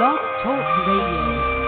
Blog Talk Radio.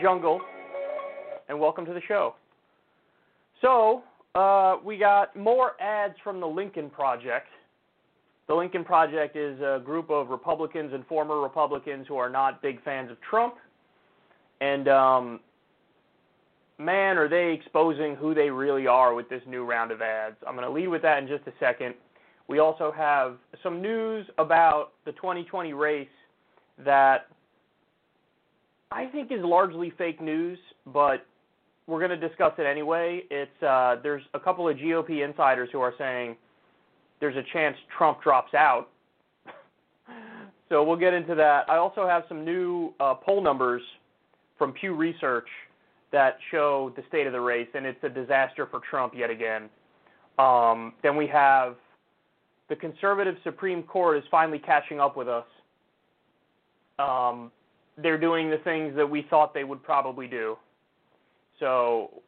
Jungle, and welcome to the show. So, uh, we got more ads from the Lincoln Project. The Lincoln Project is a group of Republicans and former Republicans who are not big fans of Trump. And, um, man, are they exposing who they really are with this new round of ads. I'm going to lead with that in just a second. We also have some news about the 2020 race that think is largely fake news, but we're going to discuss it anyway. It's uh, there's a couple of GOP insiders who are saying there's a chance Trump drops out. so we'll get into that. I also have some new uh, poll numbers from Pew Research that show the state of the race, and it's a disaster for Trump yet again. Um, then we have the conservative Supreme Court is finally catching up with us. Um, they're doing the things that we thought they would probably do. So,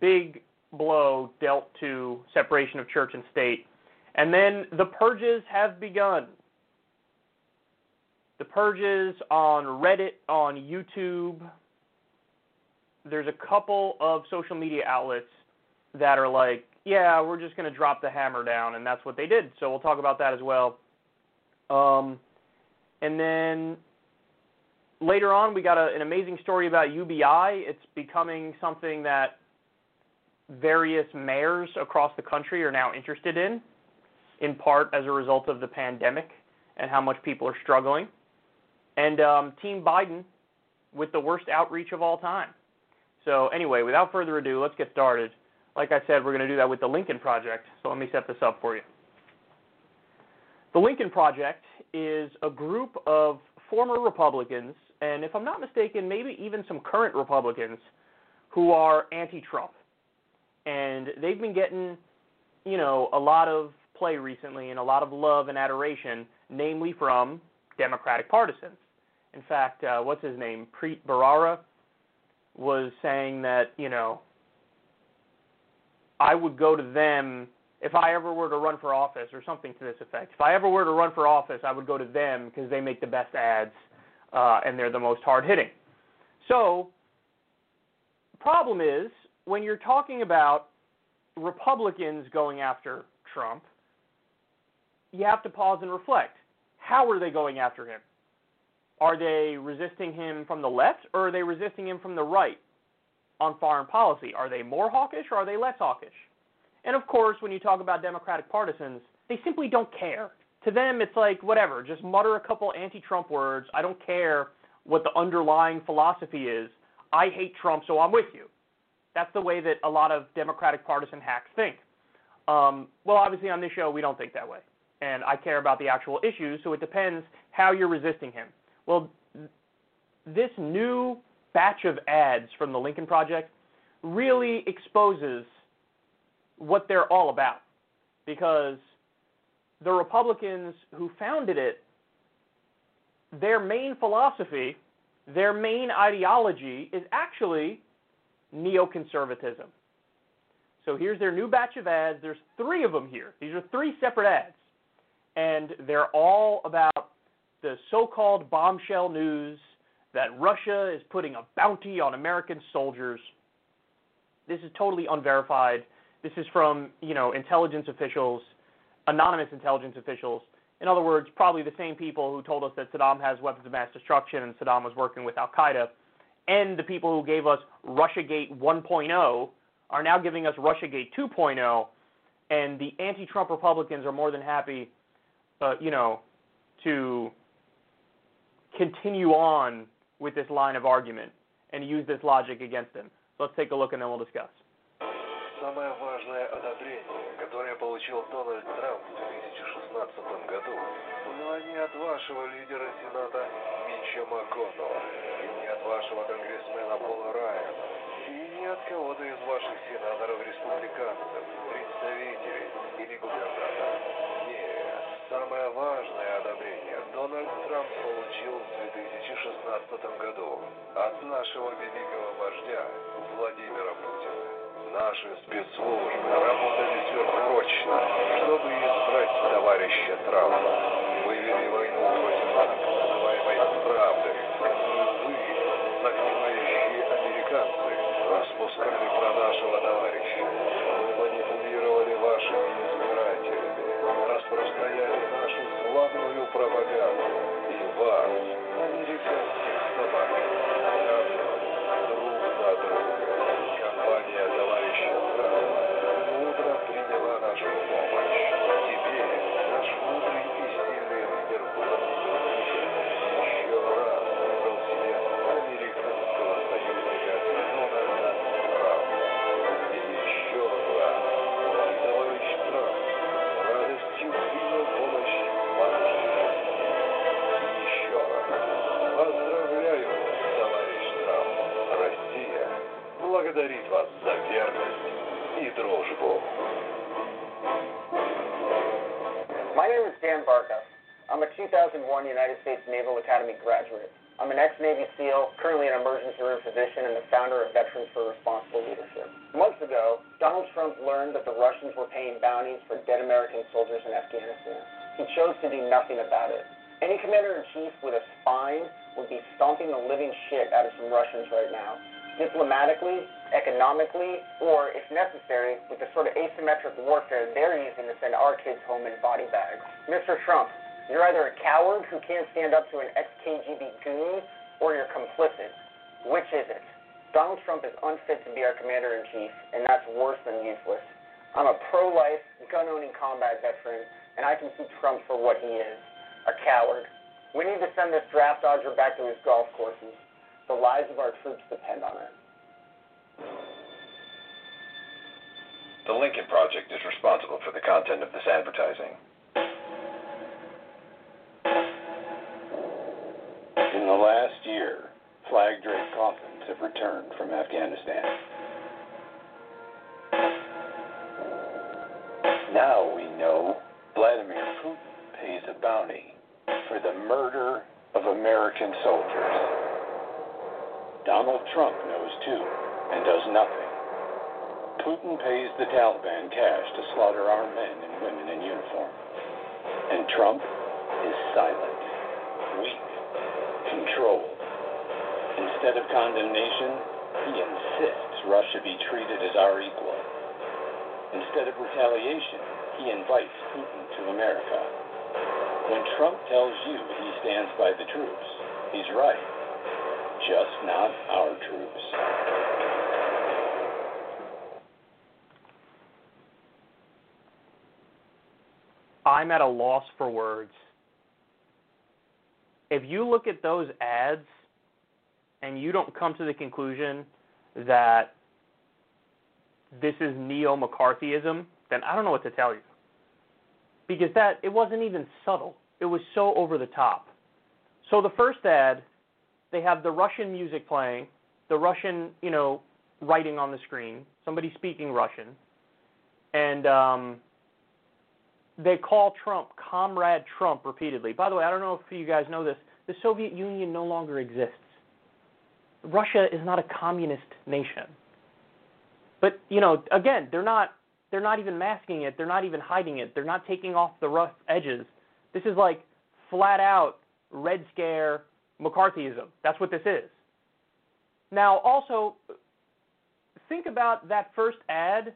big blow dealt to separation of church and state. And then the purges have begun. The purges on Reddit, on YouTube. There's a couple of social media outlets that are like, yeah, we're just going to drop the hammer down, and that's what they did. So we'll talk about that as well. Um, and then later on, we got a, an amazing story about UBI. It's becoming something that various mayors across the country are now interested in, in part as a result of the pandemic and how much people are struggling. And um, Team Biden with the worst outreach of all time. So, anyway, without further ado, let's get started. Like I said, we're going to do that with the Lincoln Project. So let me set this up for you. The Lincoln Project is a group of former Republicans, and if I'm not mistaken, maybe even some current Republicans who are anti-Trump. And they've been getting, you know, a lot of play recently and a lot of love and adoration, namely from Democratic partisans. In fact, uh, what's his name? Preet Bharara was saying that, you know, I would go to them if I ever were to run for office or something to this effect. If I ever were to run for office, I would go to them because they make the best ads uh, and they're the most hard hitting. So, problem is when you're talking about Republicans going after Trump, you have to pause and reflect. How are they going after him? Are they resisting him from the left or are they resisting him from the right? on foreign policy. Are they more hawkish or are they less hawkish? And of course, when you talk about Democratic partisans, they simply don't care. To them, it's like, whatever, just mutter a couple anti Trump words. I don't care what the underlying philosophy is. I hate Trump, so I'm with you. That's the way that a lot of Democratic partisan hacks think. Um, well, obviously on this show we don't think that way, and I care about the actual issues. So it depends how you're resisting him. Well, this new batch of ads from the Lincoln Project really exposes what they're all about, because the Republicans who founded it, their main philosophy, their main ideology is actually neoconservatism. So here's their new batch of ads. There's three of them here. These are three separate ads. And they're all about the so called bombshell news that Russia is putting a bounty on American soldiers. This is totally unverified. This is from, you know, intelligence officials, anonymous intelligence officials. In other words, probably the same people who told us that Saddam has weapons of mass destruction and Saddam was working with Al Qaeda, and the people who gave us Russiagate 1.0 are now giving us Russiagate 2.0, and the anti-Trump Republicans are more than happy, uh, you know, to continue on with this line of argument and use this logic against him. So let's take a look and then we'll discuss. Получил Дональд Трамп в 2016 году, было не от вашего лидера Сената Митча МакКоннелла, и не от вашего конгрессмена Пола Райана, и не от кого-то из ваших сенаторов-республиканцев, представителей или губернаторов. Нет, самое важное одобрение Дональд Трамп получил в 2016 году от нашего великого вождя Владимира Путина. Наши спецслужбы работали сверхурочно, чтобы избрать товарища Трампа. Мы вели войну против так называемой правды, которую вы, так называющие американцы, распускали про нашего товарища. Мы манипулировали вашими избирателями, распространяли нашу славную пропаганду и вас, американских собак, друг на друга. Компания товарища Трампа мудро приняла нашу помощь. Теперь наш мудрый и сильный лидер Владимир I'm a 2001 United States Naval Academy graduate. I'm an ex-Navy SEAL, currently an emergency room physician, and the founder of Veterans for Responsible Leadership. Months ago, Donald Trump learned that the Russians were paying bounties for dead American soldiers in Afghanistan. He chose to do nothing about it. Any commander-in-chief with a spine would be stomping the living shit out of some Russians right now, diplomatically, economically, or, if necessary, with the sort of asymmetric warfare they're using to send our kids home in body bags. Mr. Trump, you're either a coward who can't stand up to an ex-KGB goon, or you're complicit. Which is it? Donald Trump is unfit to be our commander-in-chief, and that's worse than useless. I'm a pro-life, gun-owning combat veteran, and I can see Trump for what he is, a coward. We need to send this draft dodger back to his golf courses. The lives of our troops depend on it. The Lincoln Project is responsible for the content of this advertising. In the last year, flag draped coffins have returned from Afghanistan. Now we know Vladimir Putin pays a bounty for the murder of American soldiers. Donald Trump knows too and does nothing. Putin pays the Taliban cash to slaughter our men and women in uniform. And Trump is silent, weak, controlled. Instead of condemnation, he insists Russia be treated as our equal. Instead of retaliation, he invites Putin to America. When Trump tells you he stands by the troops, he's right. Just not our troops. I'm at a loss for words. If you look at those ads and you don't come to the conclusion that this is neo McCarthyism, then I don't know what to tell you. Because that it wasn't even subtle. It was so over the top. So the first ad, they have the Russian music playing, the Russian, you know, writing on the screen, somebody speaking Russian, and um, they call Trump Comrade Trump repeatedly. By the way, I don't know if you guys know this. The Soviet Union no longer exists. Russia is not a communist nation. But you know, again, they're not they're not even masking it. They're not even hiding it. They're not taking off the rough edges. This is like flat out red scare McCarthyism. That's what this is. Now, also think about that first ad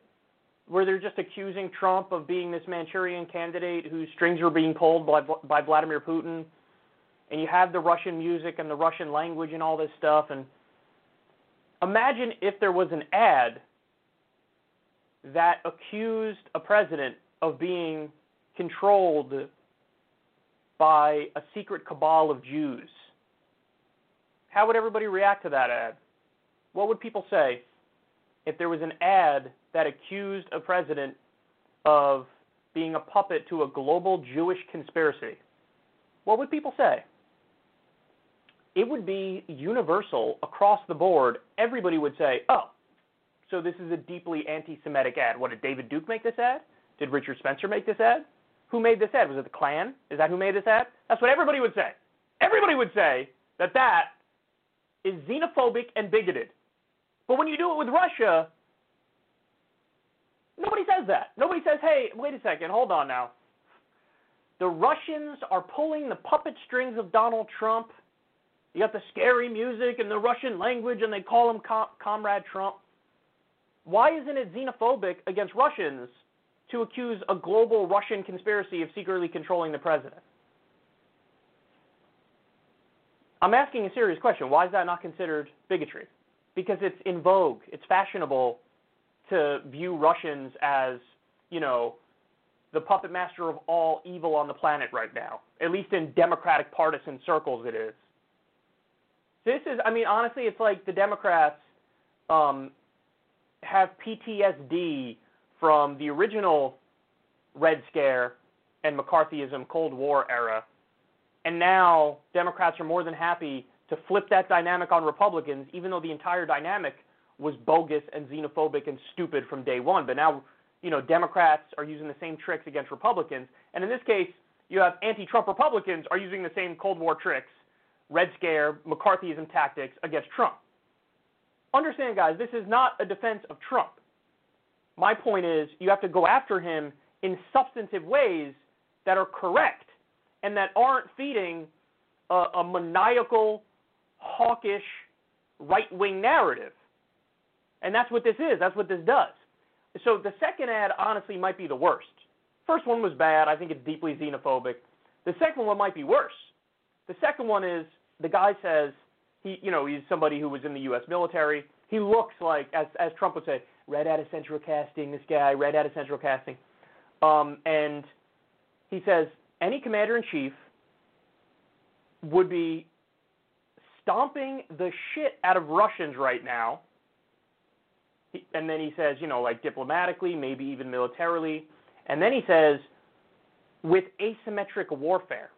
where they're just accusing Trump of being this Manchurian candidate whose strings are being pulled by by Vladimir Putin, and you have the Russian music and the Russian language and all this stuff. And imagine if there was an ad that accused a president of being controlled by a secret cabal of Jews. How would everybody react to that ad? What would people say if there was an ad that accused a president of being a puppet to a global Jewish conspiracy? What would people say? It would be universal across the board. Everybody would say, oh, so this is a deeply anti Semitic ad. What, did David Duke make this ad? Did Richard Spencer make this ad? Who made this ad? Was it the Klan? Is that who made this ad? That's what everybody would say. Everybody would say that that is xenophobic and bigoted. But when you do it with Russia, nobody says that. Nobody says, hey, wait a second, hold on now. The Russians are pulling the puppet strings of Donald Trump. You got the scary music and the Russian language, and they call him Com- Comrade Trump. Why isn't it xenophobic against Russians to accuse a global Russian conspiracy of secretly controlling the president? I'm asking a serious question. Why is that not considered bigotry? Because it's in vogue, it's fashionable to view Russians as, you know, the puppet master of all evil on the planet right now. At least in Democratic partisan circles, it is. This is, I mean, honestly, it's like the Democrats um, have PTSD from the original Red Scare and McCarthyism Cold War era. And now Democrats are more than happy to flip that dynamic on Republicans, even though the entire dynamic was bogus and xenophobic and stupid from day one. But now, you know, Democrats are using the same tricks against Republicans. And in this case, you have anti Trump Republicans are using the same Cold War tricks, Red Scare, McCarthyism tactics against Trump. Understand, guys, this is not a defense of Trump. My point is, you have to go after him in substantive ways that are correct and that aren't feeding a, a maniacal, hawkish, right wing narrative. And that's what this is. That's what this does. So the second ad, honestly, might be the worst. First one was bad. I think it's deeply xenophobic. The second one might be worse. The second one is the guy says he, you know, he's somebody who was in the U.S. military. He looks like, as as Trump would say, red out of central casting. This guy, red out of central casting. Um, and he says any commander in chief would be stomping the shit out of Russians right now. He, and then he says, you know, like diplomatically, maybe even militarily. And then he says, with asymmetric warfare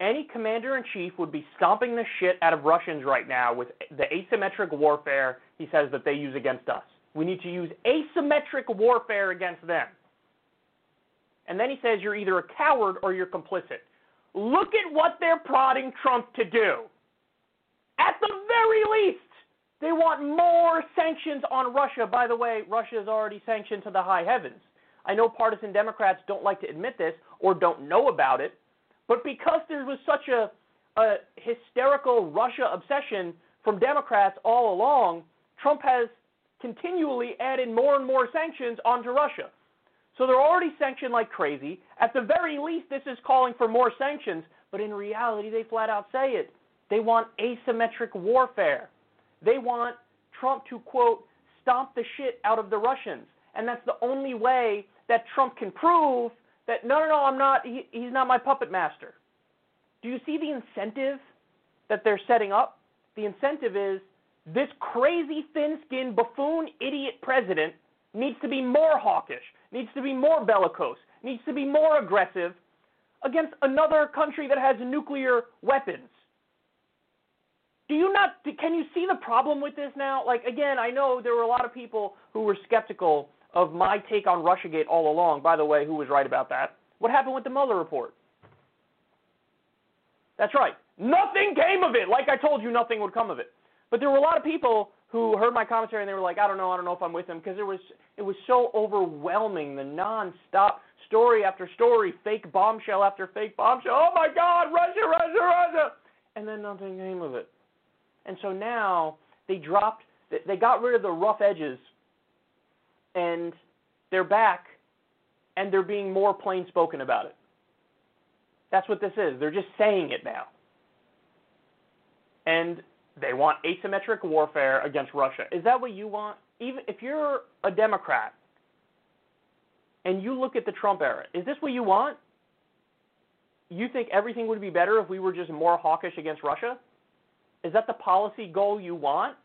any commander in chief would be stomping the shit out of Russians right now with the asymmetric warfare he says that they use against us. We need to use asymmetric warfare against them. And then he says you're either a coward or you're complicit. Look at what they're prodding Trump to do. At the very least, they want more sanctions on Russia. By the way, Russia is already sanctioned to the high heavens. I know partisan Democrats don't like to admit this or don't know about it, but because there was such a, a hysterical Russia obsession from Democrats all along, Trump has continually added more and more sanctions onto Russia. So they're already sanctioned like crazy. At the very least, this is calling for more sanctions, but in reality, they flat out say it. They want asymmetric warfare. They want Trump to, quote, stomp the shit out of the Russians. And that's the only way that Trump can prove that no, no, no, I'm not. He, he's not my puppet master. Do you see the incentive that they're setting up? The incentive is this crazy, thin-skinned buffoon, idiot president needs to be more hawkish, needs to be more bellicose, needs to be more aggressive against another country that has nuclear weapons. Do you not can you see the problem with this now? Like again, I know there were a lot of people who were skeptical of my take on Russiagate all along. By the way, who was right about that? What happened with the Mueller report? That's right. Nothing came of it. Like I told you, nothing would come of it. But there were a lot of people who heard my commentary and they were like, I don't know, I don't know if I'm with them because it was it was so overwhelming, the nonstop story after story, fake bombshell after fake bombshell. Oh my God, Russia, Russia, Russia, and then nothing came of it. And so now they dropped, they got rid of the rough edges, and they're back, and they're being more plain spoken about it. That's what this is. They're just saying it now. And they want asymmetric warfare against Russia. Is that what you want? Even if you're a Democrat and you look at the Trump era, is this what you want? You think everything would be better if we were just more hawkish against Russia? Is that the policy goal you want?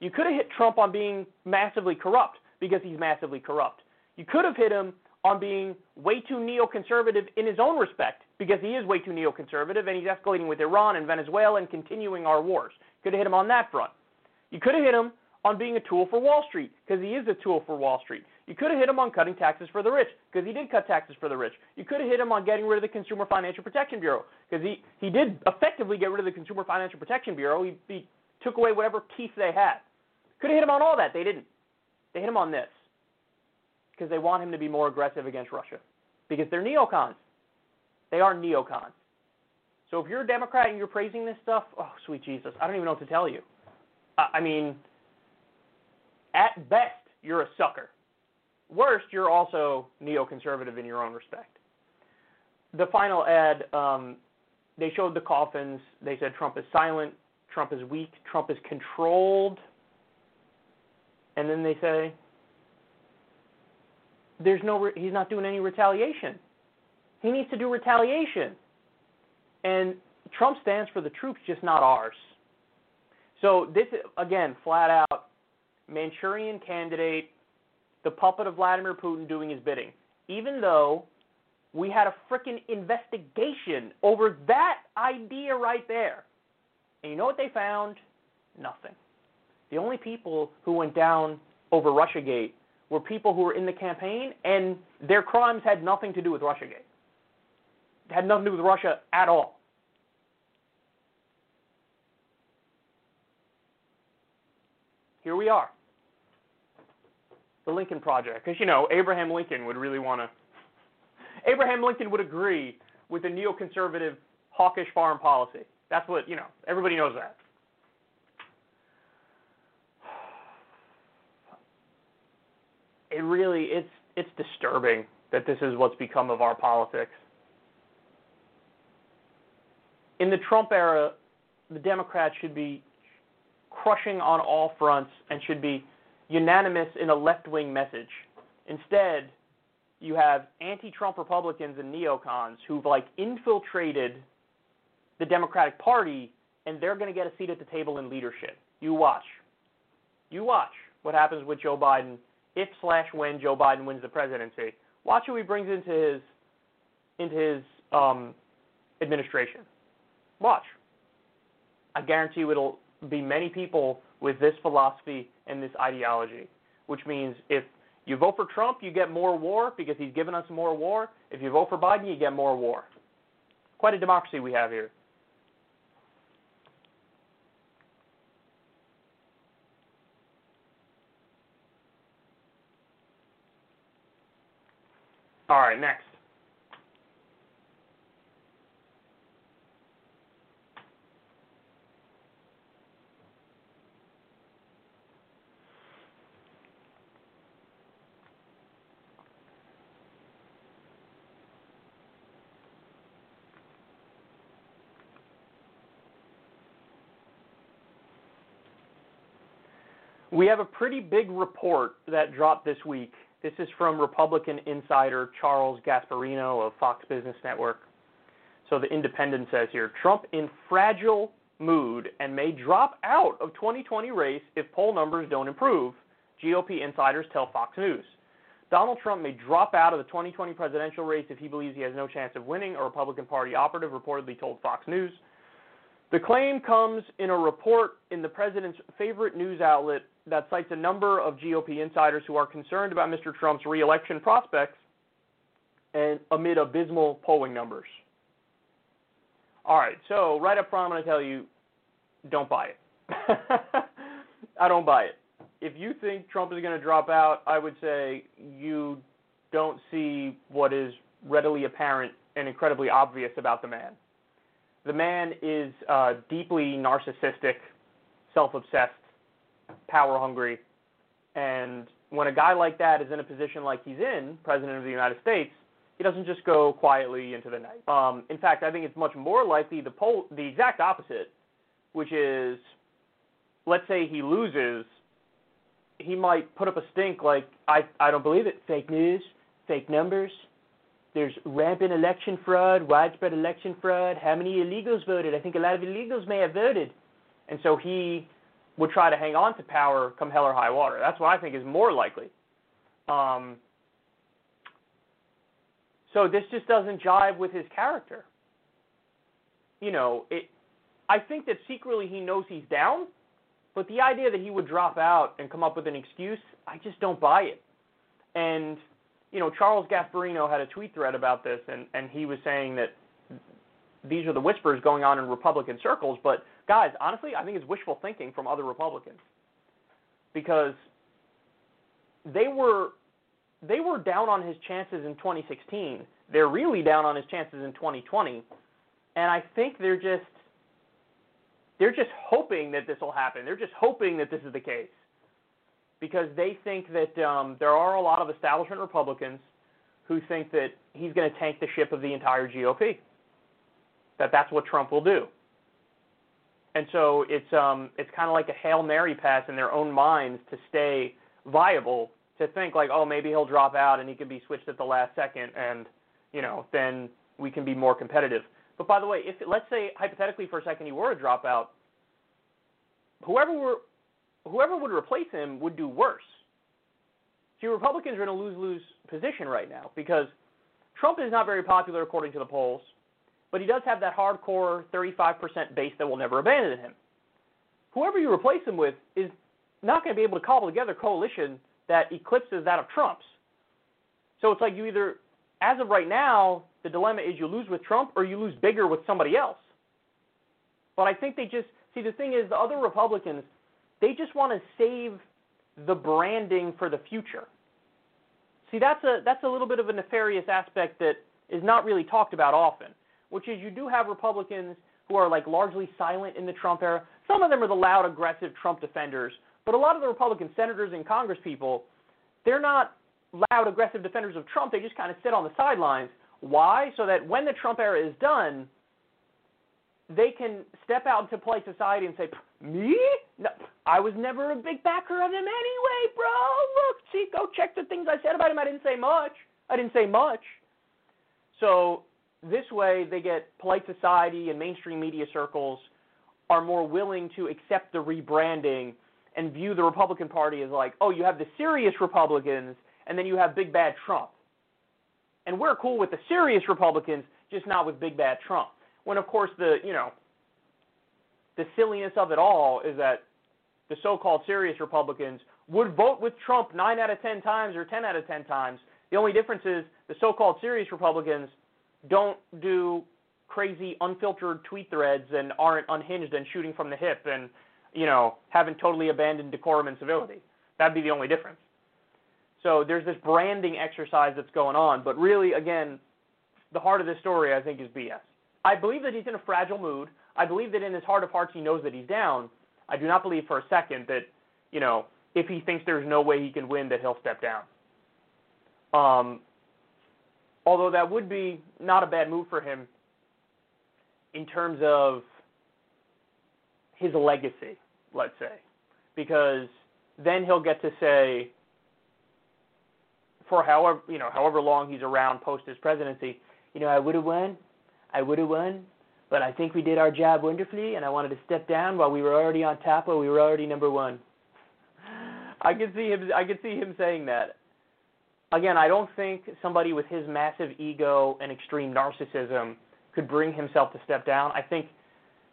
You could have hit Trump on being massively corrupt because he's massively corrupt. You could have hit him on being way too neoconservative in his own respect because he is way too neoconservative and he's escalating with Iran and Venezuela and continuing our wars. Could have hit him on that front. You could have hit him on being a tool for Wall Street because he is a tool for Wall Street. You could have hit him on cutting taxes for the rich because he did cut taxes for the rich. You could have hit him on getting rid of the Consumer Financial Protection Bureau because he, he did effectively get rid of the Consumer Financial Protection Bureau. He, he took away whatever teeth they had. Could have hit him on all that. They didn't. They hit him on this because they want him to be more aggressive against Russia because they're neocons. They are neocons. So if you're a Democrat and you're praising this stuff, oh, sweet Jesus, I don't even know what to tell you. I mean, at best, you're a sucker. Worst, you're also neoconservative in your own respect. The final ad, um, they showed the coffins. They said Trump is silent, Trump is weak, Trump is controlled. And then they say, there's no, re- he's not doing any retaliation. He needs to do retaliation. And Trump stands for the troops, just not ours. So this again, flat out, Manchurian candidate, the puppet of Vladimir Putin doing his bidding. Even though we had a freaking investigation over that idea right there. And you know what they found? Nothing. The only people who went down over Russiagate were people who were in the campaign, and their crimes had nothing to do with Russiagate. It had nothing to do with Russia at all. here we are. The Lincoln Project. Because, you know, Abraham Lincoln would really want to. Abraham Lincoln would agree with the neoconservative, hawkish foreign policy. That's what, you know, everybody knows that. It really, it's, it's disturbing that this is what's become of our politics. In the Trump era, the Democrats should be crushing on all fronts and should be unanimous in a left wing message. Instead, you have anti Trump Republicans and neocons who've like infiltrated the Democratic Party and they're going to get a seat at the table in leadership. You watch. You watch what happens with Joe Biden if slash when Joe Biden wins the presidency. Watch who he brings into his into his um, administration. Watch. I guarantee you it'll be many people with this philosophy and this ideology, which means if you vote for Trump, you get more war because he's given us more war. If you vote for Biden, you get more war. Quite a democracy we have here. All right, next. We have a pretty big report that dropped this week. This is from Republican insider Charles Gasparino of Fox Business Network. So the Independent says here Trump in fragile mood and may drop out of 2020 race if poll numbers don't improve. GOP insiders tell Fox News. Donald Trump may drop out of the 2020 presidential race if he believes he has no chance of winning, a Republican Party operative reportedly told Fox News. The claim comes in a report in the president's favorite news outlet that cites a number of GOP insiders who are concerned about Mr. Trump's reelection prospects and amid abysmal polling numbers. All right, so right up front, I'm going to tell you don't buy it. I don't buy it. If you think Trump is going to drop out, I would say you don't see what is readily apparent and incredibly obvious about the man. The man is uh, deeply narcissistic, self obsessed, power hungry, and when a guy like that is in a position like he's in, President of the United States, he doesn't just go quietly into the night. Um, in fact, I think it's much more likely the pol- the exact opposite, which is, let's say he loses, he might put up a stink like I I don't believe it, fake news, fake numbers. There's rampant election fraud, widespread election fraud. How many illegals voted? I think a lot of illegals may have voted, and so he would try to hang on to power come hell or high water. That's what I think is more likely. Um, so this just doesn't jive with his character. You know, it. I think that secretly he knows he's down, but the idea that he would drop out and come up with an excuse, I just don't buy it. And you know, Charles Gasparino had a tweet thread about this, and and he was saying that these are the whispers going on in Republican circles. But guys, honestly, I think it's wishful thinking from other Republicans because they were they were down on his chances in 2016. They're really down on his chances in 2020, and I think they're just they're just hoping that this will happen. They're just hoping that this is the case because they think that um, there are a lot of establishment Republicans who think that he's going to tank the ship of the entire GOP. That that's what Trump will do. And so it's um, it's kind of like a hail mary pass in their own minds to stay viable to think like, oh, maybe he'll drop out and he can be switched at the last second, and you know, then we can be more competitive. But by the way, if let's say hypothetically for a second he were to drop out, whoever were, whoever would replace him would do worse. See, Republicans are in a lose-lose position right now because Trump is not very popular according to the polls, but he does have that hardcore 35% base that will never abandon him. Whoever you replace him with is not going to be able to cobble together a coalition that eclipses that of Trump's. So it's like you either, as of right now, the dilemma is you lose with Trump or you lose bigger with somebody else. But I think they just see the thing is the other Republicans, they just want to save the branding for the future. See, that's a that's a little bit of a nefarious aspect that is not really talked about often, which is you do have Republicans who are like largely silent in the Trump era. Some of them are the loud, aggressive Trump defenders, but a lot of the Republican senators and Congress people, they're not loud, aggressive defenders of Trump. They just kind of sit on the sidelines. Why? So that when the Trump era is done, they can step out into polite society and say, "Me? No, I was never a big backer of him anyway, bro. Look, see, go check the things I said about him. I didn't say much. I didn't say much." So this way, they get polite society and mainstream media circles are more willing to accept the rebranding and view the Republican Party as like, oh, you have the serious Republicans, and then you have big bad Trump. And we're cool with the serious Republicans, just not with big bad Trump. When of course the you know the silliness of it all is that the so-called serious Republicans would vote with Trump nine out of ten times or ten out of ten times. The only difference is the so-called serious Republicans don't do crazy unfiltered tweet threads and aren't unhinged and shooting from the hip and you know, haven't totally abandoned decorum and civility. That'd be the only difference. So there's this branding exercise that's going on, but really, again, the heart of this story, I think, is BS. I believe that he's in a fragile mood. I believe that in his heart of hearts he knows that he's down. I do not believe for a second that, you know, if he thinks there's no way he can win, that he'll step down. Um, although that would be not a bad move for him in terms of his legacy let's say, because then he'll get to say, for however you know however long he's around post his presidency, you know, I would have won, I would have won, but I think we did our job wonderfully, and I wanted to step down while we were already on top, while we were already number one. I could see him. I could see him saying that. Again, I don't think somebody with his massive ego and extreme narcissism could bring himself to step down. I think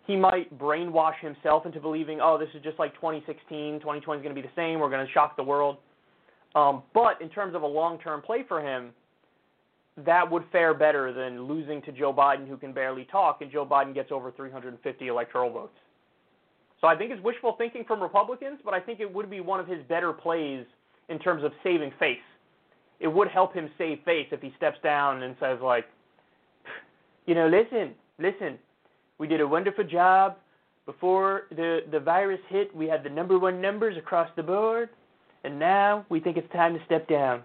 he might brainwash himself into believing, oh, this is just like 2016. 2020 is going to be the same. We're going to shock the world. Um, but in terms of a long-term play for him, that would fare better than losing to Joe Biden, who can barely talk, and Joe Biden gets over 350 electoral votes. So I think it's wishful thinking from Republicans, but I think it would be one of his better plays in terms of saving face. It would help him save face if he steps down and says like, you know, listen, listen, we did a wonderful job before the the virus hit. We had the number one numbers across the board, and now we think it's time to step down.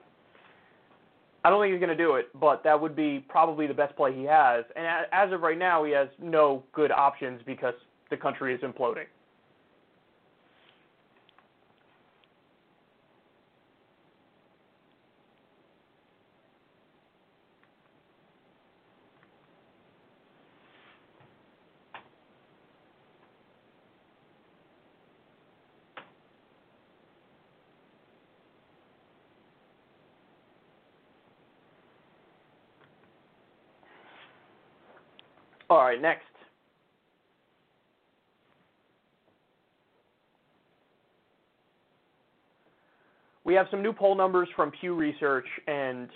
I don't think he's going to do it, but that would be probably the best play he has. And as of right now, he has no good options because the country is imploding. All right, next. We have some new poll numbers from Pew Research, and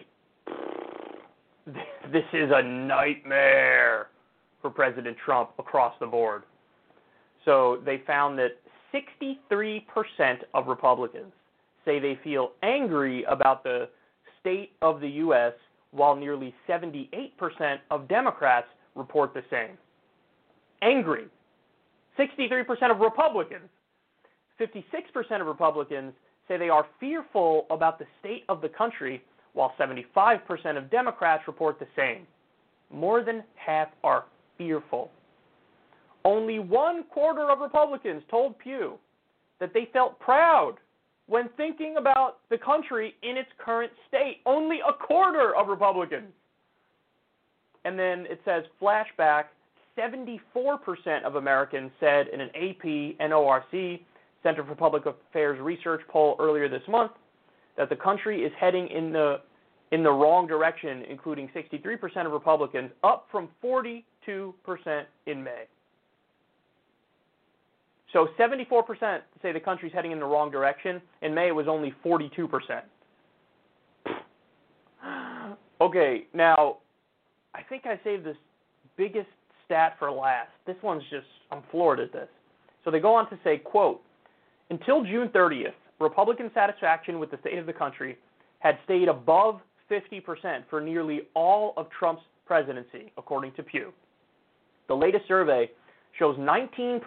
this is a nightmare for President Trump across the board. So they found that 63% of Republicans say they feel angry about the state of the U.S., while nearly 78% of Democrats report the same. Angry. 63% of Republicans. 56% of Republicans say they are fearful about the state of the country, while 75% of Democrats report the same. More than half are fearful. Only one quarter of Republicans told Pew that they felt proud when thinking about the country in its current state. Only a quarter of Republicans. And then it says flashback 74% of Americans said in an AP NORC Center for Public Affairs research poll earlier this month that the country is heading in the in the wrong direction, including 63% of Republicans, up from 42% in May. So 74% say the country's heading in the wrong direction. In May, it was only 42%. okay, now I think I saved this biggest stat for last. This one's just, I'm floored at this. So they go on to say, quote, until June 30th, Republican satisfaction with the state of the country had stayed above 50% for nearly all of Trump's presidency, according to Pew. The latest survey shows 19%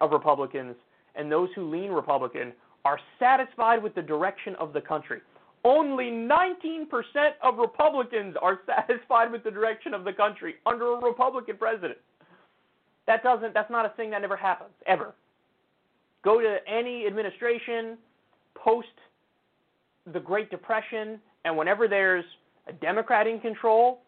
of Republicans and those who lean Republican are satisfied with the direction of the country. Only 19% of Republicans are satisfied with the direction of the country under a Republican president. That doesn't that's not a thing that never happens ever. Go to any administration post the Great Depression and whenever there's a Democrat in control,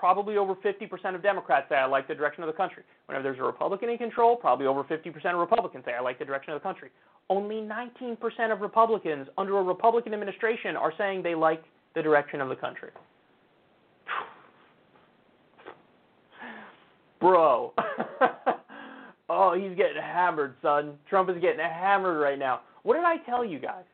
probably over 50% of Democrats say I like the direction of the country. Whenever there's a Republican in control, probably over 50% of Republicans say I like the direction of the country only 19% of Republicans under a Republican administration are saying they like the direction of the country. Bro. oh, he's getting hammered, son. Trump is getting hammered right now. What did I tell you guys?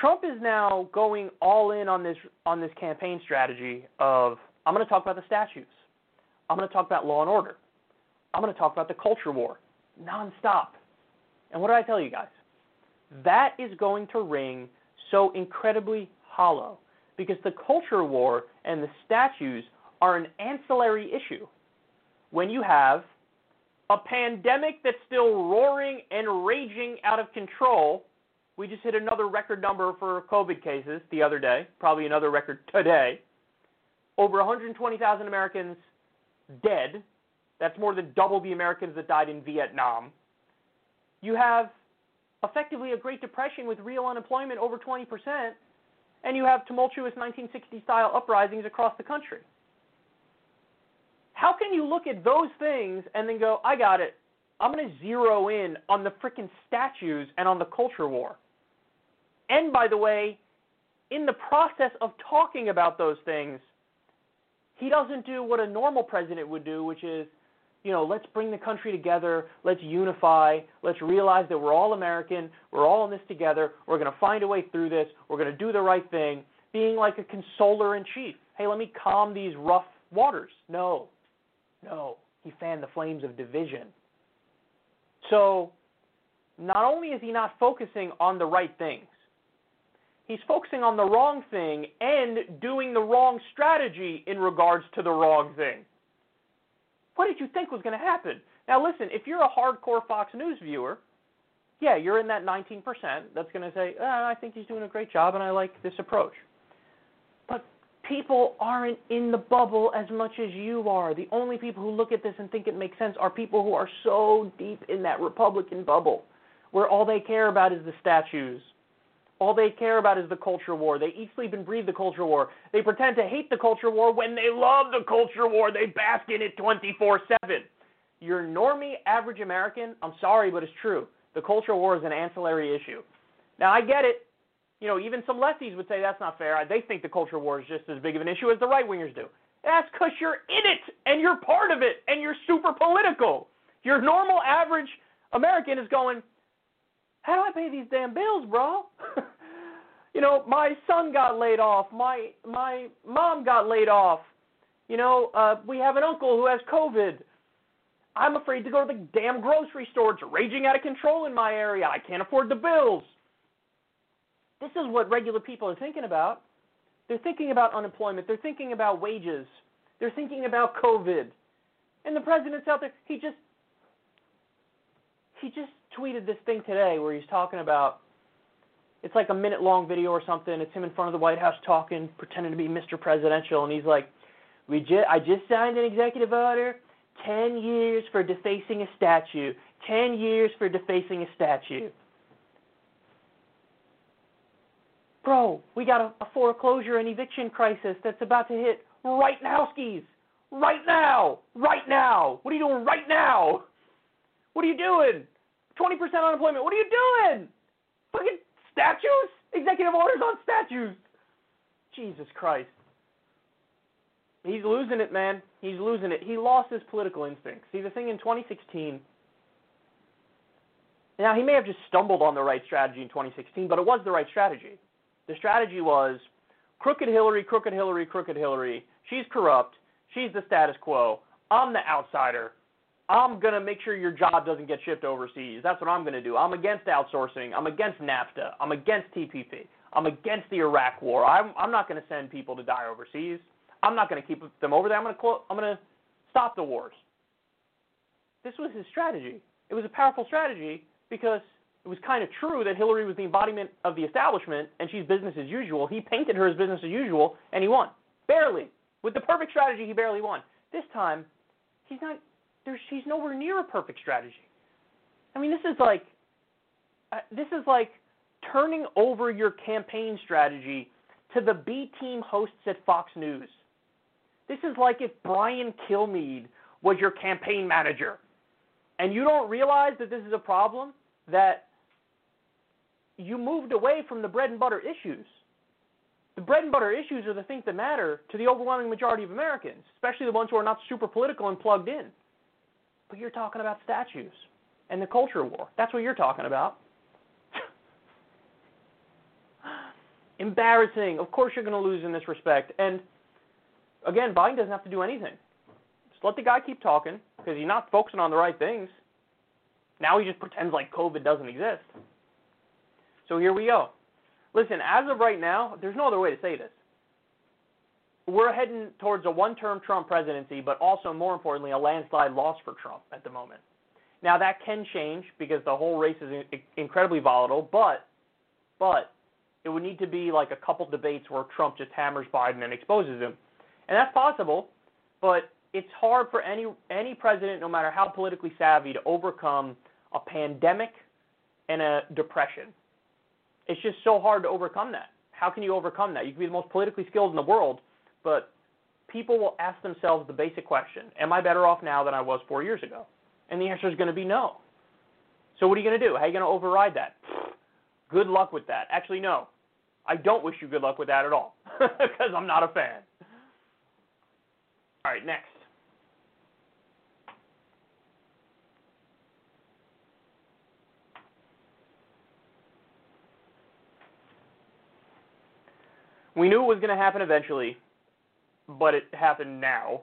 Trump is now going all in on this on this campaign strategy of I'm going to talk about the statues. I'm going to talk about law and order. I'm going to talk about the culture war nonstop. And what did I tell you guys? That is going to ring so incredibly hollow because the culture war and the statues are an ancillary issue. When you have a pandemic that's still roaring and raging out of control, we just hit another record number for COVID cases the other day, probably another record today. Over 120,000 Americans dead that's more than double the Americans that died in Vietnam. You have effectively a Great Depression with real unemployment over 20%, and you have tumultuous 1960 style uprisings across the country. How can you look at those things and then go, I got it. I'm going to zero in on the freaking statues and on the culture war. And by the way, in the process of talking about those things, he doesn't do what a normal president would do, which is, you know, let's bring the country together, let's unify, let's realize that we're all American, we're all in this together, we're going to find a way through this, we're going to do the right thing, being like a consoler in chief. Hey, let me calm these rough waters. No, no, he fanned the flames of division. So, not only is he not focusing on the right things, he's focusing on the wrong thing and doing the wrong strategy in regards to the wrong thing. What did you think was going to happen? Now, listen, if you're a hardcore Fox News viewer, yeah, you're in that 19% that's going to say, oh, I think he's doing a great job and I like this approach. But people aren't in the bubble as much as you are. The only people who look at this and think it makes sense are people who are so deep in that Republican bubble where all they care about is the statues all they care about is the culture war. They eat, sleep, and breathe the culture war. They pretend to hate the culture war when they love the culture war. They bask in it 24 7. Your normie average American, I'm sorry, but it's true. The culture war is an ancillary issue. Now, I get it. You know, even some lefties would say that's not fair. They think the culture war is just as big of an issue as the right wingers do. That's because you're in it and you're part of it and you're super political. Your normal average American is going, how do I pay these damn bills, bro? you know, my son got laid off. My my mom got laid off. You know, uh, we have an uncle who has COVID. I'm afraid to go to the damn grocery store. It's raging out of control in my area. I can't afford the bills. This is what regular people are thinking about. They're thinking about unemployment. They're thinking about wages. They're thinking about COVID. And the president's out there. He just he just tweeted this thing today where he's talking about it's like a minute long video or something. It's him in front of the White House talking, pretending to be Mr. Presidential, and he's like, "We just I just signed an executive order, ten years for defacing a statue, ten years for defacing a statue." Bro, we got a, a foreclosure and eviction crisis that's about to hit right now, skis. Right now, right now. What are you doing right now? What are you doing? 20% unemployment. What are you doing? Fucking statues? Executive orders on statues. Jesus Christ. He's losing it, man. He's losing it. He lost his political instincts. See, the thing in 2016, now he may have just stumbled on the right strategy in 2016, but it was the right strategy. The strategy was crooked Hillary, crooked Hillary, crooked Hillary. She's corrupt. She's the status quo. I'm the outsider. I'm going to make sure your job doesn't get shipped overseas. That's what I'm going to do. I'm against outsourcing. I'm against NAFTA. I'm against TPP. I'm against the Iraq war. I'm, I'm not going to send people to die overseas. I'm not going to keep them over there. I'm going to clo- I'm going to stop the wars. This was his strategy. It was a powerful strategy because it was kind of true that Hillary was the embodiment of the establishment and she's business as usual. He painted her as business as usual and he won. Barely. With the perfect strategy, he barely won. This time, he's not there's, she's nowhere near a perfect strategy. I mean, this is like uh, this is like turning over your campaign strategy to the B team hosts at Fox News. This is like if Brian Kilmeade was your campaign manager and you don't realize that this is a problem that you moved away from the bread and butter issues. The bread and butter issues are the things that matter to the overwhelming majority of Americans, especially the ones who are not super political and plugged in. But you're talking about statues and the culture war. That's what you're talking about. Embarrassing. Of course you're going to lose in this respect. And again, Biden doesn't have to do anything. Just let the guy keep talking because he's not focusing on the right things. Now he just pretends like COVID doesn't exist. So here we go. Listen, as of right now, there's no other way to say this we're heading towards a one term Trump presidency, but also, more importantly, a landslide loss for Trump at the moment. Now, that can change because the whole race is incredibly volatile, but, but it would need to be like a couple debates where Trump just hammers Biden and exposes him. And that's possible, but it's hard for any, any president, no matter how politically savvy, to overcome a pandemic and a depression. It's just so hard to overcome that. How can you overcome that? You can be the most politically skilled in the world, but people will ask themselves the basic question Am I better off now than I was four years ago? And the answer is going to be no. So what are you going to do? How are you going to override that? Good luck with that. Actually, no. I don't wish you good luck with that at all because I'm not a fan. All right, next. We knew it was going to happen eventually, but it happened now.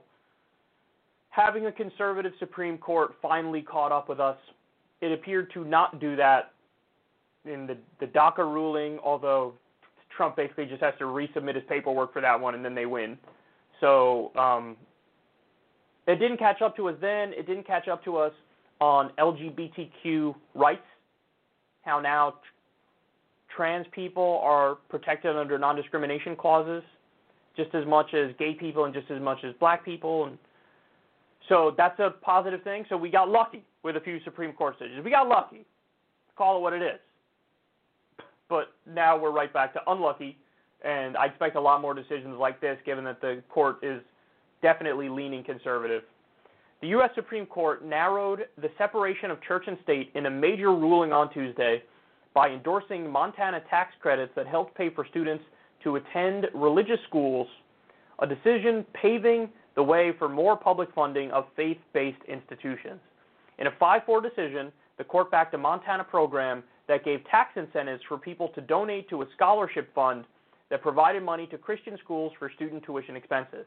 Having a conservative Supreme Court finally caught up with us, it appeared to not do that in the, the DACA ruling, although Trump basically just has to resubmit his paperwork for that one and then they win. So um, it didn't catch up to us then. It didn't catch up to us on LGBTQ rights, how now trans people are protected under non-discrimination clauses just as much as gay people and just as much as black people and so that's a positive thing. So we got lucky with a few Supreme Court decisions. We got lucky. Call it what it is. But now we're right back to unlucky, and I expect a lot more decisions like this given that the court is definitely leaning conservative. The U.S. Supreme Court narrowed the separation of church and state in a major ruling on Tuesday by endorsing Montana tax credits that helped pay for students to attend religious schools, a decision paving the way for more public funding of faith based institutions. In a 5 4 decision, the court backed a Montana program that gave tax incentives for people to donate to a scholarship fund that provided money to Christian schools for student tuition expenses.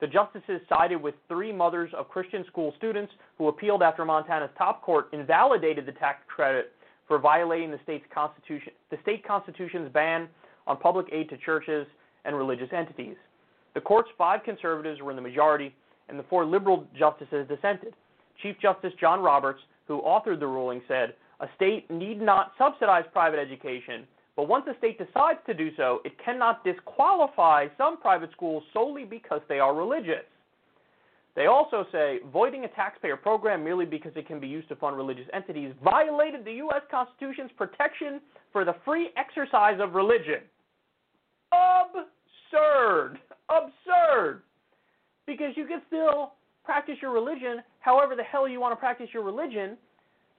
The justices sided with three mothers of Christian school students who appealed after Montana's top court invalidated the tax credit for violating the state's constitution, the state constitution's ban on public aid to churches and religious entities. The court's five conservatives were in the majority, and the four liberal justices dissented. Chief Justice John Roberts, who authored the ruling, said, A state need not subsidize private education, but once a state decides to do so, it cannot disqualify some private schools solely because they are religious. They also say voiding a taxpayer program merely because it can be used to fund religious entities violated the U.S. Constitution's protection for the free exercise of religion. Absurd. Absurd. Because you can still practice your religion however the hell you want to practice your religion.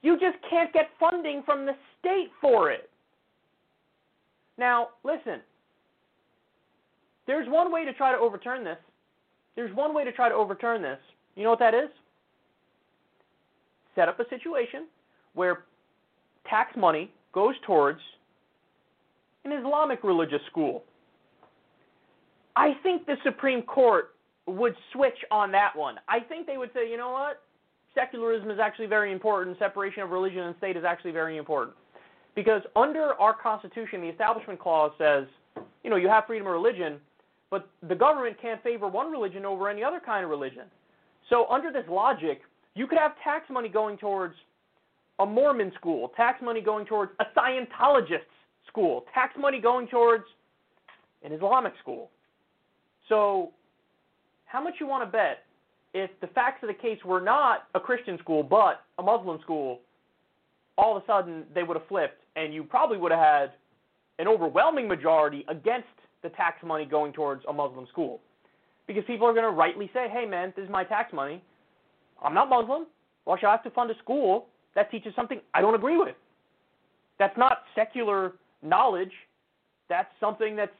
You just can't get funding from the state for it. Now, listen. There's one way to try to overturn this. There's one way to try to overturn this. You know what that is? Set up a situation where tax money goes towards an Islamic religious school. I think the Supreme Court would switch on that one. I think they would say, you know what? Secularism is actually very important. Separation of religion and state is actually very important. Because under our Constitution, the Establishment Clause says, you know, you have freedom of religion, but the government can't favor one religion over any other kind of religion. So, under this logic, you could have tax money going towards a Mormon school, tax money going towards a Scientologist school, tax money going towards an Islamic school. So, how much you want to bet if the facts of the case were not a Christian school but a Muslim school, all of a sudden they would have flipped and you probably would have had an overwhelming majority against the tax money going towards a Muslim school. Because people are going to rightly say, hey, man, this is my tax money. I'm not Muslim. Why should I have to fund a school that teaches something I don't agree with? That's not secular knowledge. That's something that's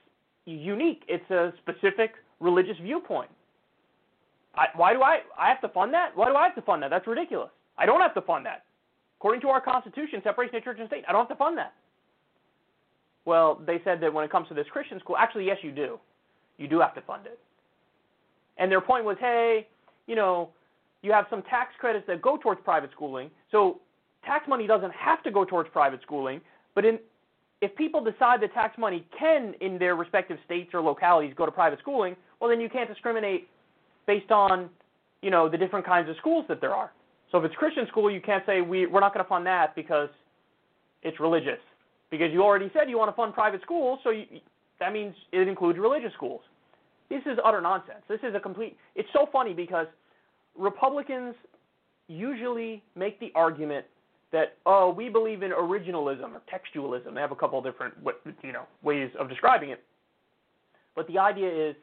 unique. It's a specific religious viewpoint. I, why do I I have to fund that? Why do I have to fund that? That's ridiculous. I don't have to fund that. According to our Constitution, separation of church and state, I don't have to fund that. Well, they said that when it comes to this Christian school, actually, yes, you do. You do have to fund it. And their point was, hey, you know, you have some tax credits that go towards private schooling, so tax money doesn't have to go towards private schooling. But in, if people decide that tax money can, in their respective states or localities, go to private schooling, well, then you can't discriminate based on, you know, the different kinds of schools that there are. So if it's Christian school, you can't say we, we're not going to fund that because it's religious because you already said you want to fund private schools, so you, that means it includes religious schools. This is utter nonsense. This is a complete. It's so funny because Republicans usually make the argument that oh we believe in originalism or textualism. They have a couple different you know ways of describing it, but the idea is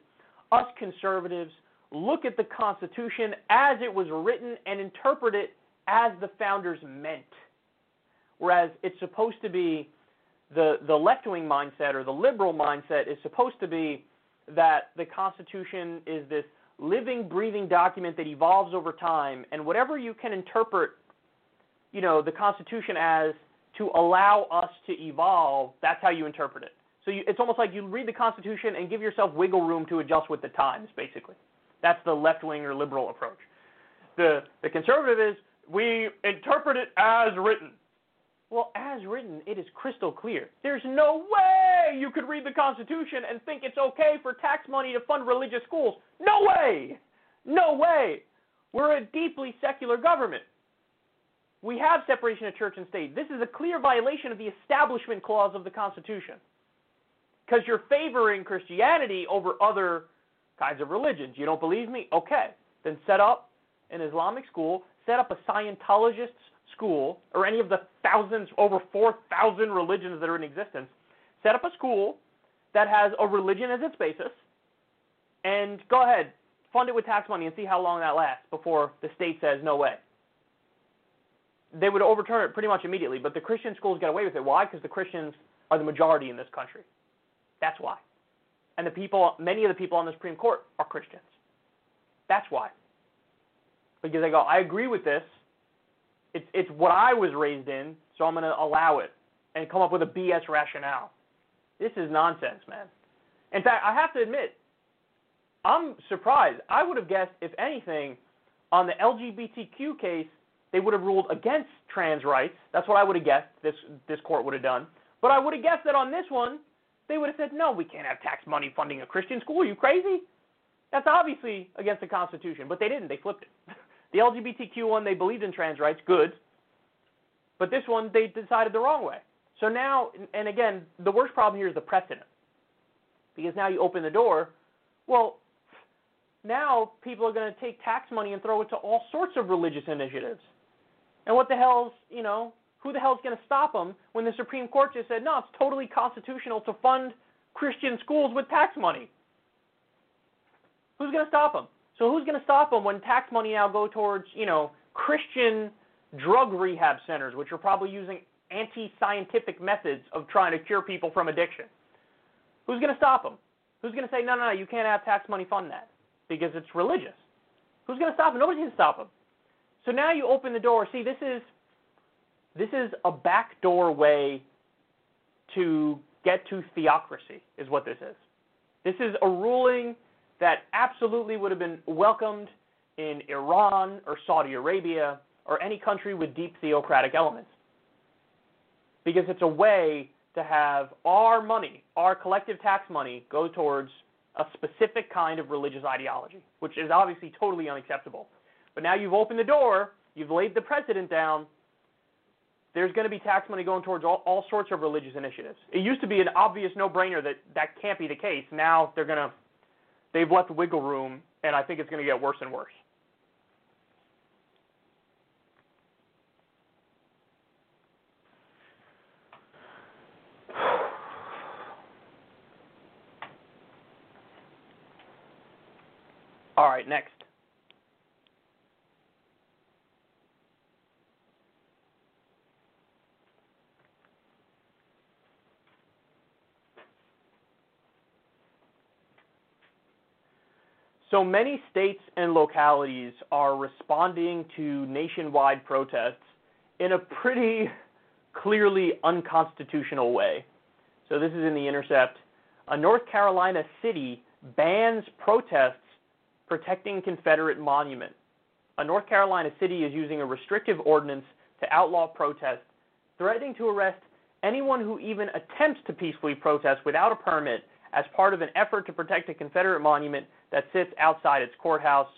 us conservatives look at the Constitution as it was written and interpret it as the founders meant. Whereas it's supposed to be the, the left wing mindset or the liberal mindset is supposed to be that the Constitution is this living, breathing document that evolves over time, and whatever you can interpret, you know, the Constitution as to allow us to evolve, that's how you interpret it. So you, it's almost like you read the Constitution and give yourself wiggle room to adjust with the times, basically. That's the left wing or liberal approach. The, the conservative is we interpret it as written. Well, as written, it is crystal clear. There's no way you could read the Constitution and think it's okay for tax money to fund religious schools. No way! No way! We're a deeply secular government. We have separation of church and state. This is a clear violation of the Establishment Clause of the Constitution. Because you're favoring Christianity over other kinds of religions. You don't believe me? Okay. Then set up an Islamic school, set up a Scientologist school, or any of the thousands, over 4,000 religions that are in existence. Set up a school that has a religion as its basis, and go ahead, fund it with tax money and see how long that lasts before the state says no way. They would overturn it pretty much immediately, but the Christian schools get away with it. Why? Because the Christians are the majority in this country. That's why. And the people, many of the people on the Supreme Court are Christians. That's why. Because they go, I agree with this. It's it's what I was raised in, so I'm going to allow it and come up with a BS rationale. This is nonsense, man. In fact, I have to admit, I'm surprised. I would have guessed, if anything, on the LGBTQ case, they would have ruled against trans rights. That's what I would have guessed this this court would have done. But I would have guessed that on this one, they would have said, no, we can't have tax money funding a Christian school. Are you crazy? That's obviously against the Constitution. But they didn't. They flipped it. the LGBTQ one, they believed in trans rights. Good. But this one, they decided the wrong way. So now, and again, the worst problem here is the precedent. Because now you open the door. Well, now people are going to take tax money and throw it to all sorts of religious initiatives. And what the hell's, you know, who the hell's going to stop them when the Supreme Court just said, no, it's totally constitutional to fund Christian schools with tax money? Who's going to stop them? So who's going to stop them when tax money now go towards, you know, Christian drug rehab centers, which are probably using anti-scientific methods of trying to cure people from addiction? Who's going to stop them? Who's going to say, no, no, no, you can't have tax money fund that because it's religious? Who's going to stop them? Nobody's going to stop them. So now you open the door. See, this is this is a backdoor way to get to theocracy, is what this is. This is a ruling that absolutely would have been welcomed in Iran or Saudi Arabia or any country with deep theocratic elements. Because it's a way to have our money, our collective tax money, go towards a specific kind of religious ideology, which is obviously totally unacceptable. But now you've opened the door, you've laid the precedent down, there's going to be tax money going towards all, all sorts of religious initiatives. It used to be an obvious no-brainer that that can't be the case. Now they're going to, they've left wiggle room, and I think it's going to get worse and worse. All right, next. So many states and localities are responding to nationwide protests in a pretty clearly unconstitutional way. So this is in The Intercept. A North Carolina city bans protests protecting Confederate monument. A North Carolina city is using a restrictive ordinance to outlaw protests, threatening to arrest anyone who even attempts to peacefully protest without a permit as part of an effort to protect a Confederate monument that sits outside its courthouse.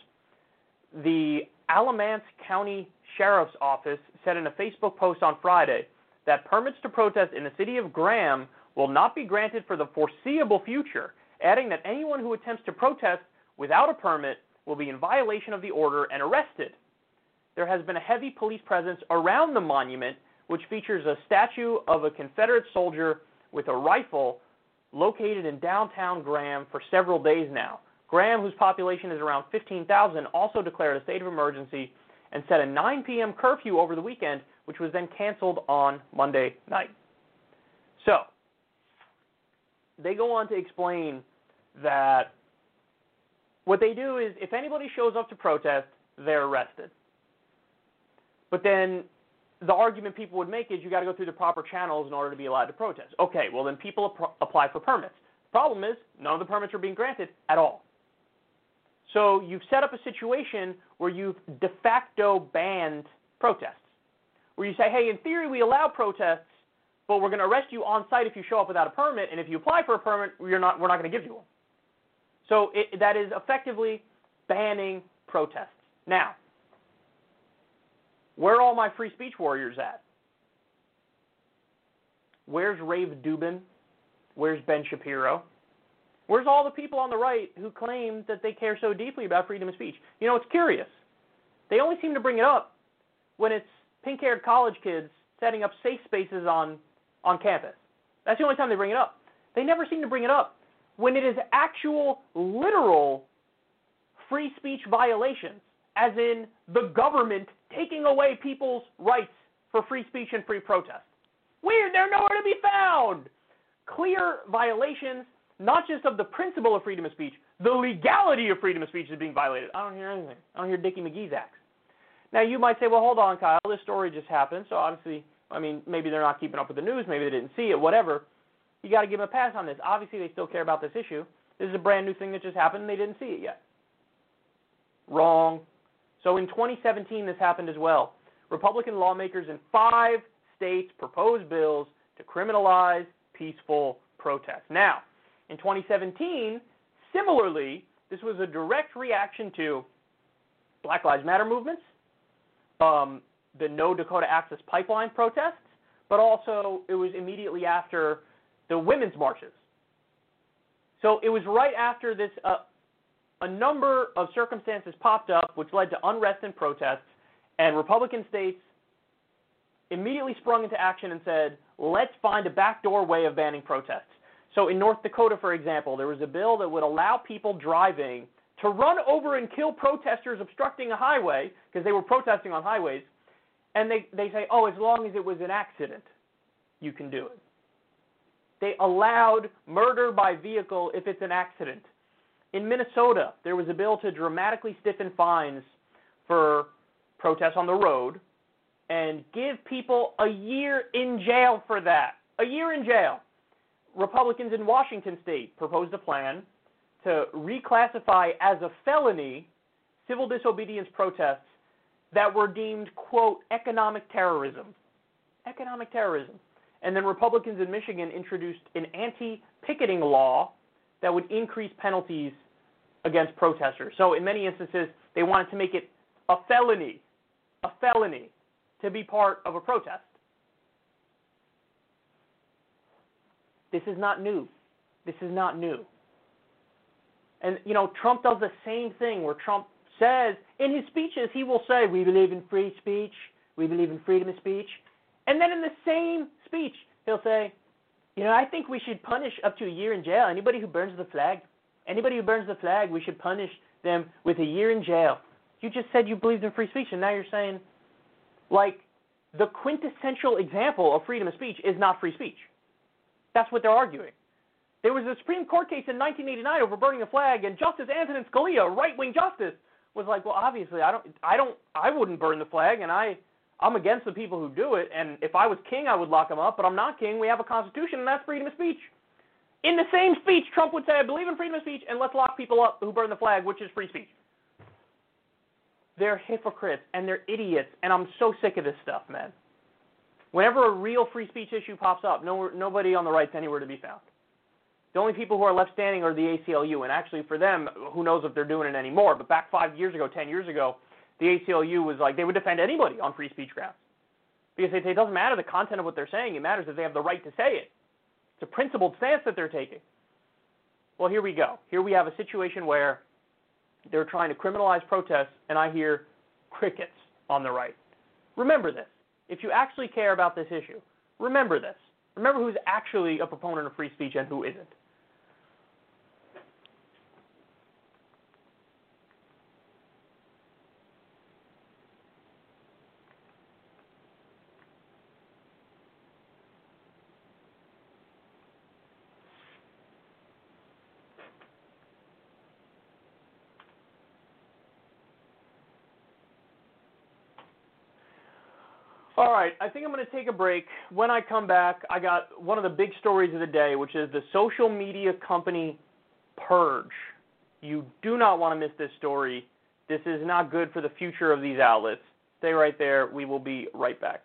The Alamance County Sheriff's Office said in a Facebook post on Friday that permits to protest in the city of Graham will not be granted for the foreseeable future, adding that anyone who attempts to protest without a permit will be in violation of the order and arrested. There has been a heavy police presence around the monument, which features a statue of a Confederate soldier with a rifle located in downtown Graham for several days now. Graham, whose population is around 15,000, also declared a state of emergency and set a 9 p.m. curfew over the weekend, which was then canceled on Monday night. So, they go on to explain that what they do is if anybody shows up to protest, they're arrested. But then the argument people would make is you got to go through the proper channels in order to be allowed to protest. Okay, well then people ap- apply for permits. Problem is, none of the permits are being granted at all. So you've set up a situation where you've de facto banned protests. Where you say, hey, in theory we allow protests, but we're going to arrest you on site if you show up without a permit, and if you apply for a permit, we're not, we're not going to give you one. So it, that is effectively banning protests. Now, where are all my free speech warriors at? Where's Rave Dubin? Where's Ben Shapiro? Where's all the people on the right who claim that they care so deeply about freedom of speech? You know, it's curious. They only seem to bring it up when it's pink haired college kids setting up safe spaces on, on campus. That's the only time they bring it up. They never seem to bring it up when it is actual, literal free speech violations, as in the government taking away people's rights for free speech and free protest. Weird, they're nowhere to be found. Clear violations, not just of the principle of freedom of speech, the legality of freedom of speech is being violated. I don't hear anything. I don't hear Dickie McGee's acts. Now, you might say, well, hold on, Kyle, this story just happened, so obviously, I mean, maybe they're not keeping up with the news, maybe they didn't see it, whatever. You got to give them a pass on this. Obviously, they still care about this issue. This is a brand new thing that just happened, and they didn't see it yet. Wrong. So in 2017, this happened as well. Republican lawmakers in five states proposed bills to criminalize peaceful protests. Now, in 2017, similarly, this was a direct reaction to Black Lives Matter movements, um, the No Dakota Access Pipeline protests, but also it was immediately after the women's marches. So it was right after this, uh, a number of circumstances popped up which led to unrest and protests, and Republican states immediately sprung into action and said, let's find a backdoor way of banning protests. So in North Dakota, for example, there was a bill that would allow people driving to run over and kill protesters obstructing a highway because they were protesting on highways. And they, they say, oh, as long as it was an accident, you can do it. They allowed murder by vehicle if it's an accident. In Minnesota, there was a bill to dramatically stiffen fines for protests on the road and give people a year in jail for that. A year in jail. Republicans in Washington state proposed a plan to reclassify as a felony civil disobedience protests that were deemed, quote, economic terrorism. Economic terrorism. And then Republicans in Michigan introduced an anti picketing law that would increase penalties against protesters. So, in many instances, they wanted to make it a felony, a felony to be part of a protest. This is not new. This is not new. And, you know, Trump does the same thing where Trump says, in his speeches, he will say, we believe in free speech, we believe in freedom of speech. And then in the same speech, he'll say, you know, I think we should punish up to a year in jail anybody who burns the flag. Anybody who burns the flag, we should punish them with a year in jail. You just said you believed in free speech, and now you're saying, like, the quintessential example of freedom of speech is not free speech. That's what they're arguing. There was a Supreme Court case in 1989 over burning a flag, and Justice Antonin Scalia, right-wing justice, was like, "Well, obviously, I don't, I don't, I wouldn't burn the flag, and I, I'm against the people who do it. And if I was king, I would lock them up. But I'm not king. We have a constitution, and that's freedom of speech." In the same speech, Trump would say, "I believe in freedom of speech, and let's lock people up who burn the flag, which is free speech." They're hypocrites and they're idiots, and I'm so sick of this stuff, man. Whenever a real free speech issue pops up, no, nobody on the right's anywhere to be found. The only people who are left standing are the ACLU, and actually for them, who knows if they're doing it anymore. But back five years ago, ten years ago, the ACLU was like they would defend anybody on free speech grounds because they say it doesn't matter the content of what they're saying; it matters if they have the right to say it. It's a principled stance that they're taking. Well, here we go. Here we have a situation where they're trying to criminalize protests, and I hear crickets on the right. Remember this. If you actually care about this issue, remember this. Remember who's actually a proponent of free speech and who isn't. All right, I think I'm going to take a break. When I come back, I got one of the big stories of the day, which is the social media company Purge. You do not want to miss this story. This is not good for the future of these outlets. Stay right there. We will be right back.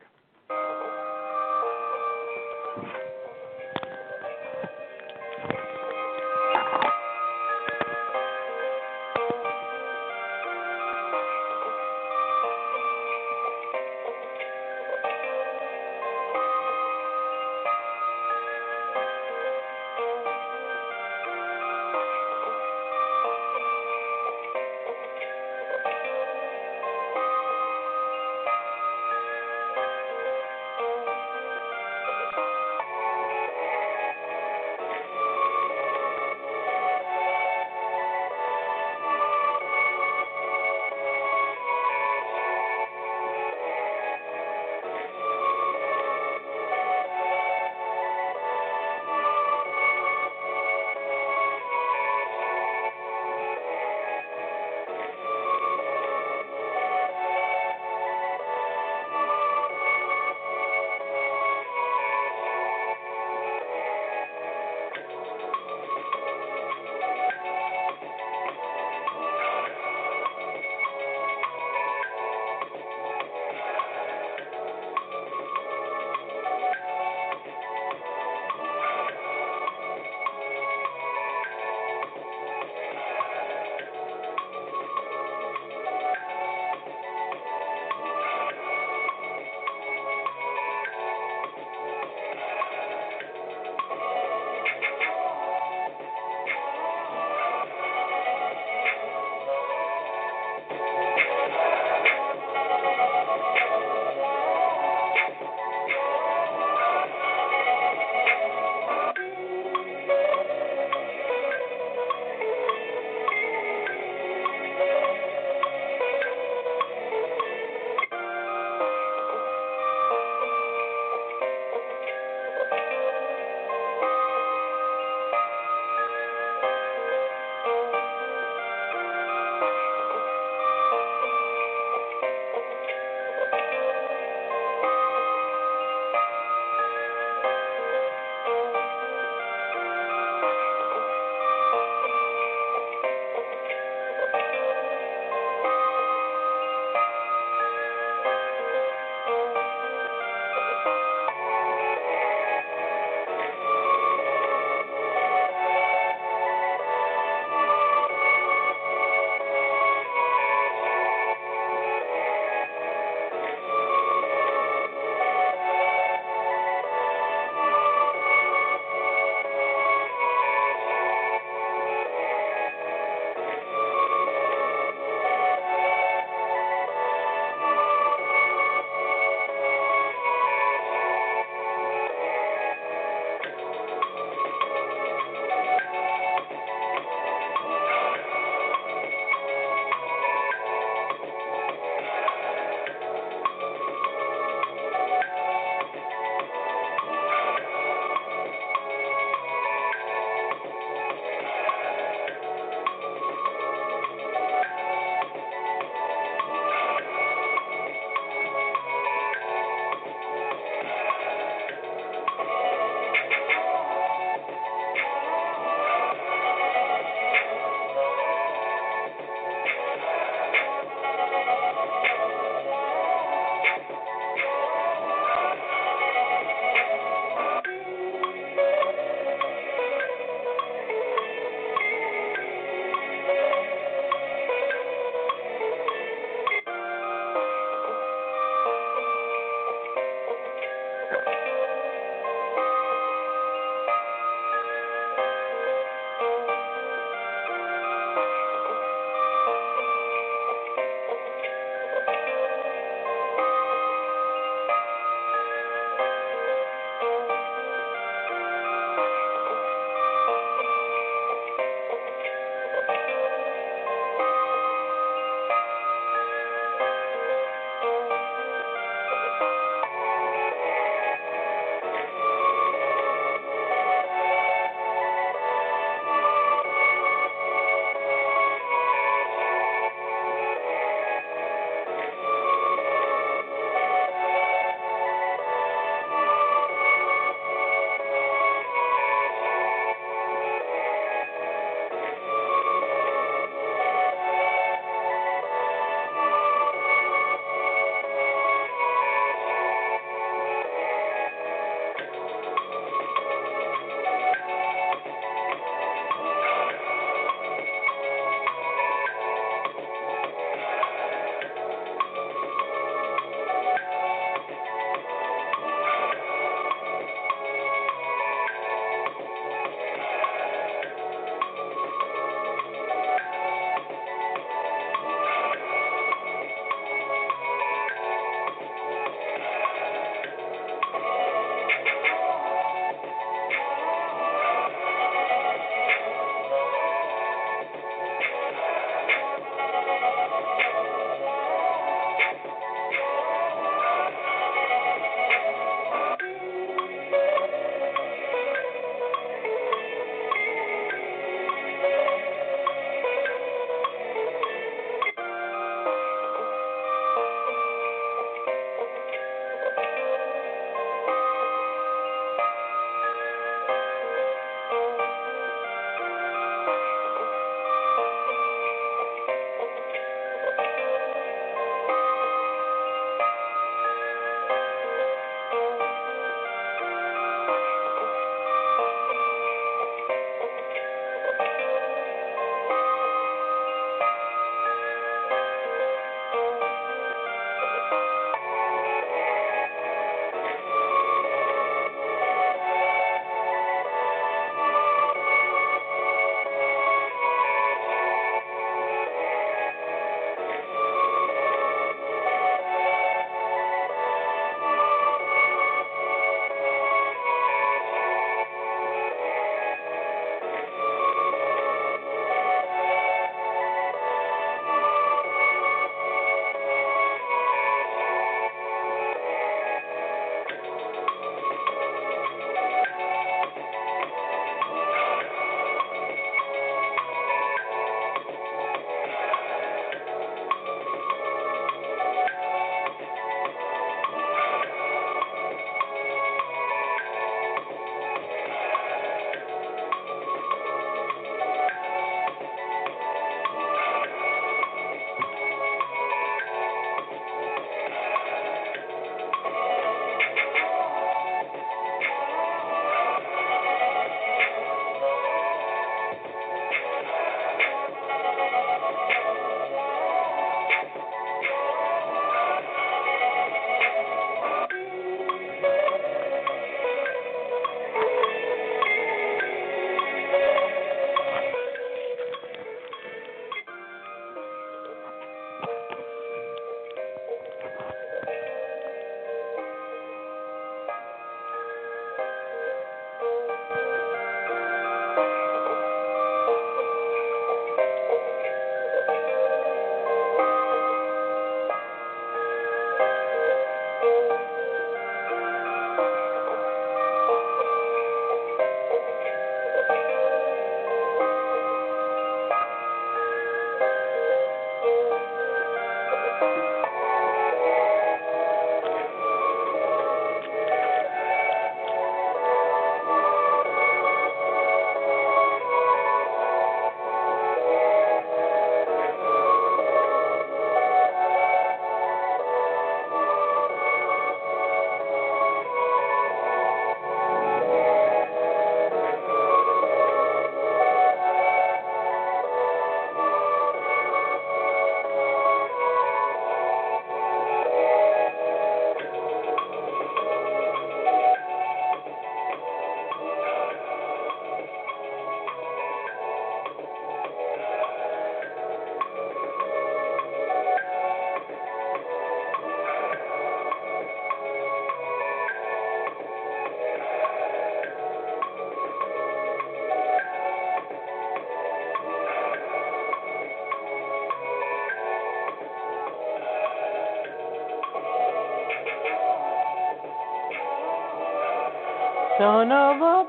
Son of a.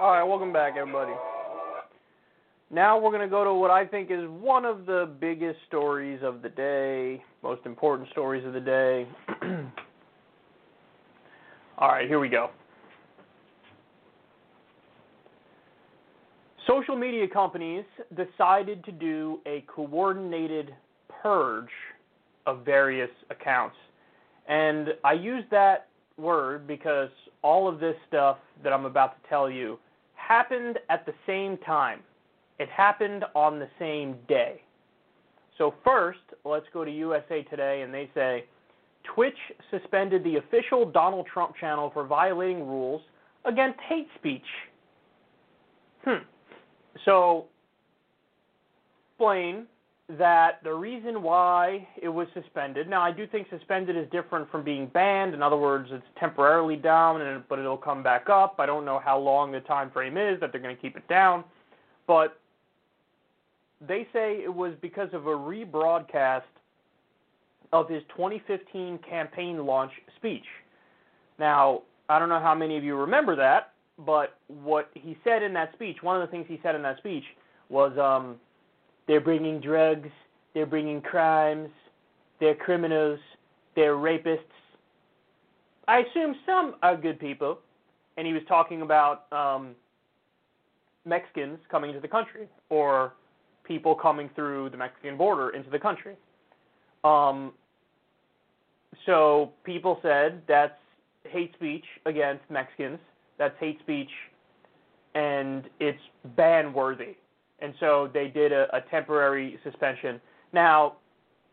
All right, welcome back, everybody. Now we're going to go to what I think is one of the biggest stories of the day, most important stories of the day. All right, here we go. Social media companies decided to do a coordinated purge of various accounts. And I use that word because all of this stuff that I'm about to tell you happened at the same time. It happened on the same day. So, first, let's go to USA Today, and they say Twitch suspended the official Donald Trump channel for violating rules against hate speech. Hmm. So, explain that the reason why it was suspended. Now, I do think suspended is different from being banned. In other words, it's temporarily down, and but it'll come back up. I don't know how long the time frame is that they're going to keep it down, but they say it was because of a rebroadcast of his 2015 campaign launch speech. Now, I don't know how many of you remember that, but what he said in that speech, one of the things he said in that speech was, um, they're bringing drugs, they're bringing crimes, they're criminals, they're rapists. I assume some are good people, and he was talking about um, Mexicans coming into the country or people coming through the Mexican border into the country. Um, so people said that's hate speech against Mexicans. That's hate speech, and it's ban worthy. And so they did a, a temporary suspension. Now,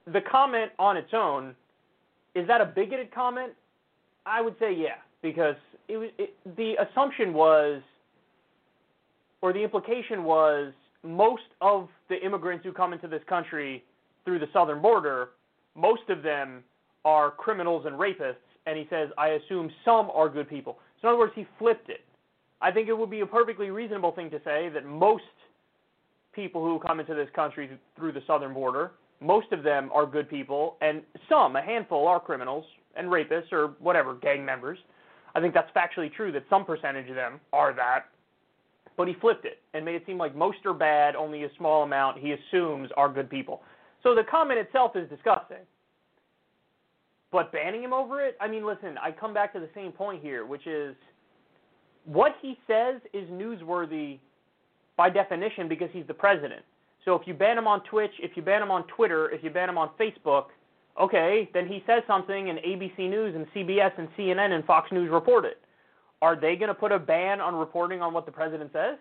the comment on its own is that a bigoted comment? I would say yeah, because it was it, the assumption was, or the implication was, most of the immigrants who come into this country through the southern border, most of them are criminals and rapists. And he says, I assume some are good people. So in other words, he flipped it. I think it would be a perfectly reasonable thing to say that most people who come into this country through the southern border, most of them are good people, and some, a handful, are criminals and rapists or whatever, gang members. I think that's factually true that some percentage of them are that. But he flipped it and made it seem like most are bad, only a small amount he assumes are good people. So the comment itself is disgusting. But banning him over it, I mean, listen, I come back to the same point here, which is what he says is newsworthy by definition because he's the president. So if you ban him on Twitch, if you ban him on Twitter, if you ban him on Facebook, okay, then he says something and ABC News and CBS and CNN and Fox News report it. Are they going to put a ban on reporting on what the president says?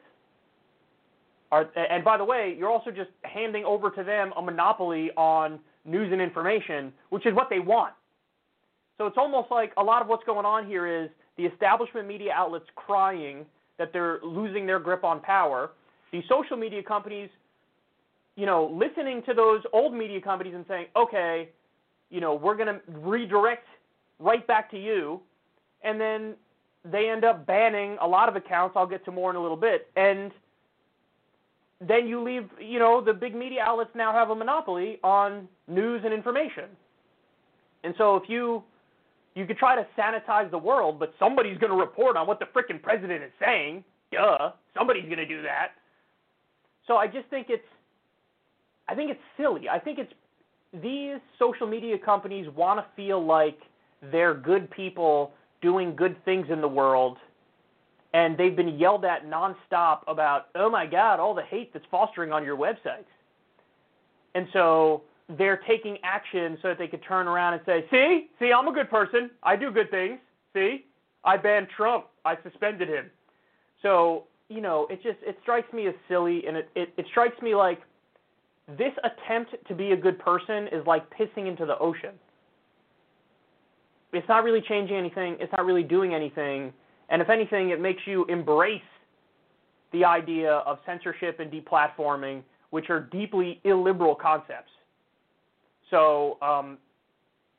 Are, and by the way, you're also just handing over to them a monopoly on news and information, which is what they want. So it's almost like a lot of what's going on here is the establishment media outlets crying that they're losing their grip on power. These social media companies, you know, listening to those old media companies and saying, okay, you know, we're going to redirect right back to you. And then they end up banning a lot of accounts. I'll get to more in a little bit. And then you leave, you know, the big media outlets now have a monopoly on news and information. And so if you you could try to sanitize the world, but somebody's going to report on what the frickin' president is saying. Duh, somebody's going to do that. So I just think it's I think it's silly. I think it's these social media companies want to feel like they're good people doing good things in the world and they've been yelled at nonstop about, oh my God, all the hate that's fostering on your websites. And so they're taking action so that they could turn around and say, see, see, I'm a good person. I do good things. See, I banned Trump. I suspended him. So, you know, it just it strikes me as silly and it, it, it strikes me like this attempt to be a good person is like pissing into the ocean. It's not really changing anything. It's not really doing anything. And if anything, it makes you embrace the idea of censorship and deplatforming, which are deeply illiberal concepts. So um,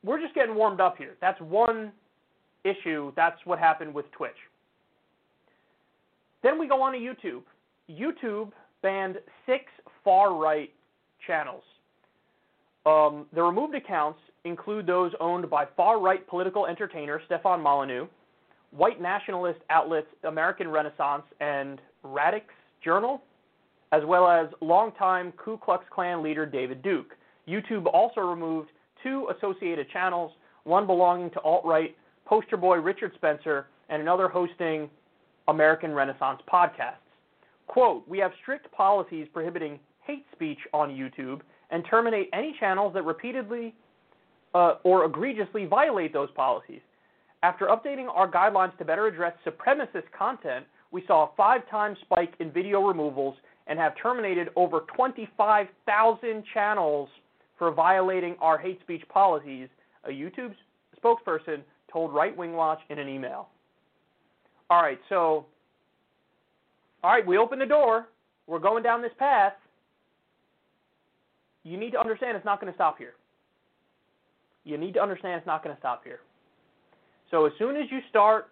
we're just getting warmed up here. That's one issue. That's what happened with Twitch. Then we go on to YouTube. YouTube banned six far right channels. Um, the removed accounts include those owned by far-right political entertainer Stefan Molyneux, white nationalist outlets American Renaissance and Radix Journal, as well as longtime Ku Klux Klan leader David Duke. YouTube also removed two associated channels, one belonging to alt-right poster boy Richard Spencer and another hosting American Renaissance podcasts. Quote, we have strict policies prohibiting hate speech on YouTube and terminate any channels that repeatedly uh, or egregiously violate those policies. After updating our guidelines to better address supremacist content, we saw a five times spike in video removals and have terminated over 25,000 channels for violating our hate speech policies, a YouTube spokesperson told Right Wing Watch in an email. All right, so, all right, we open the door. We're going down this path. You need to understand it's not going to stop here. You need to understand it's not going to stop here. So as soon as you start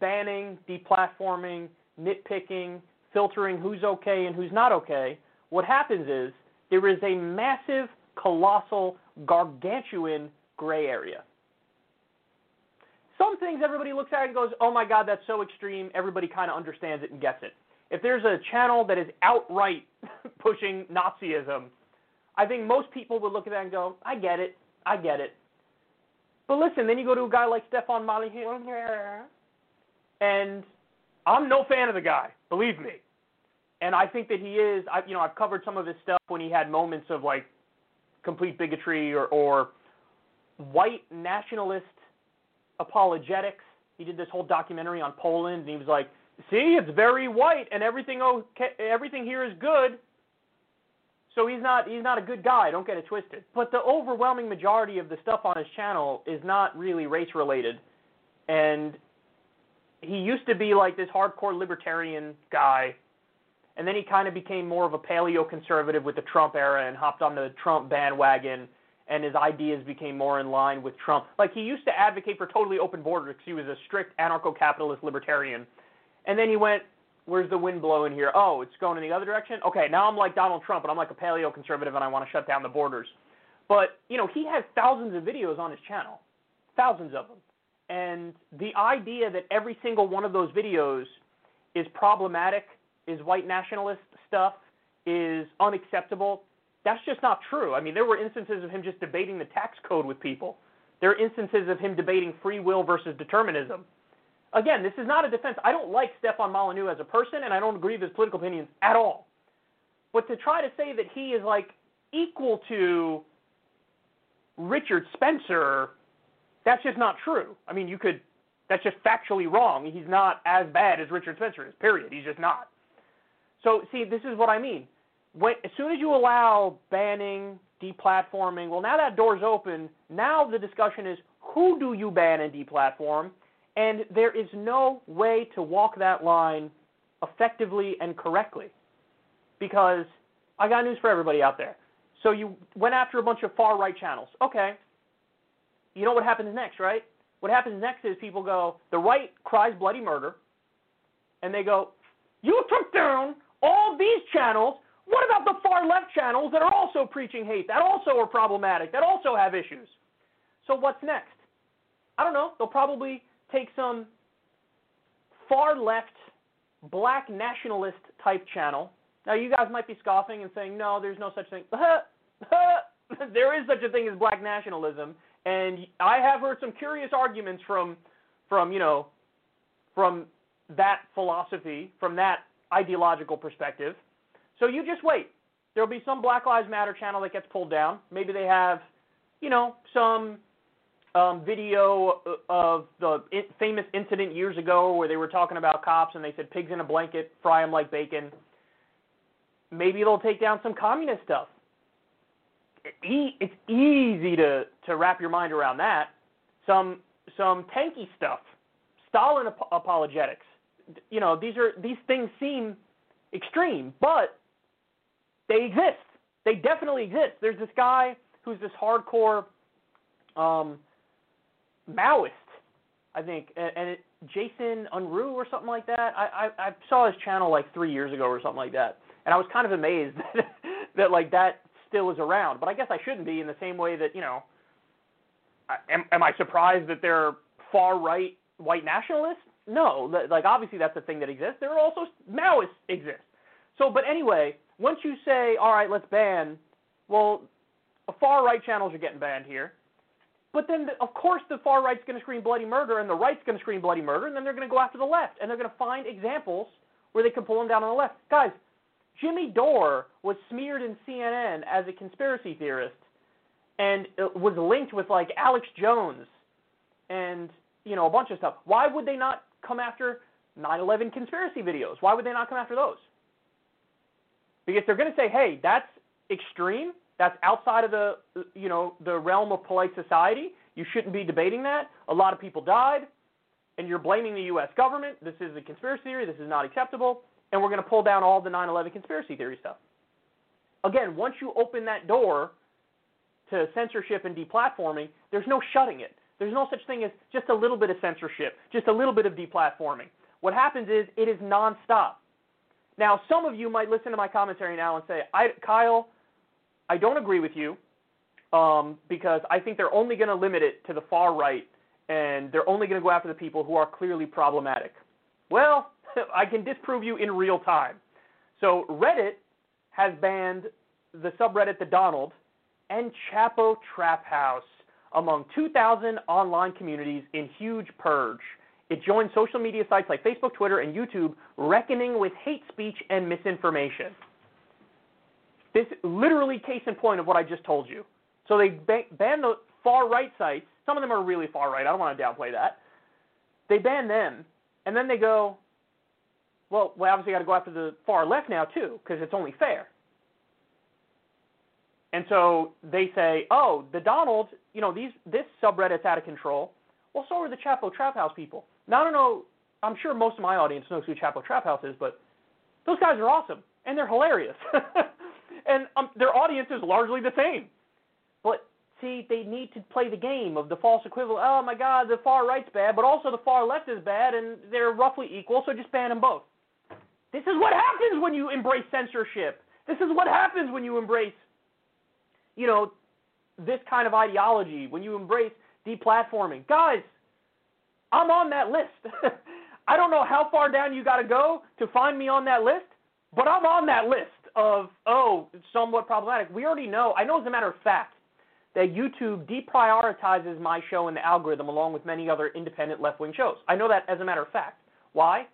banning, deplatforming, nitpicking, filtering who's okay and who's not okay, what happens is there is a massive, colossal, gargantuan gray area. Some things everybody looks at and goes, oh my God, that's so extreme. Everybody kind of understands it and gets it. If there's a channel that is outright pushing Nazism, I think most people would look at that and go, I get it. I get it. But listen, then you go to a guy like Stefan Molyneux, and I'm no fan of the guy, believe me. And I think that he is. I, you know, I've covered some of his stuff when he had moments of like complete bigotry or, or white nationalist apologetics. He did this whole documentary on Poland, and he was like, "See, it's very white, and everything okay, everything here is good." So he's not he's not a good guy. Don't get it twisted. But the overwhelming majority of the stuff on his channel is not really race related, and he used to be like this hardcore libertarian guy, and then he kind of became more of a paleo conservative with the Trump era and hopped on the Trump bandwagon, and his ideas became more in line with Trump. Like he used to advocate for totally open borders he was a strict anarcho-capitalist libertarian, and then he went where's the wind blowing here? Oh, it's going in the other direction? Okay, now I'm like Donald Trump and I'm like a paleo conservative and I want to shut down the borders. But, you know, he has thousands of videos on his channel. Thousands of them. And the idea that every single one of those videos is problematic, is white nationalist stuff, is unacceptable, that's just not true. I mean, there were instances of him just debating the tax code with people. There are instances of him debating free will versus determinism. Again, this is not a defense. I don't like Stefan Molyneux as a person, and I don't agree with his political opinions at all. But to try to say that he is like equal to Richard Spencer, that's just not true. I mean, you could, that's just factually wrong. He's not as bad as Richard Spencer is, period. He's just not. So, see, this is what I mean. When, as soon as you allow banning, deplatforming, well, now that door's open. Now the discussion is who do you ban and deplatform? And there is no way to walk that line effectively and correctly. Because I got news for everybody out there. So you went after a bunch of far right channels. Okay. You know what happens next, right? What happens next is people go, the right cries bloody murder, and they go, You took down all these channels. What about the far left channels that are also preaching hate, that also are problematic, that also have issues? So what's next? I don't know. They'll probably take some far left black nationalist type channel. Now, you guys might be scoffing and saying, no, there's no such thing. there is such a thing as black nationalism. And I have heard some curious arguments from, from you know, from that philosophy, from that ideological perspective. So you just wait. There'll be some Black Lives Matter channel that gets pulled down. Maybe they have, you know, some um, video of the famous incident years ago where they were talking about cops and they said pigs in a blanket, fry them like bacon. Maybe they'll take down some communist stuff. It's easy to, to wrap your mind around that. Some some tanky stuff, Stalin ap- apologetics. You know, these are these things seem extreme, but they exist. They definitely exist. There's this guy who's this hardcore um, Maoist, I think, and, and it, Jason Unruhe or something like that. I, I I saw his channel like three years ago or something like that, and I was kind of amazed that, that like that still is around. But I guess I shouldn't be in the same way that you know am, am I surprised that they're far right white nationalists? No, like obviously that's a thing that exists. There are also Maoists exist. So, but anyway, once you say, all right, let's ban, well, far right channels are getting banned here. But then, the, of course, the far right's going to scream bloody murder, and the right's going to scream bloody murder, and then they're going to go after the left, and they're going to find examples where they can pull them down on the left. Guys, Jimmy Dore was smeared in CNN as a conspiracy theorist, and uh, was linked with like Alex Jones, and you know a bunch of stuff. Why would they not come after 9/11 conspiracy videos? Why would they not come after those? Because they're going to say, hey, that's extreme. That's outside of the you know the realm of polite society. You shouldn't be debating that. A lot of people died, and you're blaming the U.S. government. This is a conspiracy theory. This is not acceptable, and we're going to pull down all the 9/11 conspiracy theory stuff. Again, once you open that door to censorship and deplatforming, there's no shutting it. There's no such thing as just a little bit of censorship, just a little bit of deplatforming. What happens is it is nonstop. Now, some of you might listen to my commentary now and say, I, Kyle, I don't agree with you um, because I think they're only going to limit it to the far right and they're only going to go after the people who are clearly problematic. Well, I can disprove you in real time. So Reddit has banned the subreddit The Donald and Chapo Trap House among 2,000 online communities in huge purge. It joined social media sites like Facebook, Twitter, and YouTube, reckoning with hate speech and misinformation. This literally case in point of what I just told you. So they ban the far right sites. Some of them are really far right. I don't want to downplay that. They ban them, and then they go, well, we obviously got to go after the far left now too, because it's only fair. And so they say, oh, the Donald, you know, these this subreddit's out of control. Well, so are the Chapo Trap House people. Now I don't know. I'm sure most of my audience knows who Chapo Trap House is, but those guys are awesome and they're hilarious, and um, their audience is largely the same. But see, they need to play the game of the false equivalent. Oh my God, the far right's bad, but also the far left is bad, and they're roughly equal, so just ban them both. This is what happens when you embrace censorship. This is what happens when you embrace you know, this kind of ideology, when you embrace deplatforming. Guys, I'm on that list. I don't know how far down you got to go to find me on that list, but I'm on that list of, oh, somewhat problematic. We already know, I know as a matter of fact, that YouTube deprioritizes my show in the algorithm along with many other independent left wing shows. I know that as a matter of fact. Why?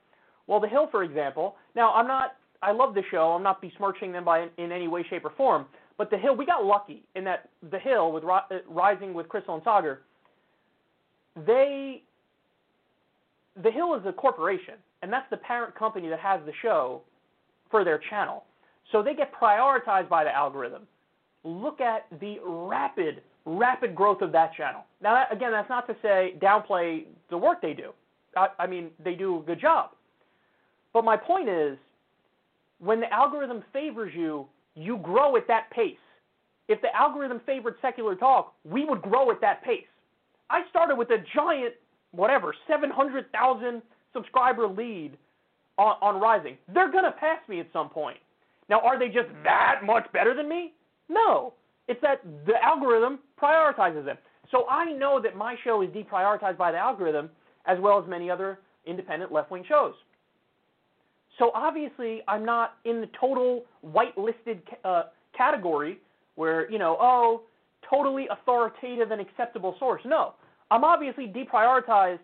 Well, The Hill, for example, now I'm not, I love the show, I'm not besmirching them by in any way, shape, or form, but the Hill, we got lucky in that the Hill with uh, Rising with Krystal and Saagar. They, the Hill is a corporation, and that's the parent company that has the show for their channel. So they get prioritized by the algorithm. Look at the rapid, rapid growth of that channel. Now, that, again, that's not to say downplay the work they do. I, I mean, they do a good job. But my point is, when the algorithm favors you, you grow at that pace. If the algorithm favored secular talk, we would grow at that pace. I started with a giant, whatever, 700,000 subscriber lead on, on Rising. They're going to pass me at some point. Now, are they just that much better than me? No. It's that the algorithm prioritizes them. So I know that my show is deprioritized by the algorithm as well as many other independent left wing shows. So obviously, I'm not in the total whitelisted uh, category where, you know, oh, totally authoritative and acceptable source. No, I'm obviously deprioritized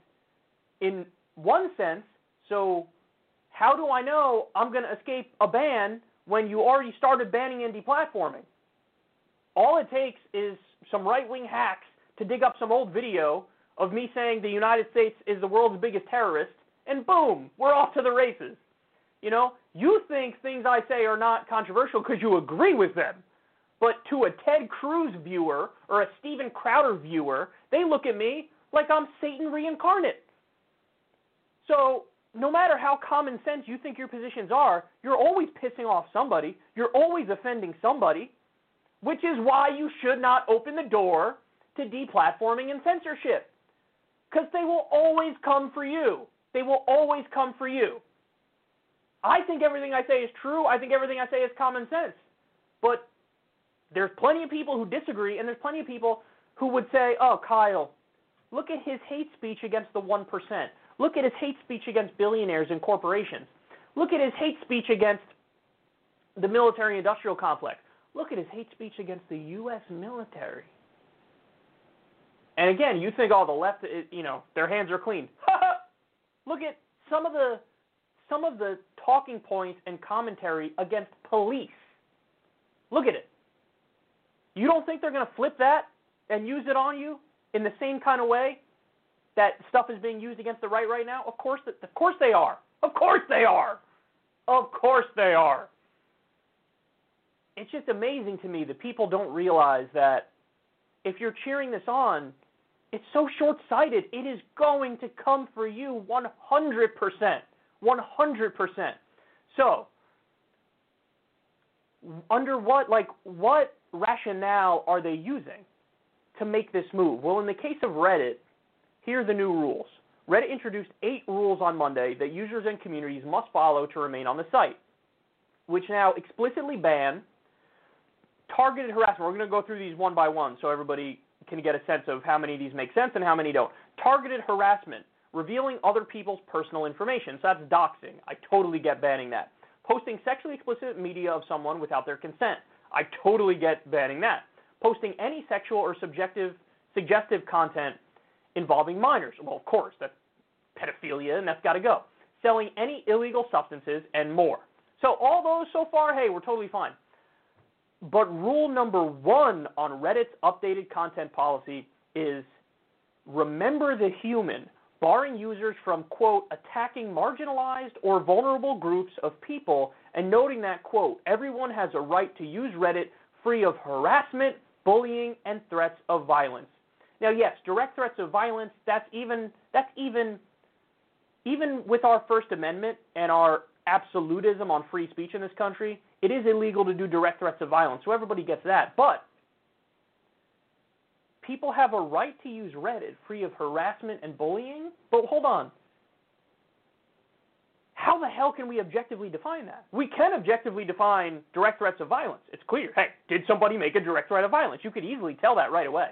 in one sense. So how do I know I'm going to escape a ban when you already started banning and deplatforming? All it takes is some right wing hacks to dig up some old video of me saying the United States is the world's biggest terrorist, and boom, we're off to the races. You know, you think things I say are not controversial because you agree with them. But to a Ted Cruz viewer or a Steven Crowder viewer, they look at me like I'm Satan reincarnate. So, no matter how common sense you think your positions are, you're always pissing off somebody. You're always offending somebody, which is why you should not open the door to deplatforming and censorship. Because they will always come for you. They will always come for you. I think everything I say is true. I think everything I say is common sense. But there's plenty of people who disagree, and there's plenty of people who would say, "Oh, Kyle, look at his hate speech against the 1%. Look at his hate speech against billionaires and corporations. Look at his hate speech against the military industrial complex. Look at his hate speech against the U.S. military. And again, you think, oh, the left, uh, you know, their hands are clean. Look at some of the some of the talking points and commentary against police. Look at it. You don't think they're going to flip that and use it on you in the same kind of way that stuff is being used against the right right now? Of course, of course they are. Of course they are. Of course they are. It's just amazing to me that people don't realize that if you're cheering this on, it's so short sighted. It is going to come for you 100%. 100%. So, under what, like, what rationale are they using to make this move? Well, in the case of Reddit, here are the new rules. Reddit introduced eight rules on Monday that users and communities must follow to remain on the site, which now explicitly ban targeted harassment. We're going to go through these one by one so everybody can get a sense of how many of these make sense and how many don't. Targeted harassment, revealing other people's personal information. So that's doxing. I totally get banning that. Posting sexually explicit media of someone without their consent. I totally get banning that. Posting any sexual or subjective suggestive content involving minors. Well, of course, that's pedophilia and that's got to go. Selling any illegal substances and more. So all those so far, hey, we're totally fine. But rule number one on Reddit's updated content policy is remember the human, barring users from, quote, attacking marginalized or vulnerable groups of people, and noting that, quote, everyone has a right to use Reddit free of harassment, bullying, and threats of violence. Now, yes, direct threats of violence, that's even, that's even, even with our First Amendment and our absolutism on free speech in this country, it is illegal to do direct threats of violence, so everybody gets that. But people have a right to use Reddit free of harassment and bullying. But hold on. How the hell can we objectively define that? We can objectively define direct threats of violence. It's clear. Hey, did somebody make a direct threat of violence? You could easily tell that right away.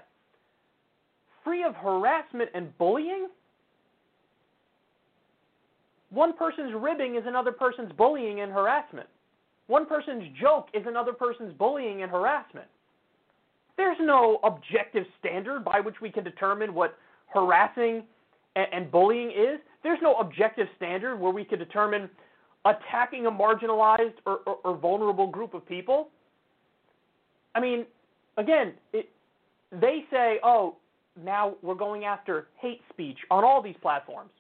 Free of harassment and bullying? One person's ribbing is another person's bullying and harassment. One person's joke is another person's bullying and harassment. There's no objective standard by which we can determine what harassing and, and bullying is. There's no objective standard where we can determine attacking a marginalized or, or, or vulnerable group of people. I mean, again, it, they say, oh, now we're going after hate speech on all these platforms.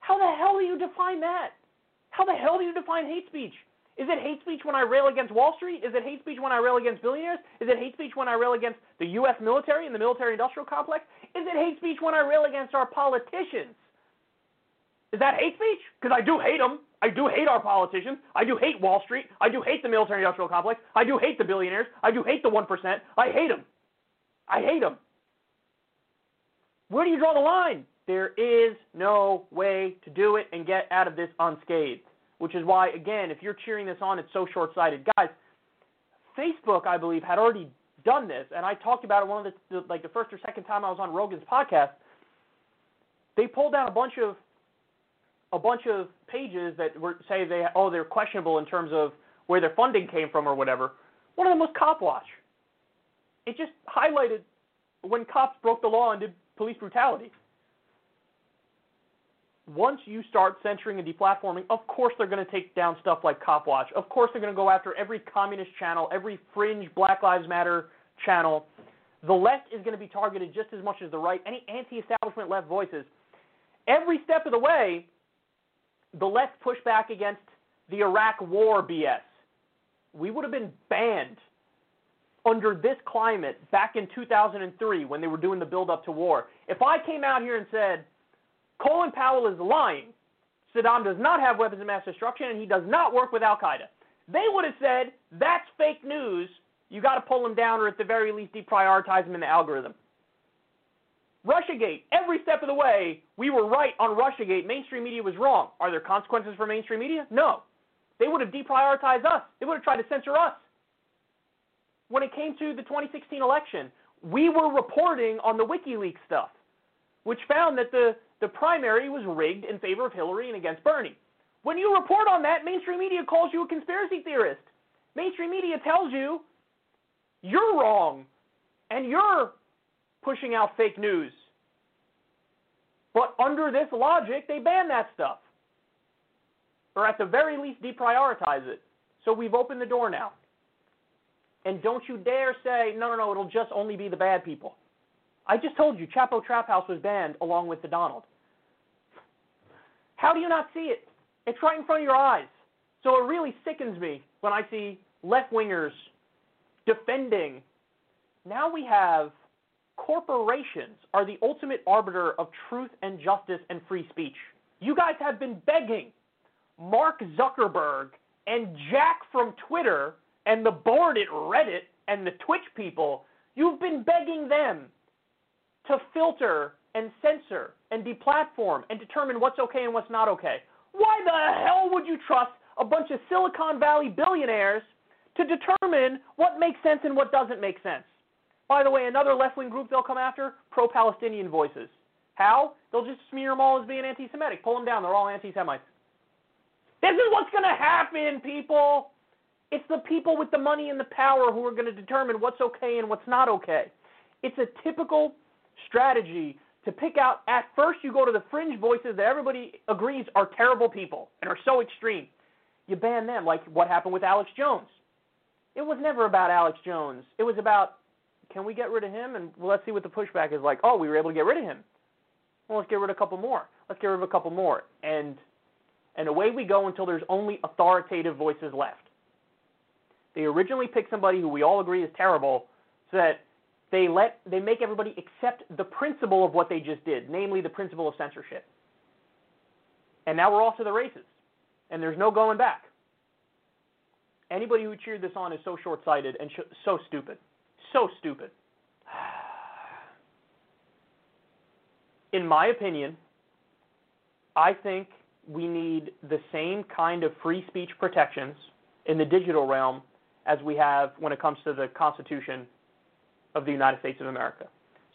How the hell do you define that? How the hell do you define hate speech? Is it hate speech when I rail against Wall Street? Is it hate speech when I rail against billionaires? Is it hate speech when I rail against the U.S. military and the military industrial complex? Is it hate speech when I rail against our politicians? Is that hate speech? Because I do hate them. I do hate our politicians. I do hate Wall Street. I do hate the military industrial complex. I do hate the billionaires. I do hate the 1%. I hate them. I hate them. Where do you draw the line? There is no way to do it and get out of this unscathed which is why, again, if you're cheering this on, it's so short sighted. Guys, Facebook, I believe, had already done this, and I talked about it one of the, the like the first or second time I was on Rogan's podcast. They pulled down a bunch of a bunch of pages that were say they oh they're questionable in terms of where their funding came from or whatever. One of them was Cop Watch. It just highlighted when cops broke the law and did police brutality once you start censoring and deplatforming, of course they're going to take down stuff like Copwatch. Of course they're going to go after every communist channel, every fringe Black Lives Matter channel. The left is going to be targeted just as much as the right, any anti establishment left voices. Every step of the way, the left pushed back against the Iraq war BS. We would have been banned under this climate back in 2003 when they were doing the build up to war. If I came out here and said, Colin Powell is lying. Saddam does not have weapons of mass destruction, and he does not work with Al Qaeda. They would have said, that's fake news. You got to pull him down, or at the very least, deprioritize him in the algorithm. Russiagate, every step of the way, we were right on Russiagate. Mainstream media was wrong. Are there consequences for mainstream media? No. They would have deprioritized us. They would have tried to censor us. When it came to the 2016 election, we were reporting on the WikiLeaks stuff, which found that the, the primary was rigged in favor of Hillary and against Bernie. When you report on that, mainstream media calls you a conspiracy theorist. Mainstream media tells you you're wrong and you're pushing out fake news. But under this logic, they ban that stuff. Or at the very least, deprioritize it. So we've opened the door now. And don't you dare say, no, no, no, it'll just only be the bad people. I just told you, Chapo Trap House was banned along with the Donald. How do you not see it? It's right in front of your eyes. So it really sickens me when I see left wingers defending. Now we have corporations are the ultimate arbiter of truth and justice and free speech. You guys have been begging Mark Zuckerberg and Jack from Twitter and the board at Reddit and the Twitch people, you've been begging them to filter and censor and deplatform and determine what's okay and what's not okay. Why the hell would you trust a bunch of Silicon Valley billionaires to determine what makes sense and what doesn't make sense? By the way, another left wing group they'll come after pro Palestinian voices. How? They'll just smear them all as being anti Semitic. Pull them down. They're all anti Semites. This is what's going to happen, people. It's the people with the money and the power who are going to determine what's okay and what's not okay. It's a typical strategy to pick out. At first, you go to the fringe voices that everybody agrees are terrible people and are so extreme. You ban them, like what happened with Alex Jones. It was never about Alex Jones. It was about can we get rid of him? And let's see what the pushback is like. Oh, we were able to get rid of him. Well, let's get rid of a couple more. Let's get rid of a couple more. And and away we go until there's only authoritative voices left. They originally picked somebody who we all agree is terrible, so that they let they make everybody accept the principle of what they just did, namely the principle of censorship. And now we're off to the races, and there's no going back. Anybody who cheered this on is so short-sighted and sh- so stupid, so stupid. In my opinion, I think we need the same kind of free speech protections in the digital realm as we have when it comes to the Constitution of the United States of America.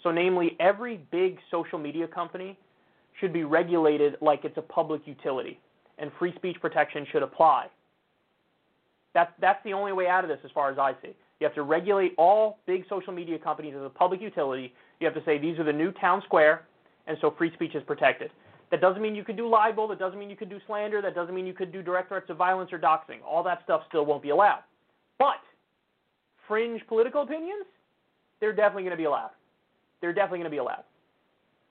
So, namely, every big social media company should be regulated like it's a public utility, and free speech protection should apply. That's, that's the only way out of this, as far as I see. You have to regulate all big social media companies as a public utility. You have to say these are the new town square, and so free speech is protected. That doesn't mean you could do libel. That doesn't mean you could do slander. That doesn't mean you could do direct threats of violence or doxing. All that stuff still won't be allowed. But fringe political opinions, they're definitely going to be allowed. They're definitely going to be allowed.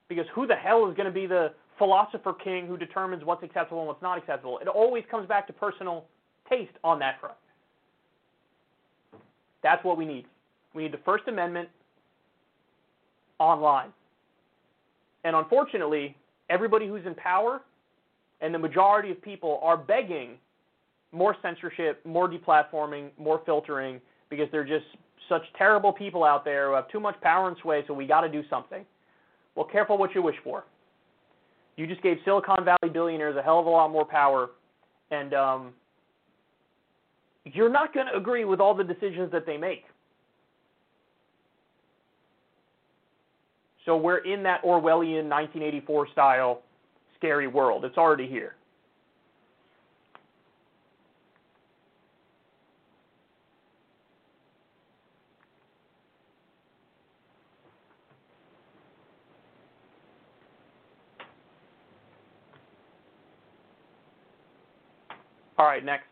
Because who the hell is going to be the philosopher king who determines what's acceptable and what's not acceptable? It always comes back to personal taste on that front. That's what we need. We need the First Amendment online. And unfortunately, everybody who's in power and the majority of people are begging more censorship, more deplatforming, more filtering because they're just such terrible people out there who have too much power and sway, so we got to do something. Well, careful what you wish for. You just gave Silicon Valley billionaires a hell of a lot more power, and um, you're not going to agree with all the decisions that they make. So we're in that Orwellian 1984 style scary world. It's already here. All right, next.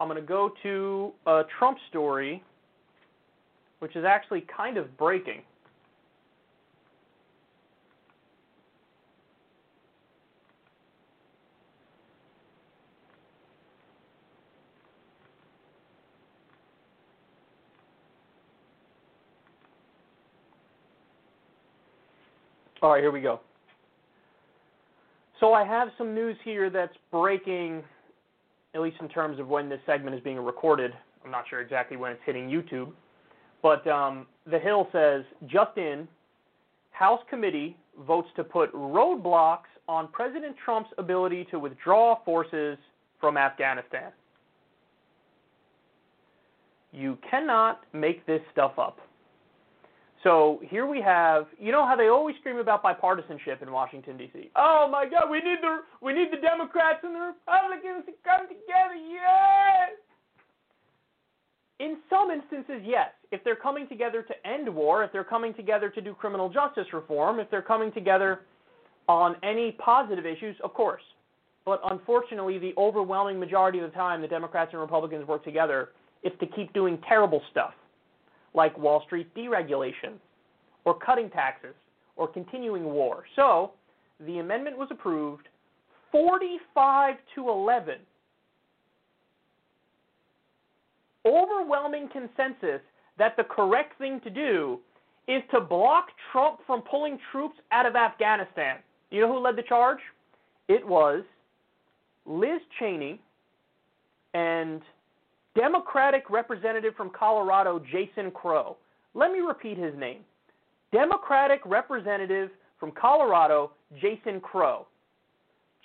I'm going to go to a Trump story, which is actually kind of breaking. All right, here we go. So I have some news here that's breaking, at least in terms of when this segment is being recorded. I'm not sure exactly when it's hitting YouTube. But um, The Hill says, just in, House committee votes to put roadblocks on President Trump's ability to withdraw forces from Afghanistan. You cannot make this stuff up. So here we have, you know how they always scream about bipartisanship in Washington D.C. Oh my God, we need the we need the Democrats and the Republicans to come together. Yes. In some instances, yes. If they're coming together to end war, if they're coming together to do criminal justice reform, if they're coming together on any positive issues, of course. But unfortunately, the overwhelming majority of the time, the Democrats and Republicans work together is to keep doing terrible stuff, like Wall Street deregulation, or cutting taxes, or continuing war. So, the amendment was approved 45 to 11 overwhelming consensus that the correct thing to do is to block Trump from pulling troops out of Afghanistan. You know who led the charge? It was Liz Cheney and Democratic representative from Colorado, Jason Crow. Let me repeat his name Democratic representative from Colorado, Jason Crow.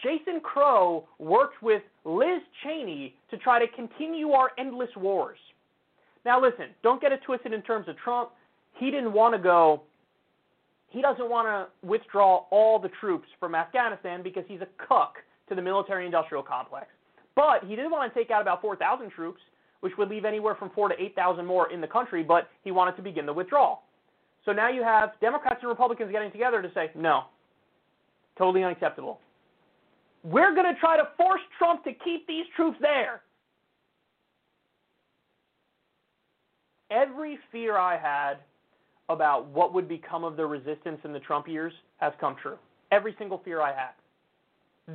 Jason Crow worked with Liz Cheney to try to continue our endless wars. Now, listen, don't get it twisted in terms of Trump. He didn't want to go, he doesn't want to withdraw all the troops from Afghanistan because he's a cuck to the military industrial complex. But he did want to take out about 4,000 troops, which would leave anywhere from 4 to 8,000 more in the country, but he wanted to begin the withdrawal. So now you have Democrats and Republicans getting together to say, no, totally unacceptable. We're going to try to force Trump to keep these troops there. Every fear I had about what would become of the resistance in the Trump years has come true. Every single fear I had.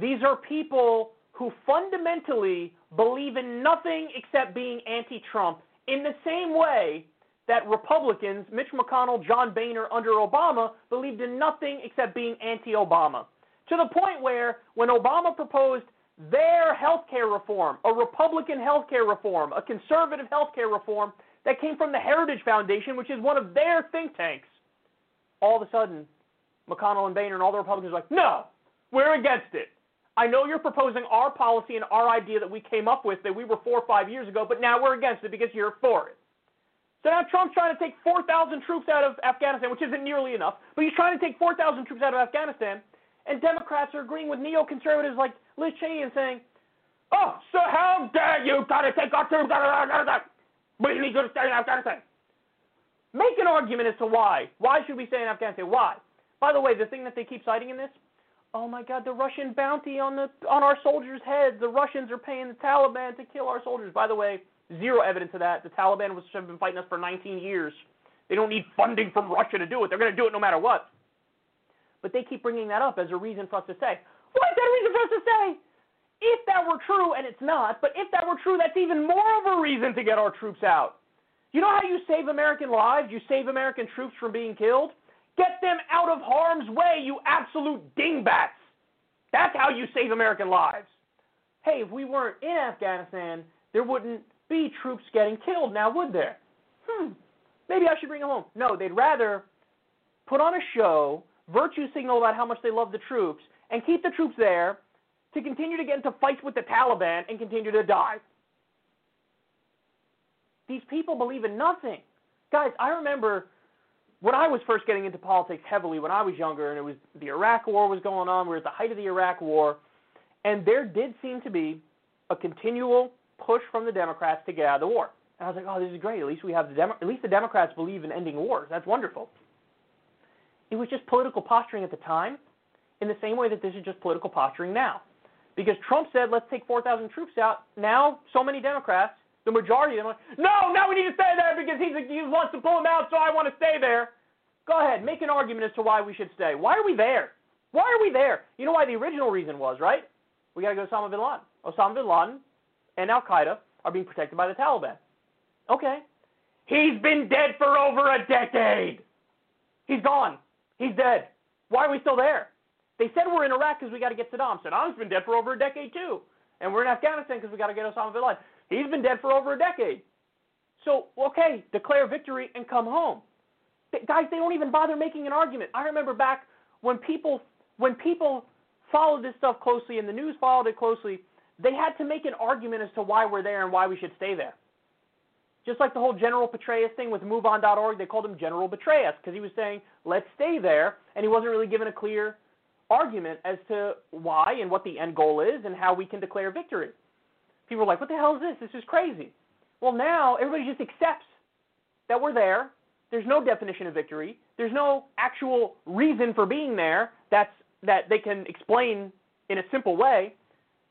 These are people who fundamentally believe in nothing except being anti Trump in the same way that Republicans, Mitch McConnell, John Boehner under Obama, believed in nothing except being anti Obama to the point where when Obama proposed their health care reform, a Republican health care reform, a conservative health care reform that came from the Heritage Foundation, which is one of their think tanks, all of a sudden, McConnell and Boehner and all the Republicans are like, no, we're against it. I know you're proposing our policy and our idea that we came up with that we were four or five years ago, but now we're against it because you're for it. So now Trump's trying to take 4,000 troops out of Afghanistan, which isn't nearly enough, but he's trying to take 4,000 troops out of Afghanistan and Democrats are agreeing with neoconservatives like Liz Cheney and saying, "Oh, so how dare you try to take our troops out of Afghanistan? We need to stay in Afghanistan." Make an argument as to why. Why should we stay in Afghanistan? Why? By the way, the thing that they keep citing in this, oh my God, the Russian bounty on the on our soldiers' heads. The Russians are paying the Taliban to kill our soldiers. By the way, zero evidence of that. The Taliban was, have been fighting us for 19 years. They don't need funding from Russia to do it. They're going to do it no matter what. But they keep bringing that up as a reason for us to say, what is that a reason for us to say? If that were true, and it's not, but if that were true, that's even more of a reason to get our troops out. You know how you save American lives? You save American troops from being killed? Get them out of harm's way, you absolute dingbats. That's how you save American lives. Hey, if we weren't in Afghanistan, there wouldn't be troops getting killed now, would there? Hmm, maybe I should bring them home. No, they'd rather put on a show virtue signal about how much they love the troops, and keep the troops there to continue to get into fights with the Taliban and continue to die. These people believe in nothing. Guys, I remember when I was first getting into politics heavily when I was younger, and it was the Iraq War was going on. We were at the height of the Iraq War, and there did seem to be a continual push from the Democrats to get out of the war. And I was like, oh, this is great. At least we have the Demo- at least the Democrats believe in ending wars. That's wonderful. It was just political posturing at the time, in the same way that this is just political posturing now. Because Trump said, let's take 4,000 troops out. Now, so many Democrats, the majority of them, like, no, now we need to stay there because he's, he wants to pull them out, so I want to stay there. Go ahead, make an argument as to why we should stay. Why are we there? Why are we there? You know why the original reason was, right? We got to go to Osama bin Laden. Osama bin Laden and Al Qaeda are being protected by the Taliban. Okay. He's been dead for over a decade. He's gone. He's dead. Why are we still there? They said we're in Iraq because we got to get Saddam. Saddam's been dead for over a decade too, and we're in Afghanistan because we got to get Osama bin Laden. He's been dead for over a decade. So okay, declare victory and come home. guys, they don't even bother making an argument. I remember back when people when people followed this stuff closely and the news followed it closely, they had to make an argument as to why we're there and why we should stay there. Just like the whole General Petraeus thing with MoveOn.org, they called him General Betrayus because he was saying, let's stay there, and he wasn't really given a clear argument as to why and what the end goal is and how we can declare victory. People are like, what the hell is this? This is crazy. Well, now everybody just accepts that we're there. There's no definition of victory. There's no actual reason for being there that's that they can explain in a simple way,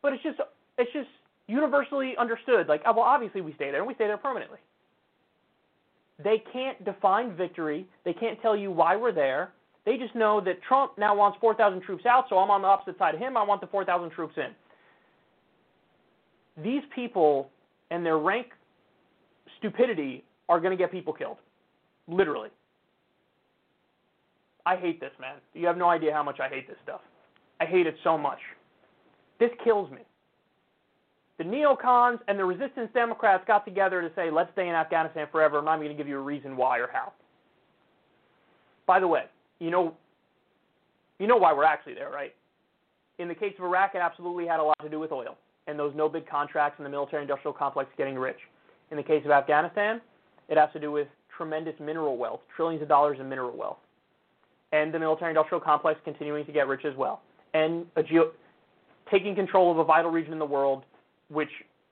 but it's just it's just universally understood. Like, oh, well, obviously we stay there, and we stay there permanently. They can't define victory. They can't tell you why we're there. They just know that Trump now wants 4,000 troops out, so I'm on the opposite side of him. I want the 4,000 troops in. These people and their rank stupidity are going to get people killed. Literally. I hate this, man. You have no idea how much I hate this stuff. I hate it so much. This kills me. The neocons and the resistance Democrats got together to say, let's stay in Afghanistan forever. I'm not going to give you a reason why or how. By the way, you know, you know why we're actually there, right? In the case of Iraq, it absolutely had a lot to do with oil and those no bid contracts and the military industrial complex getting rich. In the case of Afghanistan, it has to do with tremendous mineral wealth, trillions of dollars in mineral wealth, and the military industrial complex continuing to get rich as well, and geo- taking control of a vital region in the world, which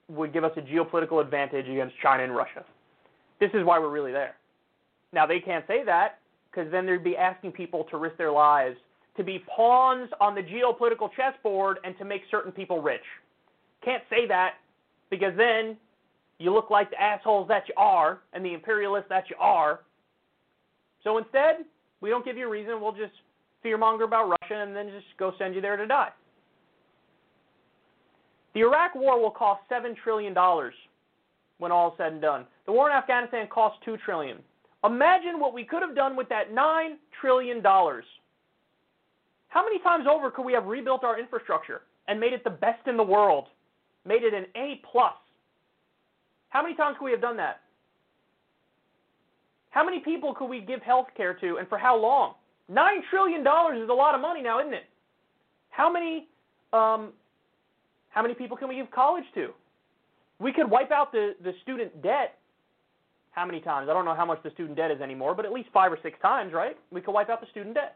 would give us a geopolitical advantage against China and Russia. This is why we're really there. Now, they can't say that because then they'd be asking people to risk their lives to be pawns on the geopolitical chessboard and to make certain people rich. Can't say that because then you look like the assholes that you are and the imperialists that you are. So instead, we don't give you a reason. We'll just fearmonger about Russia and then just go send you there to die. The Iraq war will cost $7 trillion when all is said and done. The war in Afghanistan cost 2 trillion. Imagine what we could have done with that $9 trillion. How many times over could we have rebuilt our infrastructure and made it the best in the world? Made it an A plus. How many times could we have done that? How many people could we give health care to and for how long? Nine trillion dollars is a lot of money now, isn't it? How many um, how many people can we give college to? We could wipe out the, the student debt how many times? I don't know how much the student debt is anymore, but at least five or six times, right? We could wipe out the student debt.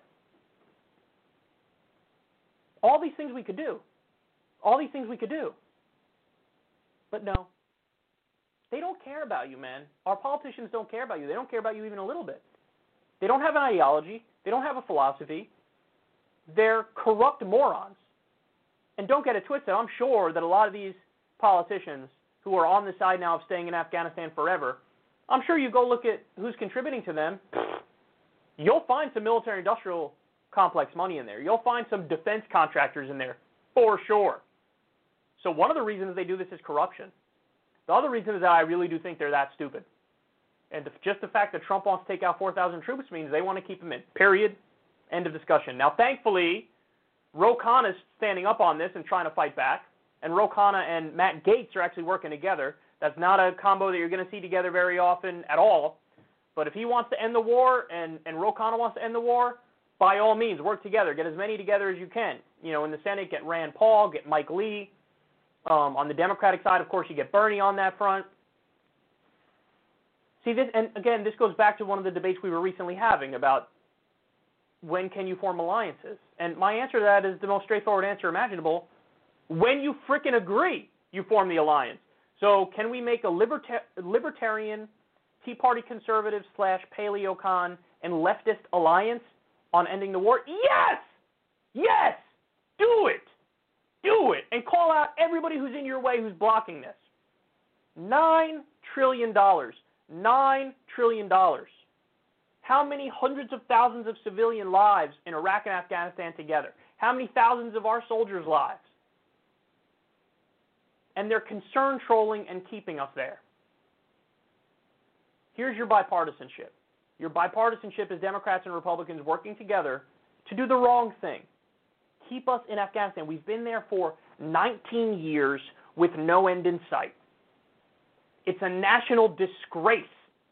All these things we could do. All these things we could do. But no. They don't care about you, man. Our politicians don't care about you. They don't care about you even a little bit. They don't have an ideology. They don't have a philosophy. They're corrupt morons. And don't get it twisted. I'm sure that a lot of these politicians who are on the side now of staying in Afghanistan forever I'm sure you go look at who's contributing to them. You'll find some military industrial complex money in there. You'll find some defense contractors in there for sure. So one of the reasons they do this is corruption. The other reason is that I really do think they're that stupid. And just the fact that Trump wants to take out 4,000 troops means they want to keep them in. Period. End of discussion. Now, thankfully, Ro Khanna is standing up on this and trying to fight back. And Ro Khanna and Matt Gaetz are actually working together that's not a combo that you're going to see together very often at all. But if he wants to end the war and, and Ro Khanna wants to end the war, by all means, work together. Get as many together as you can. You know, in the Senate, get Rand Paul, get Mike Lee. Um, on the Democratic side, of course, you get Bernie on that front. See this, and again, this goes back to one of the debates we were recently having about when can you form alliances. And my answer to that is the most straightforward answer imaginable: when you frickin' agree, you form the alliance. So can we make a liberta- libertarian, Tea Party conservative slash paleocon and leftist alliance on ending the war? Yes! Yes! Do it! Do it! And call out everybody who's in your way who's blocking this. Nine trillion dollars. Nine trillion dollars. How many hundreds of thousands of civilian lives in Iraq and Afghanistan together? How many thousands of our soldiers' lives? and they're concern trolling and keeping us there. Here's your bipartisanship. Your bipartisanship is Democrats and Republicans working together to do the wrong thing. Keep us in Afghanistan. We've been there for 19 years with no end in sight. It's a national disgrace,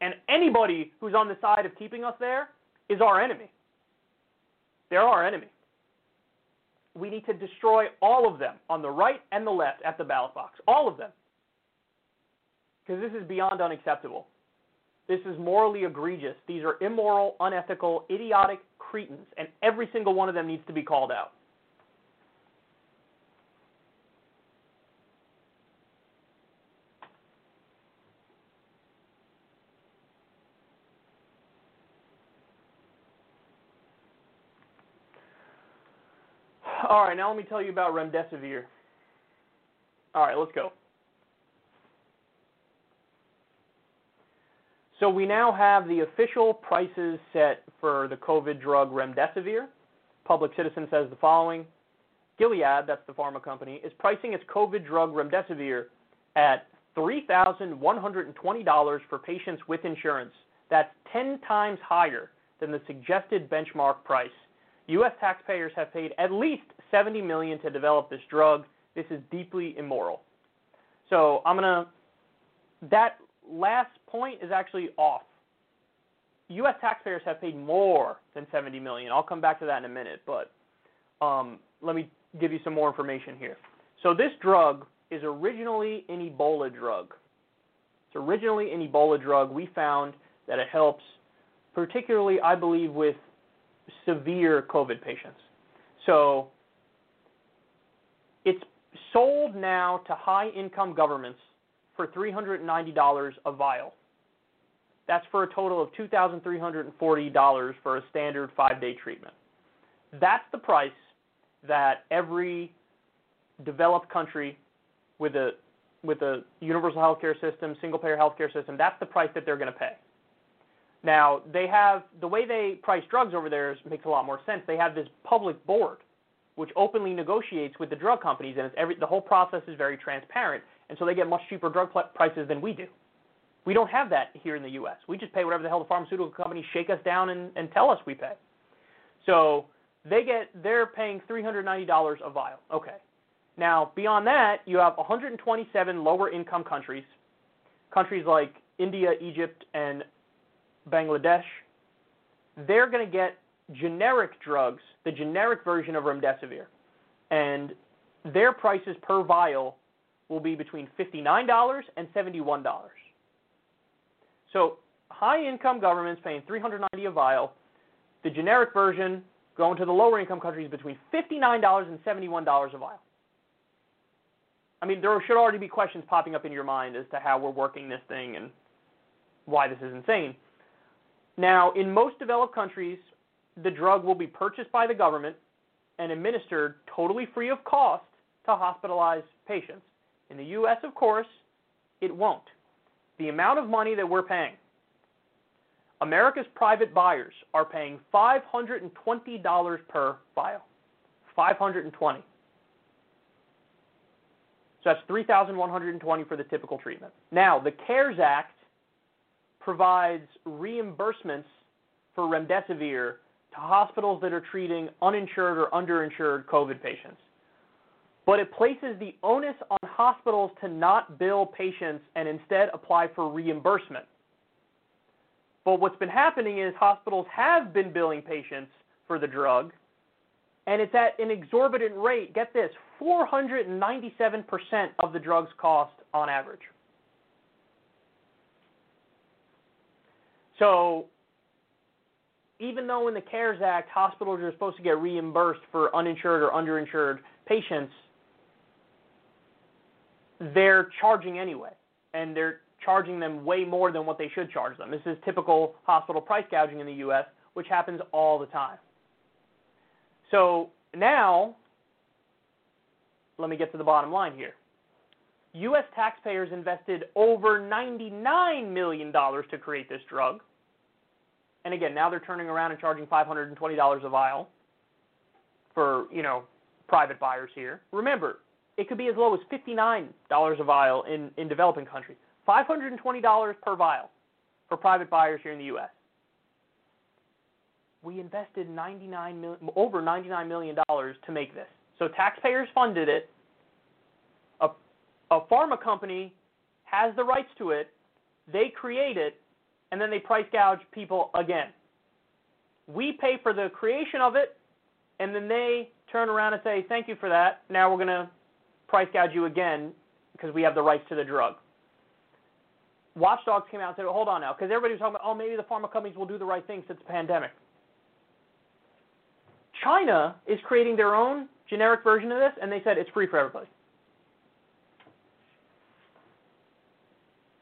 and anybody who's on the side of keeping us there is our enemy. They're our enemy we need to destroy all of them on the right and the left at the ballot box. All of them. because this is beyond unacceptable. This is morally egregious. These are immoral, unethical, idiotic cretins, and every single one of them needs to be called out. All right, now let me tell you about remdesivir. All right, let's go. So we now have the official prices set for the COVID drug remdesivir. Public Citizen says the following. Gilead, that's the pharma company, is pricing its COVID drug remdesivir at $3,120 for patients with insurance. That's 10 times higher than the suggested benchmark price. U.S. taxpayers have paid at least 70 million to develop this drug. This is deeply immoral. So I'm gonna. That last point is actually off. U.S. taxpayers have paid more than 70 million. I'll come back to that in a minute, but um, let me give you some more information here. So this drug is originally an Ebola drug. It's originally an Ebola drug. We found that it helps, particularly, I believe, with severe COVID patients. So sold now to high income governments for $390 a vial. That's for a total of $2,340 for a standard five day treatment. That's the price that every developed country with a with a universal healthcare system, single payer healthcare system, that's the price that they're going to pay. Now, they have the way they price drugs over there makes a lot more sense. They have this public board which openly negotiates with the drug companies, and it's every, the whole process is very transparent, and so they get much cheaper drug pl- prices than we do. We don't have that here in the U.S. We just pay whatever the hell the pharmaceutical companies shake us down and, and tell us we pay. So they get they're paying $390 a vial. Okay. Now beyond that, you have 127 lower income countries, countries like India, Egypt, and Bangladesh. They're going to get generic drugs, the generic version of remdesivir, and their prices per vial will be between $59 and $71. So high income governments paying $390 a vial, the generic version going to the lower income countries between $59 and $71 a vial. I mean, there should already be questions popping up in your mind as to how we're working this thing and why this is insane. Now, in most developed countries, the drug will be purchased by the government and administered totally free of cost to hospitalized patients. In the U.S., of course, it won't. The amount of money that we're paying, America's private buyers are paying $520 per vial. 520. So that's 3,120 for the typical treatment. Now, the CARES Act provides reimbursements for remdesivir to hospitals that are treating uninsured or underinsured COVID patients. But it places the onus on hospitals to not bill patients and instead apply for reimbursement. But what's been happening is hospitals have been billing patients for the drug, and it's at an exorbitant rate. Get this 497% of the drug's cost on average. So even though in the CARES Act hospitals are supposed to get reimbursed for uninsured or underinsured patients, they're charging anyway, and they're charging them way more than what they should charge them. This is typical hospital price gouging in the U.S., which happens all the time. So now, let me get to the bottom line here. U.S. taxpayers invested over $99 million to create this drug. And again, now they're turning around and charging $520 a vial for, you know, private buyers here. Remember, it could be as low as $59 a vial in, in developing countries. $520 per vial for private buyers here in the U.S. We invested 99 over $99 million to make this. So taxpayers funded it. A, a pharma company has the rights to it. They create it, and then they price gouge people again. We pay for the creation of it, and then they turn around and say, Thank you for that. Now we're going to price gouge you again because we have the rights to the drug. watchdogs came out and said, hold on now, because everybody was talking about, oh, maybe the pharma companies will do the right thing since the pandemic. China is creating their own generic version of this, and they said it's free for everybody.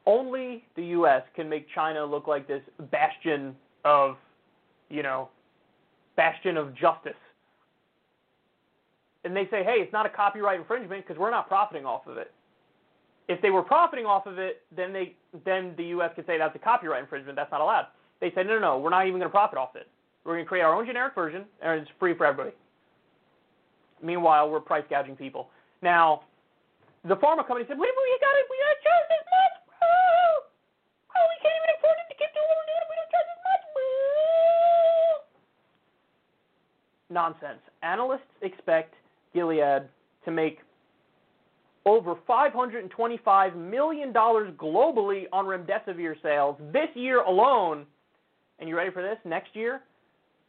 Only the U.S. can make China look like this bastion of, you know, bastion of justice. And they say, hey, it's not a copyright infringement because we're not profiting off of it. If they were profiting off of it, then they then the U.S. could say that's a copyright infringement. That's not allowed. They said, no, no, no, we're not even going to profit off it. We're going to create our own generic version, and it's free for everybody. Meanwhile, we're price gouging people. Now, the pharma company said, wait, we got it, we got to charge this much, Oh, we can't even afford it to we're. We don't charge this much, bro. Nonsense. Analysts expect Gilead to make over $525 million globally on remdesivir sales this year alone. And you ready for this? Next year,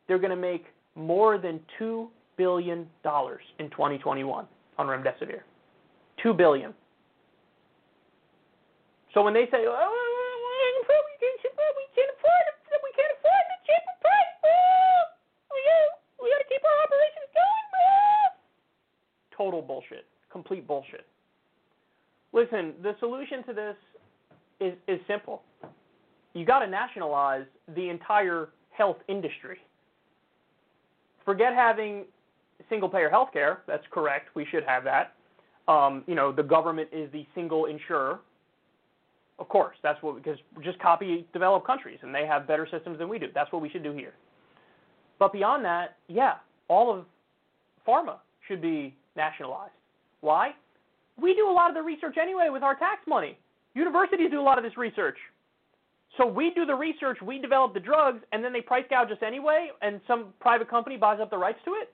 they're going to make more than $2 billion in 2021 on remdesivir. $2 billion. So when they say, oh, we can't afford it, we can't afford the cheaper price, we got we got to keep our operations going, Total bullshit. Complete bullshit. Listen, the solution to this is, is simple. You got to nationalize the entire health industry. Forget having single payer health care. That's correct. We should have that. Um, you know, the government is the single insurer. Of course, that's what because just copy developed countries and they have better systems than we do. That's what we should do here. But beyond that, yeah, all of pharma should be nationalized. Why? We do a lot of the research anyway with our tax money. Universities do a lot of this research. So we do the research, we develop the drugs, and then they price gouge us anyway, and some private company buys up the rights to it?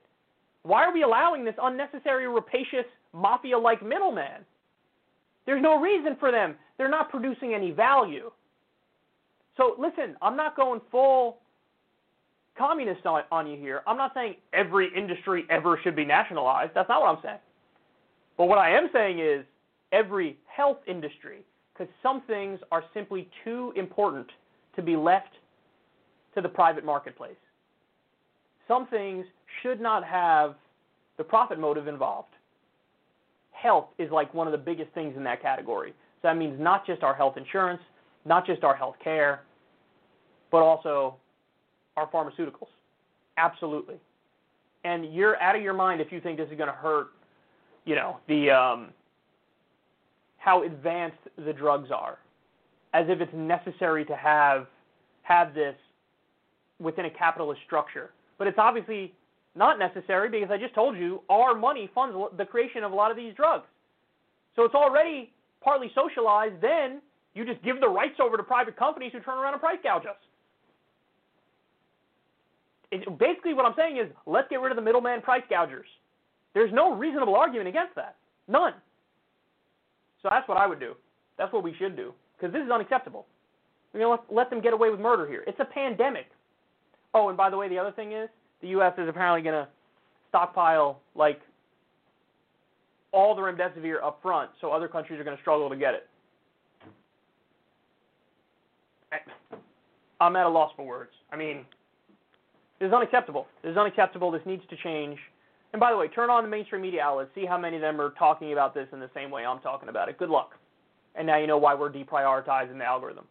Why are we allowing this unnecessary, rapacious, mafia like middleman? There's no reason for them. They're not producing any value. So listen, I'm not going full communist on, on you here. I'm not saying every industry ever should be nationalized. That's not what I'm saying. But what I am saying is every health industry, because some things are simply too important to be left to the private marketplace. Some things should not have the profit motive involved. Health is like one of the biggest things in that category. So that means not just our health insurance, not just our health care, but also our pharmaceuticals. Absolutely. And you're out of your mind if you think this is going to hurt, you know, the um, how advanced the drugs are, as if it's necessary to have have this within a capitalist structure. But it's obviously not necessary because I just told you our money funds the creation of a lot of these drugs. So it's already partly socialized. Then you just give the rights over to private companies who turn around and price gouge us. It, basically, what I'm saying is let's get rid of the middleman price gougers. There's no reasonable argument against that. None. So that's what I would do. That's what we should do because this is unacceptable. We're going to let, let them get away with murder here. It's a pandemic. Oh, and by the way, the other thing is the U.S. is apparently going to stockpile like all the remdesivir up front, so other countries are going to struggle to get it. I'm at a loss for words. I mean, this is unacceptable. This is unacceptable. This needs to change. And by the way, turn on the mainstream media outlets. See how many of them are talking about this in the same way I'm talking about it. Good luck. And now you know why we're deprioritizing the algorithm.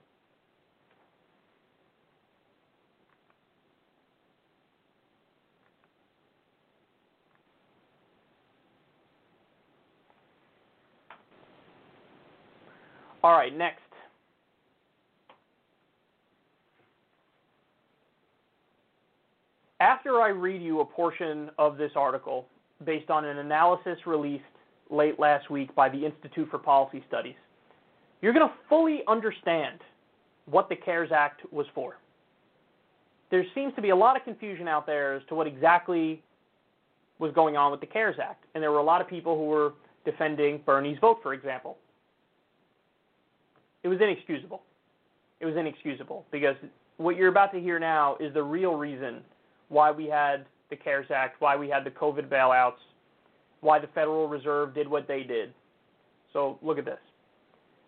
All right, next. After I read you a portion of this article based on an analysis released late last week by the Institute for Policy Studies, you're going to fully understand what the CARES Act was for. There seems to be a lot of confusion out there as to what exactly was going on with the CARES Act. And there were a lot of people who were defending Bernie's vote, for example. It was inexcusable. It was inexcusable because what you're about to hear now is the real reason why we had the CARES Act, why we had the COVID bailouts, why the Federal Reserve did what they did. So look at this.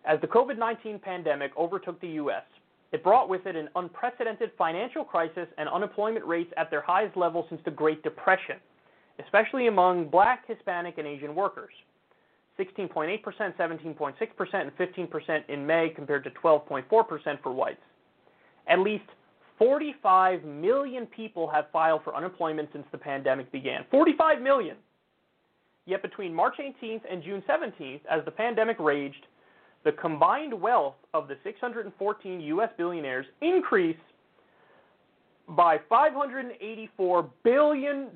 As the COVID 19 pandemic overtook the U.S., it brought with it an unprecedented financial crisis and unemployment rates at their highest level since the Great Depression, especially among black, Hispanic, and Asian workers. 16.8%, 17.6%, and 15% in May compared to 12.4% for whites. At least 45 million people have filed for unemployment since the pandemic began. 45 million! Yet between March 18th and June 17th, as the pandemic raged, the combined wealth of the 614 U.S. billionaires increased by $584 billion,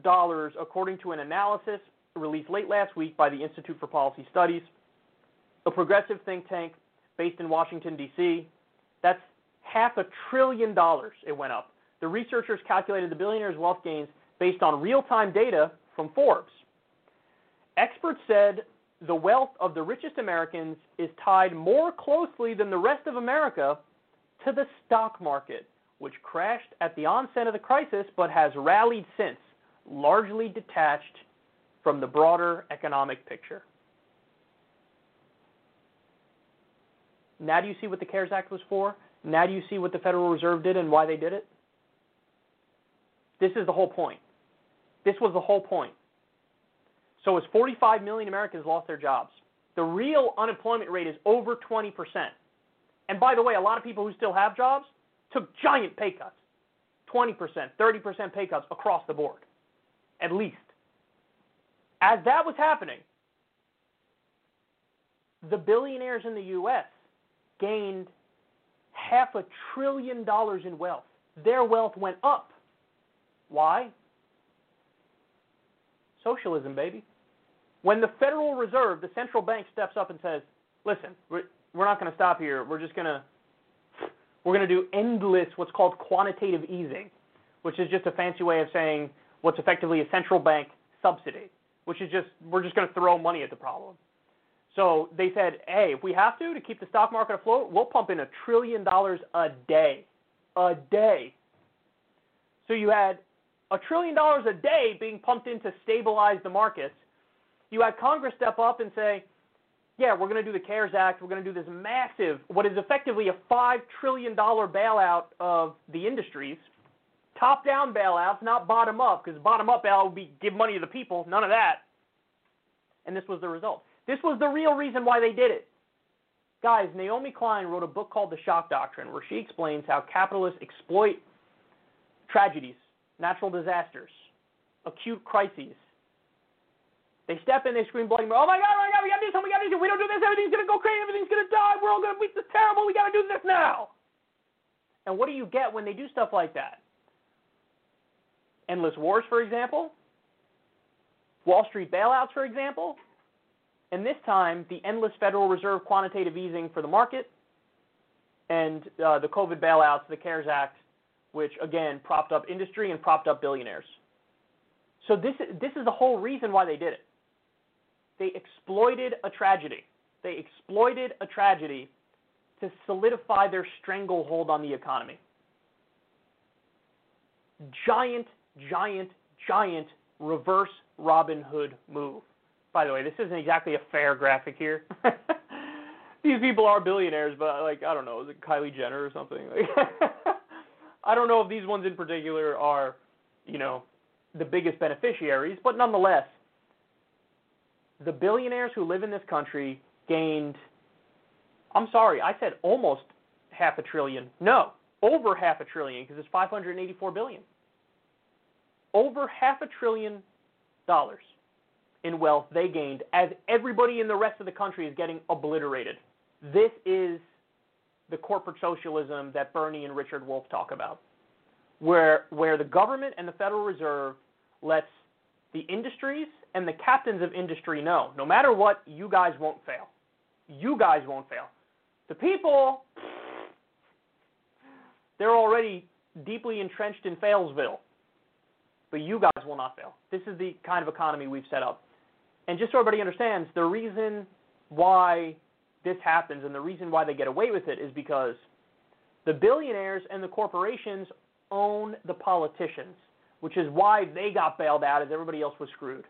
according to an analysis released late last week by the Institute for Policy Studies, a progressive think tank based in Washington, D.C. That's half a trillion dollars it went up. The researchers calculated the billionaires' wealth gains based on real time data from Forbes. Experts said the wealth of the richest Americans is tied more closely than the rest of America to the stock market, which crashed at the onset of the crisis but has rallied since, largely detached from the broader economic picture. Now, do you see what the CARES Act was for? Now, do you see what the Federal Reserve did and why they did it? This is the whole point. This was the whole point. So, as 45 million Americans lost their jobs, the real unemployment rate is over 20%. And by the way, a lot of people who still have jobs took giant pay cuts 20%, 30% pay cuts across the board, at least. As that was happening, the billionaires in the U.S. gained half a trillion dollars in wealth. Their wealth went up. Why? Socialism, baby. When the Federal Reserve, the central bank, steps up and says, "Listen, we're, we're not going to stop here. We're just going to we're going to do endless what's called quantitative easing, which is just a fancy way of saying what's effectively a central bank subsidy, which is just we're just going to throw money at the problem." So they said, "Hey, if we have to to keep the stock market afloat, we'll pump in a trillion dollars a day, a day." So you had a trillion dollars a day being pumped in to stabilize the markets you had Congress step up and say, yeah, we're going to do the CARES Act. We're going to do this massive, what is effectively a $5 trillion bailout of the industries. Top down bailouts, not bottom up, because bottom up bailout would be give money to the people. None of that. And this was the result. This was the real reason why they did it. Guys, Naomi Klein wrote a book called The Shock Doctrine, where she explains how capitalists exploit tragedies, natural disasters, acute crises, they step in, they scream bloody murder. Oh my God, oh my God, we gotta do something, we gotta do something. We don't do this, everything's gonna go crazy, everything's gonna die, we're all gonna be terrible, we gotta do this now. And what do you get when they do stuff like that? Endless wars, for example. Wall Street bailouts, for example. And this time, the endless Federal Reserve quantitative easing for the market and uh, the COVID bailouts, the CARES Act, which again propped up industry and propped up billionaires. So this this is the whole reason why they did it. They exploited a tragedy. They exploited a tragedy to solidify their stranglehold on the economy. Giant, giant, giant reverse Robin Hood move. By the way, this isn't exactly a fair graphic here. These people are billionaires, but like I don't know, is it Kylie Jenner or something? Like, I don't know if these ones in particular are, you know, the biggest beneficiaries, but nonetheless, the billionaires who live in this country gained, I'm sorry, I said almost half a trillion. No, over half a trillion because it's 584 billion. Over half a trillion dollars in wealth they gained as everybody in the rest of the country is getting obliterated. This is the corporate socialism that Bernie and Richard Wolff talk about, where, where the government and the Federal Reserve lets the industries and the captains of industry know no matter what, you guys won't fail. You guys won't fail. The people, they're already deeply entrenched in failsville. But you guys will not fail. This is the kind of economy we've set up. And just so everybody understands, the reason why this happens and the reason why they get away with it is because the billionaires and the corporations own the politicians which is why they got bailed out as everybody else was screwed.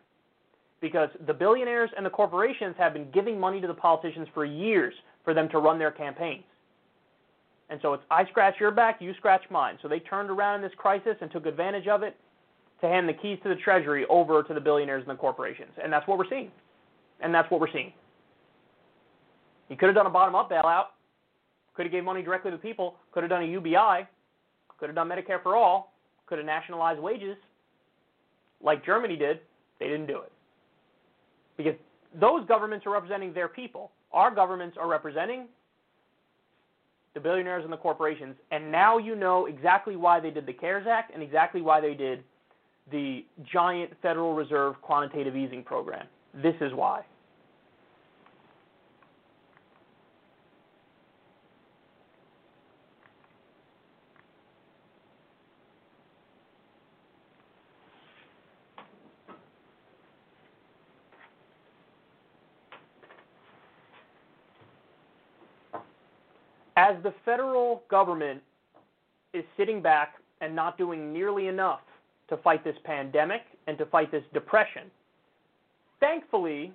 Because the billionaires and the corporations have been giving money to the politicians for years for them to run their campaigns. And so it's I scratch your back, you scratch mine. So they turned around in this crisis and took advantage of it to hand the keys to the treasury over to the billionaires and the corporations. And that's what we're seeing. And that's what we're seeing. You could have done a bottom up bailout, could have gave money directly to people, could have done a UBI, could have done Medicare for all, could have nationalized wages like Germany did. They didn't do it. Because those governments are representing their people. Our governments are representing the billionaires and the corporations. And now you know exactly why they did the CARES Act and exactly why they did the giant Federal Reserve quantitative easing program. This is why. as the federal government is sitting back and not doing nearly enough to fight this pandemic and to fight this depression, thankfully,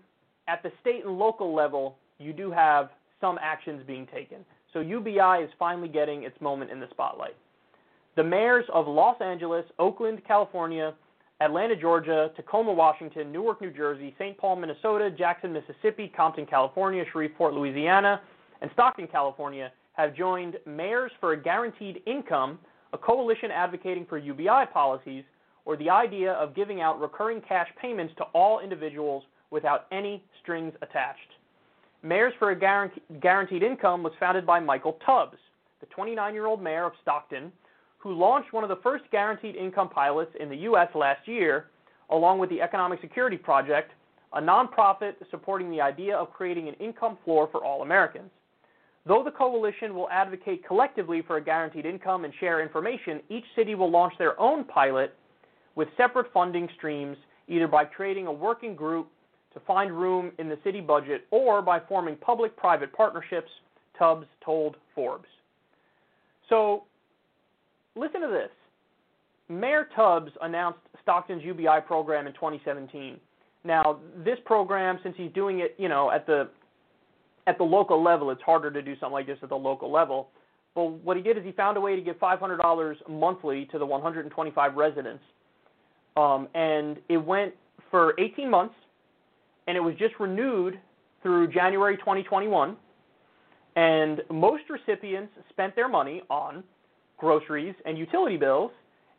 at the state and local level, you do have some actions being taken. So UBI is finally getting its moment in the spotlight. The mayors of Los Angeles, Oakland, California, Atlanta, Georgia, Tacoma, Washington, Newark, New Jersey, St. Paul, Minnesota, Jackson, Mississippi, Compton, California, Shreveport, Louisiana, and Stockton, California have joined Mayors for a Guaranteed Income, a coalition advocating for UBI policies, or the idea of giving out recurring cash payments to all individuals without any strings attached. Mayors for a Guaranteed Income was founded by Michael Tubbs, the 29 year old mayor of Stockton, who launched one of the first guaranteed income pilots in the U.S. last year, along with the Economic Security Project, a nonprofit supporting the idea of creating an income floor for all Americans. Though the coalition will advocate collectively for a guaranteed income and share information, each city will launch their own pilot with separate funding streams, either by creating a working group to find room in the city budget or by forming public private partnerships, Tubbs told Forbes. So, listen to this. Mayor Tubbs announced Stockton's UBI program in 2017. Now, this program, since he's doing it, you know, at the at the local level, it's harder to do something like this at the local level. But what he did is he found a way to give $500 monthly to the 125 residents. Um, and it went for 18 months, and it was just renewed through January 2021. And most recipients spent their money on groceries and utility bills,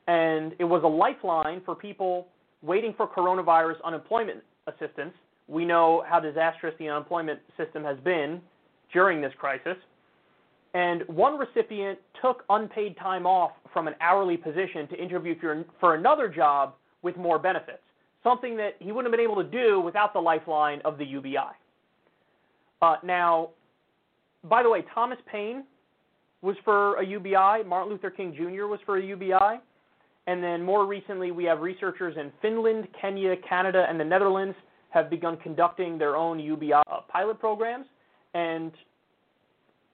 and it was a lifeline for people waiting for coronavirus unemployment assistance we know how disastrous the unemployment system has been during this crisis. And one recipient took unpaid time off from an hourly position to interview for, for another job with more benefits, something that he wouldn't have been able to do without the lifeline of the UBI. Uh, now, by the way, Thomas Paine was for a UBI, Martin Luther King Jr. was for a UBI, and then more recently we have researchers in Finland, Kenya, Canada, and the Netherlands have begun conducting their own UBI pilot programs, and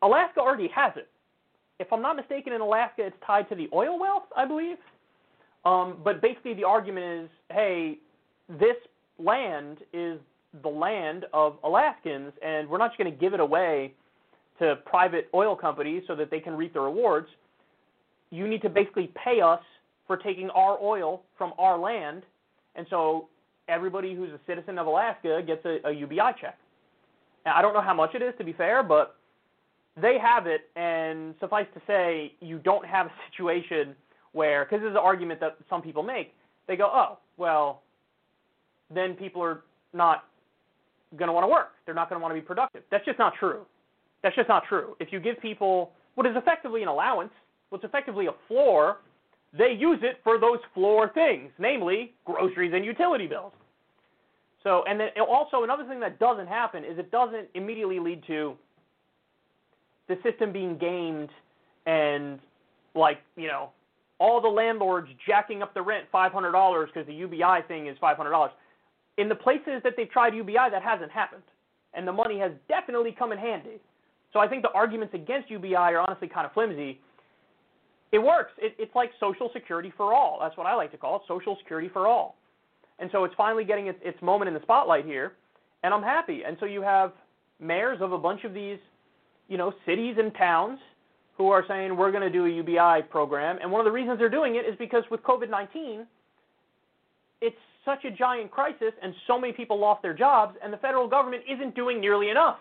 Alaska already has it. If I'm not mistaken, in Alaska, it's tied to the oil wealth, I believe. Um, but basically, the argument is, hey, this land is the land of Alaskans, and we're not just going to give it away to private oil companies so that they can reap the rewards. You need to basically pay us for taking our oil from our land, and so everybody who's a citizen of Alaska gets a, a UBI check. Now, I don't know how much it is, to be fair, but they have it, and suffice to say, you don't have a situation where, because this is an argument that some people make, they go, oh, well, then people are not going to want to work. They're not going to want to be productive. That's just not true. That's just not true. If you give people what is effectively an allowance, what's effectively a floor, they use it for those floor things, namely groceries and utility bills. So, and then also another thing that doesn't happen is it doesn't immediately lead to the system being gamed and like, you know, all the landlords jacking up the rent $500 because the UBI thing is $500. In the places that they've tried UBI, that hasn't happened. And the money has definitely come in handy. So I think the arguments against UBI are honestly kind of flimsy it works. It, it's like Social Security for all. That's what I like to call it, Social Security for all. And so it's finally getting its, its moment in the spotlight here, and I'm happy. And so you have mayors of a bunch of these you know, cities and towns who are saying we're going to do a UBI program, and one of the reasons they're doing it is because with COVID-19, it's such a giant crisis, and so many people lost their jobs, and the federal government isn't doing nearly enough.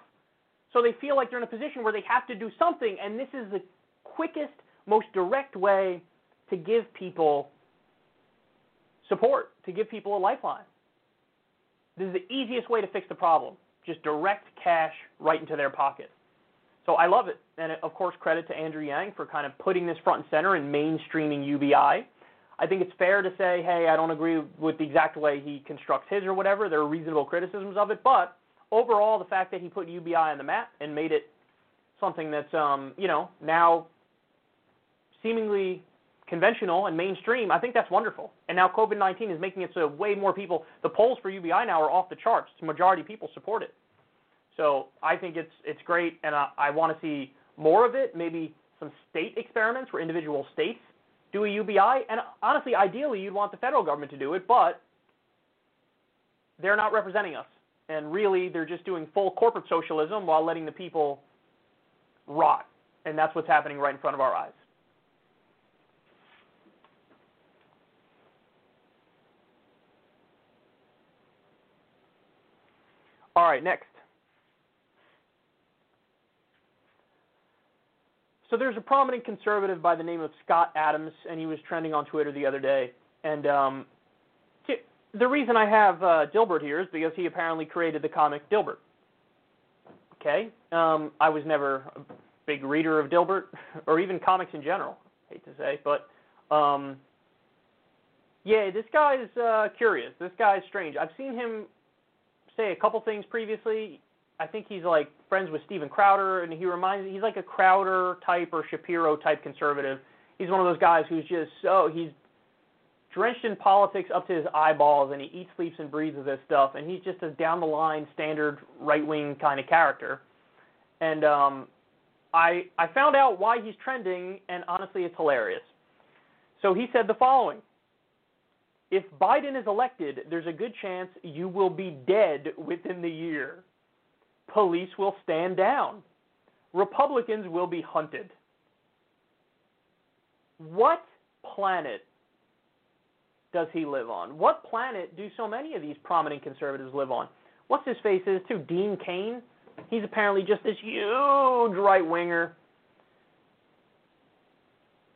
So they feel like they're in a position where they have to do something, and this is the quickest, most direct way to give people support, to give people a lifeline. This is the easiest way to fix the problem. Just direct cash right into their pocket. So I love it. And of course, credit to Andrew Yang for kind of putting this front and center and mainstreaming UBI. I think it's fair to say, hey, I don't agree with the exact way he constructs his or whatever. There are reasonable criticisms of it. But overall, the fact that he put UBI on the map and made it something that's, um, you know, now seemingly conventional and mainstream, I think that's wonderful. And now COVID 19 is making it so way more people, the polls for UBI now are off the charts. The majority of people support it. So I think it's it's great, and I, I want to see more of it. Maybe some state experiments where individual states do a UBI, and honestly, ideally, you'd want the federal government to do it, but they're not representing us, and really, they're just doing full corporate socialism while letting the people rot, and that's what's happening right in front of our eyes. All right, next. So there's a prominent conservative by the name of Scott Adams, and he was trending on Twitter the other day. And um, the reason I have uh, Dilbert here is because he apparently created the comic Dilbert. Okay, um, I was never a big reader of Dilbert or even comics in general. I hate to say, but um, yeah, this guy is uh, curious. This guy is strange. I've seen him say a couple things previously. I think he's like friends with Steven Crowder, and he reminds he's like a Crowder type or Shapiro type conservative. He's one of those guys who's just so he's drenched in politics up to his eyeballs, and he eats, sleeps, and breathes with this stuff. And he's just a down the line, standard right wing kind of character. And um, I I found out why he's trending, and honestly, it's hilarious. So he said the following. If Biden is elected, there's a good chance you will be dead within the year police will stand down. Republicans will be hunted. What planet does he live on? What planet do so many of these prominent conservatives live on? What's his face is too? Dean Cain? He's apparently just this huge right winger.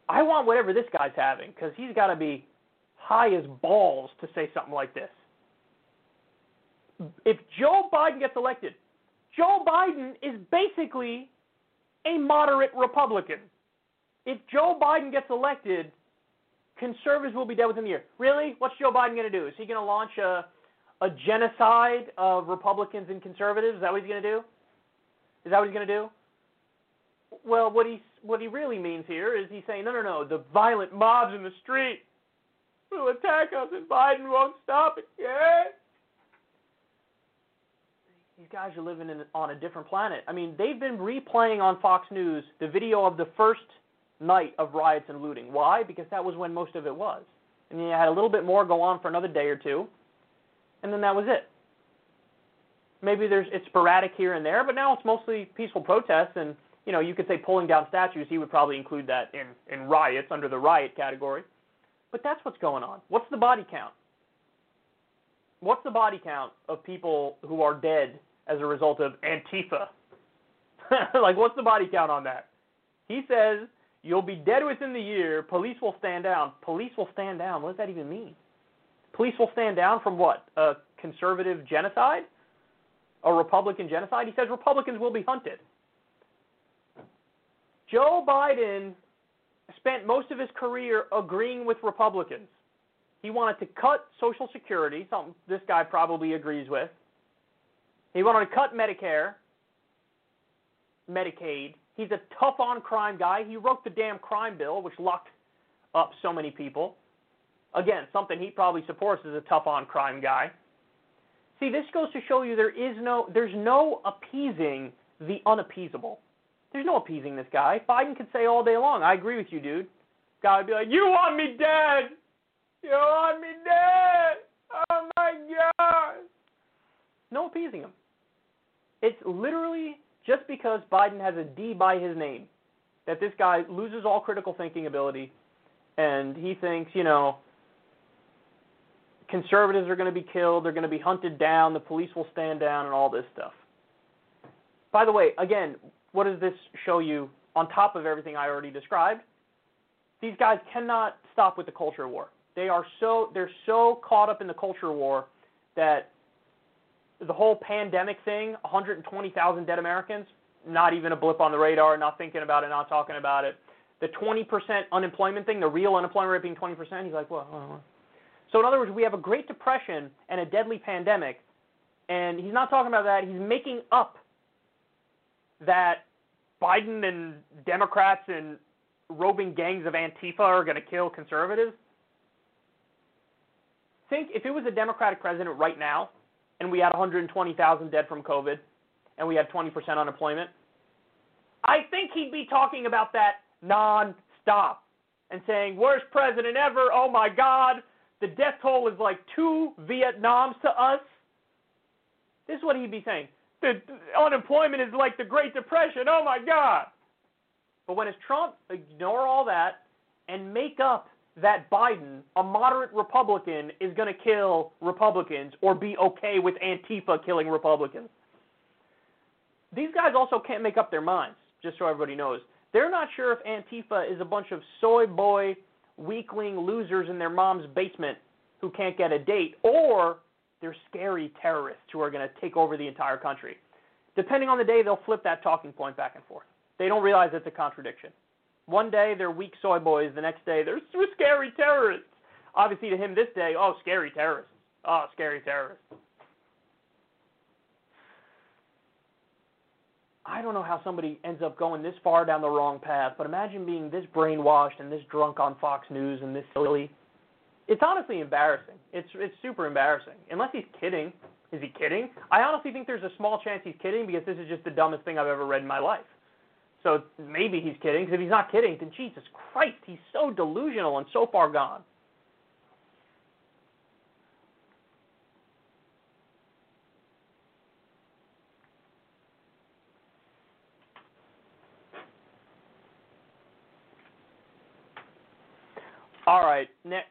I want whatever this guy's having because he's got to be high as balls to say something like this. If Joe Biden gets elected, Joe Biden is basically a moderate Republican. If Joe Biden gets elected, conservatives will be dead within the year. Really? What's Joe Biden going to do? Is he going to launch a a genocide of Republicans and conservatives? Is that what he's going to do? Is that what he's going to do? Well, what he what he really means here is he's saying, no, no, no, the violent mobs in the street will attack us, and Biden won't stop it. Yeah these guys are living in, on a different planet. I mean, they've been replaying on Fox News the video of the first night of riots and looting. Why? Because that was when most of it was. And then you had a little bit more go on for another day or two, and then that was it. Maybe there's it's sporadic here and there, but now it's mostly peaceful protests and you know, you could say pulling down statues, he would probably include that in, in riots under the riot category. But that's what's going on. What's the body count? What's the body count of people who are dead as a result of Antifa. like, what's the body count on that? He says you'll be dead within the year. Police will stand down. Police will stand down. What does that even mean? Police will stand down from what? A conservative genocide? A Republican genocide? He says Republicans will be hunted. Joe Biden spent most of his career agreeing with Republicans. He wanted to cut Social Security, something this guy probably agrees with. He wanted to cut Medicare, Medicaid. He's a tough on crime guy. He wrote the damn crime bill, which locked up so many people. Again, something he probably supports as a tough on crime guy. See, this goes to show you there is no there's no appeasing the unappeasable. There's no appeasing this guy. Biden could say all day long, I agree with you, dude. Guy would be like, You want me dead! You want me dead! Oh my god! No appeasing him. It's literally just because Biden has a D by his name, that this guy loses all critical thinking ability, and he thinks, you know, conservatives are going to be killed, they're going to be hunted down, the police will stand down, and all this stuff. By the way, again, what does this show you on top of everything I already described? These guys cannot stop with the culture war. They are so they're so caught up in the culture war that the whole pandemic thing, 120,000 dead Americans, not even a blip on the radar, not thinking about it, not talking about it. The 20% unemployment thing, the real unemployment rate being 20%, he's like, well, well. So in other words, we have a Great Depression and a deadly pandemic, and he's not talking about that. He's making up that Biden and Democrats and roving gangs of Antifa are going to kill conservatives. Think if it was a Democratic president right now, and we had 120,000 dead from COVID, and we had 20% unemployment, I think he'd be talking about that non-stop and saying, "Worst president ever! Oh my God, the death toll is like two Vietnams to us." This is what he'd be saying. The unemployment is like the Great Depression. Oh my God! But when it's Trump, ignore all that and make up that Biden, a moderate Republican, is going to kill Republicans or be okay with Antifa killing Republicans. These guys also can't make up their minds, just so everybody knows. They're not sure if Antifa is a bunch of soy boy, weakling losers in their mom's basement who can't get a date, or they're scary terrorists who are going to take over the entire country. Depending on the day, they'll flip that talking point back and forth. They don't realize it's a contradiction. One day they're weak soy boys, the next day they're scary terrorists. Obviously, to him this day, oh, scary terrorists. Oh, scary terrorists. I don't know how somebody ends up going this far down the wrong path, but imagine being this brainwashed and this drunk on Fox News and this silly. It's honestly embarrassing. It's it's super embarrassing. Unless he's kidding. Is he kidding? I honestly think there's a small chance he's kidding because this is just the dumbest thing I've ever read in my life. So maybe he's kidding. Because if he's not kidding, then Jesus Christ, he's so delusional and so far gone. All right, next.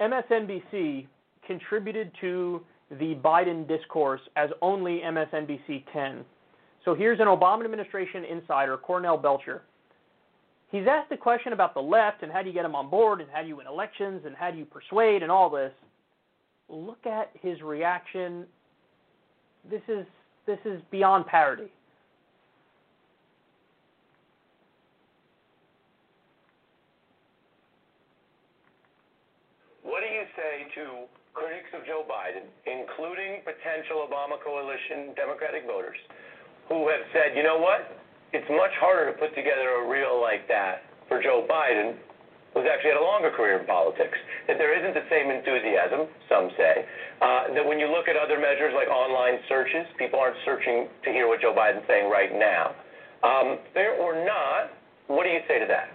MSNBC contributed to the Biden discourse as only MSNBC can. So here's an Obama administration insider, Cornell Belcher. He's asked a question about the left and how do you get them on board and how do you win elections and how do you persuade and all this. Look at his reaction. This is this is beyond parody. What do you say to critics of Joe Biden, including potential Obama coalition Democratic voters, who have said, you know what? It's much harder to put together a reel like that for Joe Biden, who's actually had a longer career in politics. That there isn't the same enthusiasm, some say. Uh, that when you look at other measures like online searches, people aren't searching to hear what Joe Biden's saying right now. Um, fair or not, what do you say to that?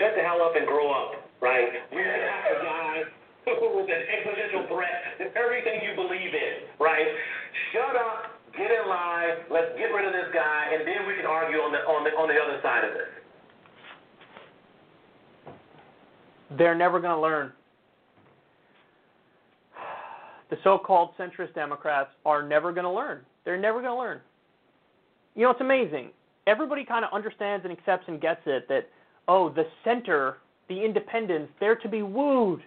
Shut the hell up and grow up, right? We're not a guy with an existential threat to everything you believe in, right? Shut up get in line, let's get rid of this guy, and then we can argue on the on the on the other side of this. They're never going to learn. The so-called centrist Democrats are never going to learn. They're never going to learn. You know, it's amazing. Everybody kind of understands and accepts and gets it that oh, the center, the independents, they're to be wooed.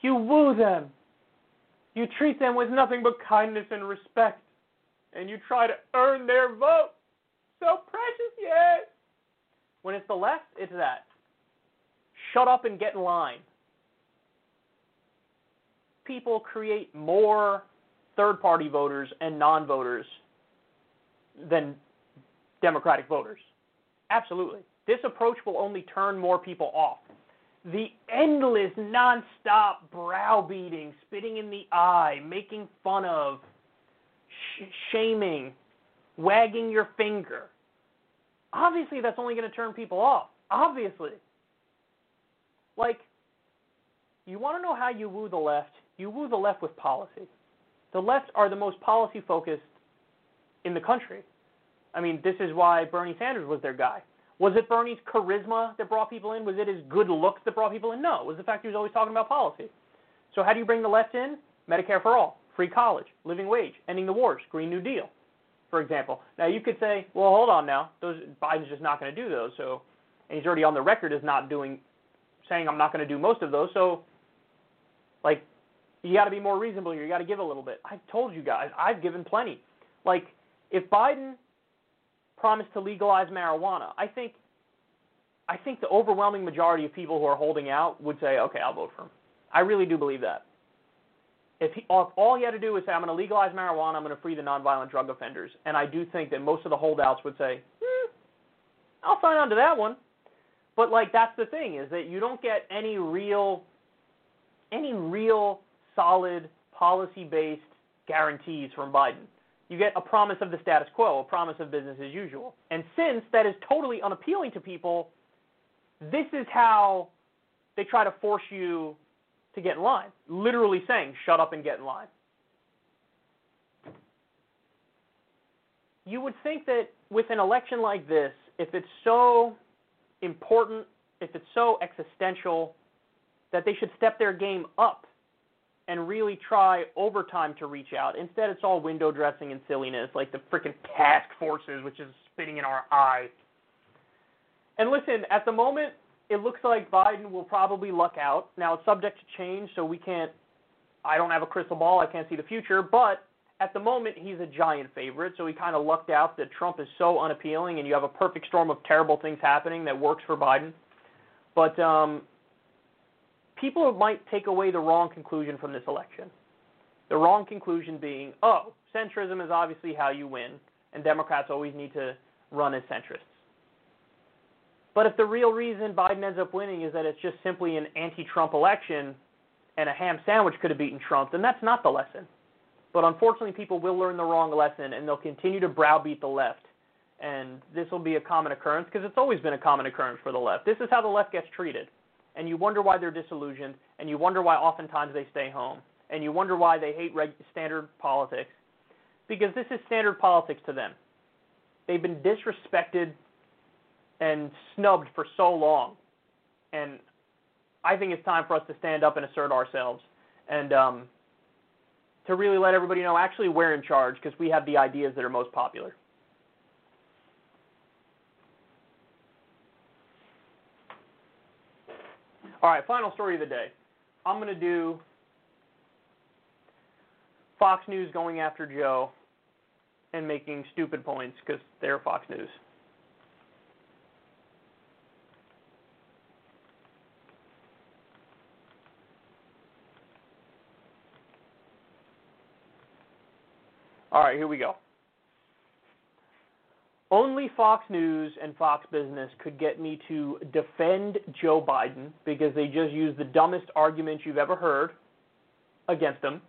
You woo them. You treat them with nothing but kindness and respect and you try to earn their vote. So precious, yes. When it's the left, it's that. Shut up and get in line. People create more third party voters and non voters than Democratic voters. Absolutely. This approach will only turn more people off. The endless, nonstop browbeating, spitting in the eye, making fun of, shaming, wagging your finger. Obviously, that's only going to turn people off. Obviously. Like, you want to know how you woo the left? You woo the left with policy. The left are the most policy focused in the country. I mean, this is why Bernie Sanders was their guy. Was it Bernie's charisma that brought people in? Was it his good looks that brought people in? No. It was the fact he was always talking about policy. So how do you bring the left in? Medicare for all, free college, living wage, ending the wars, Green New Deal, for example. Now you could say, well, hold on now, those Biden's just not going to do those. So, and he's already on the record as not doing, saying I'm not going to do most of those. So, like, you got to be more reasonable. You got to give a little bit. I've told you guys, I've given plenty. Like, if Biden promised to legalize marijuana, I think, I think the overwhelming majority of people who are holding out would say, okay, I'll vote for him. I really do believe that. If, he, if all he had to do was say, I'm going to legalize marijuana, I'm going to free the nonviolent drug offenders, and I do think that most of the holdouts would say, hmm, I'll sign on to that one. But like that's the thing is that you don't get any real, any real solid policy-based guarantees from Biden. You get a promise of the status quo, a promise of business as usual. And since that is totally unappealing to people, this is how they try to force you to get in line, literally saying, shut up and get in line. You would think that with an election like this, if it's so important, if it's so existential, that they should step their game up and really try overtime to reach out. Instead, it's all window dressing and silliness, like the freaking task forces, which is spitting in our eye. And listen, at the moment, it looks like Biden will probably luck out. Now it's subject to change, so we can't. I don't have a crystal ball. I can't see the future, but at the moment he's a giant favorite. So he kind of lucked out that Trump is so unappealing, and you have a perfect storm of terrible things happening that works for Biden. But um, people might take away the wrong conclusion from this election. The wrong conclusion being, oh, centrism is obviously how you win, and Democrats always need to run as centrists. But if the real reason Biden ends up winning is that it's just simply an anti Trump election and a ham sandwich could have beaten Trump, then that's not the lesson. But unfortunately, people will learn the wrong lesson and they'll continue to browbeat the left. And this will be a common occurrence because it's always been a common occurrence for the left. This is how the left gets treated. And you wonder why they're disillusioned, and you wonder why oftentimes they stay home, and you wonder why they hate reg- standard politics. Because this is standard politics to them. They've been disrespected and snubbed for so long. And I think it's time for us to stand up and assert ourselves and um, to really let everybody know actually we're in charge because we have the ideas that are most popular. All right, final story of the day. I'm going to do Fox News going after Joe and making stupid points because they're Fox News. All right, here we go. Only Fox News and Fox Business could get me to defend Joe Biden because they just used the dumbest argument you've ever heard against him.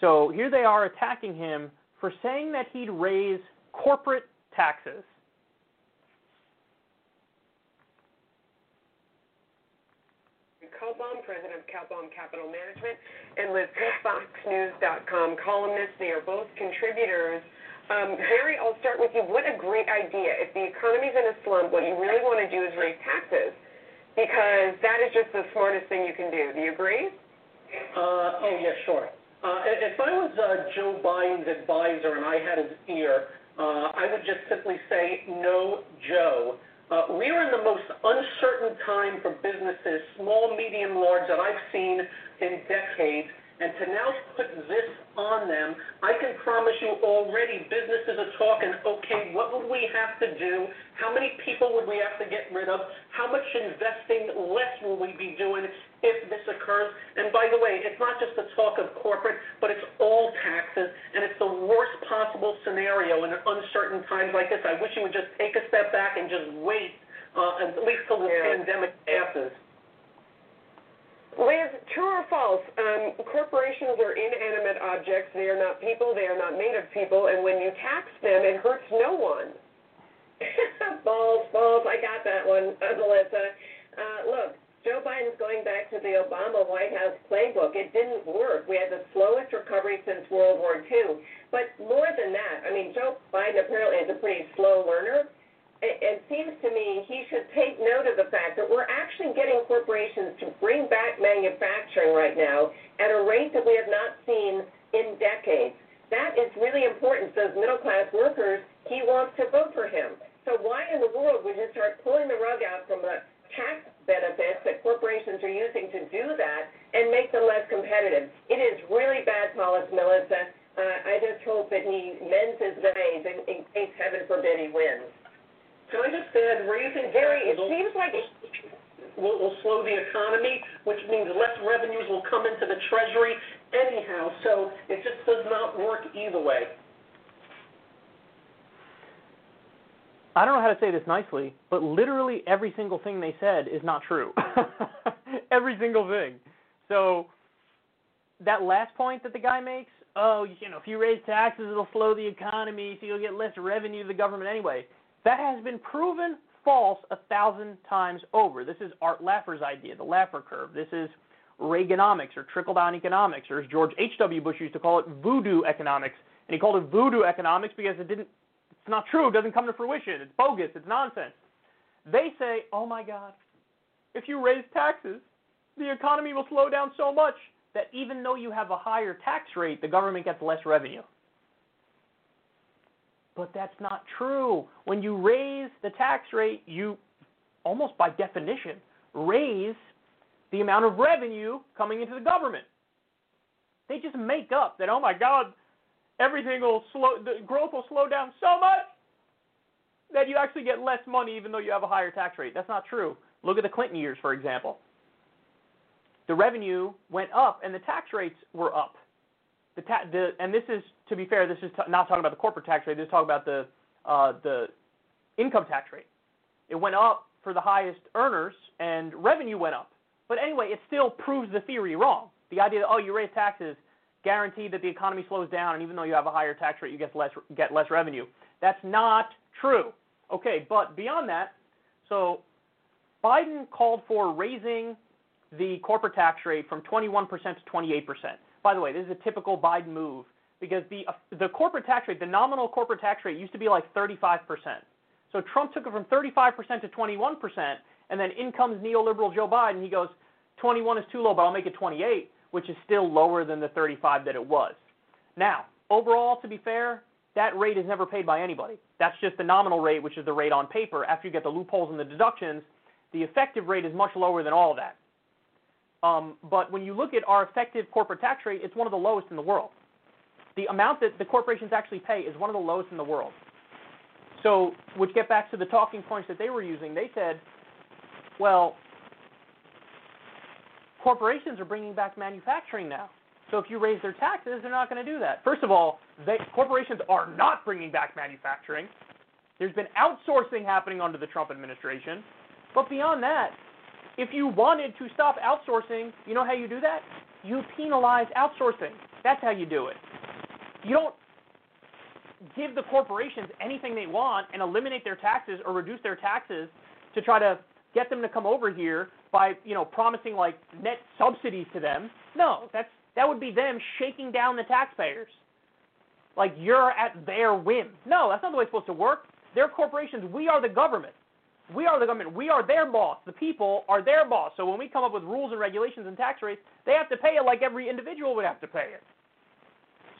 So here they are attacking him for saying that he'd raise corporate taxes. Kaltbaum, president of Kaltbaum Capital Management, and Liz Peek, FoxNews.com columnist. They are both contributors. Um, Gary, I'll start with you. What a great idea. If the economy's in a slump, what you really want to do is raise taxes because that is just the smartest thing you can do. Do you agree? Uh, oh, yeah, sure. Uh, if I was uh, Joe Biden's advisor and I had his ear, uh, I would just simply say, no, Joe. Uh, we are in the most uncertain time for businesses, small, medium, large, that I've seen in decades. And to now put this on them, I can promise you already businesses are talking, okay, what would we have to do? How many people would we have to get rid of? How much investing less will we be doing if this occurs? And by the way, it's not just the talk of corporate, but it's all taxes, and it's the worst possible scenario in uncertain times like this. I wish you would just take a step back and just wait, uh, at least till the Yeah. pandemic passes. Liz, true or false? Um, corporations are inanimate objects. They are not people. They are not made of people. And when you tax them, it hurts no one. balls, balls. I got that one, uh, Melissa. Uh, look, Joe Biden's going back to the Obama White House playbook. It didn't work. We had the slowest recovery since World War II. But more than that, I mean, Joe Biden apparently is a pretty slow learner. It, it seems to me he should take note of the fact that we're actually getting corporations to bring back manufacturing right now at a rate that we have not seen in decades. That is really important. to Those middle class workers, he wants to vote for him. So why in the world would you start pulling the rug out from the tax benefits that corporations are using to do that and make them less competitive? It is really bad policy, Melissa. Uh, I just hope that he mends his ways in, in case, heaven forbid, he wins. Can I just add, raising Gary, it seems like will, will slow the economy, which means less revenues will come into the Treasury anyhow. So it just does not work either way. I don't know how to say this nicely, but literally every single thing they said is not true. every single thing. So that last point that the guy makes, oh, you know, if you raise taxes, it'll slow the economy, so you'll get less revenue to the government anyway. That has been proven false a thousand times over. This is Art Laffer's idea, the Laffer curve. This is Reaganomics or trickle down economics, or as George H.W. Bush used to call it, voodoo economics. And he called it voodoo economics because it didn't it's not true. It doesn't come to fruition. It's bogus. It's nonsense. They say, oh my God, if you raise taxes, the economy will slow down so much that even though you have a higher tax rate, the government gets less revenue. But that's not true. When you raise the tax rate, you almost by definition raise the amount of revenue coming into the government. They just make up that, oh my God, everything will slow, the growth will slow down so much that you actually get less money even though you have a higher tax rate. That's not true. Look at the Clinton years, for example. The revenue went up and the tax rates were up. The, ta- the and this is to be fair, this is t- not talking about the corporate tax rate. This is talking about the uh, the income tax rate. It went up for the highest earners and revenue went up. But anyway, it still proves the theory wrong. The idea that oh, you raise taxes, guaranteed that the economy slows down, and even though you have a higher tax rate, you get less get less revenue. That's not true. Okay, but beyond that, so Biden called for raising the corporate tax rate from 21% to 28%. By the way, this is a typical Biden move because the the corporate tax rate, the nominal corporate tax rate used to be like 35%. So Trump took it from 35% to 21%, and then in comes neoliberal Joe Biden. He goes, 21 is too low, but I'll make it 28 which is still lower than the 35 that it was. Now, overall, to be fair, that rate is never paid by anybody. That's just the nominal rate, which is the rate on paper. After you get the loopholes and the deductions, the effective rate is much lower than all of that. Um, but when you look at our effective corporate tax rate, it's one of the lowest in the world. The amount that the corporations actually pay is one of the lowest in the world. So, which get back to the talking points that they were using, they said, well, corporations are bringing back manufacturing now. So if you raise their taxes, they're not going to do that. First of all, they, corporations are not bringing back manufacturing. There's been outsourcing happening under the Trump administration. But beyond that, if you wanted to stop outsourcing, you know how you do that? You penalize outsourcing. That's how you do it. You don't give the corporations anything they want and eliminate their taxes or reduce their taxes to try to get them to come over here by you know promising like net subsidies to them. No, that's that would be them shaking down the taxpayers. Like you're at their whim. No, that's not the way it's supposed to work. They're corporations. We are the government. We are the government. We are their boss. The people are their boss. So when we come up with rules and regulations and tax rates, they have to pay it like every individual would have to pay it.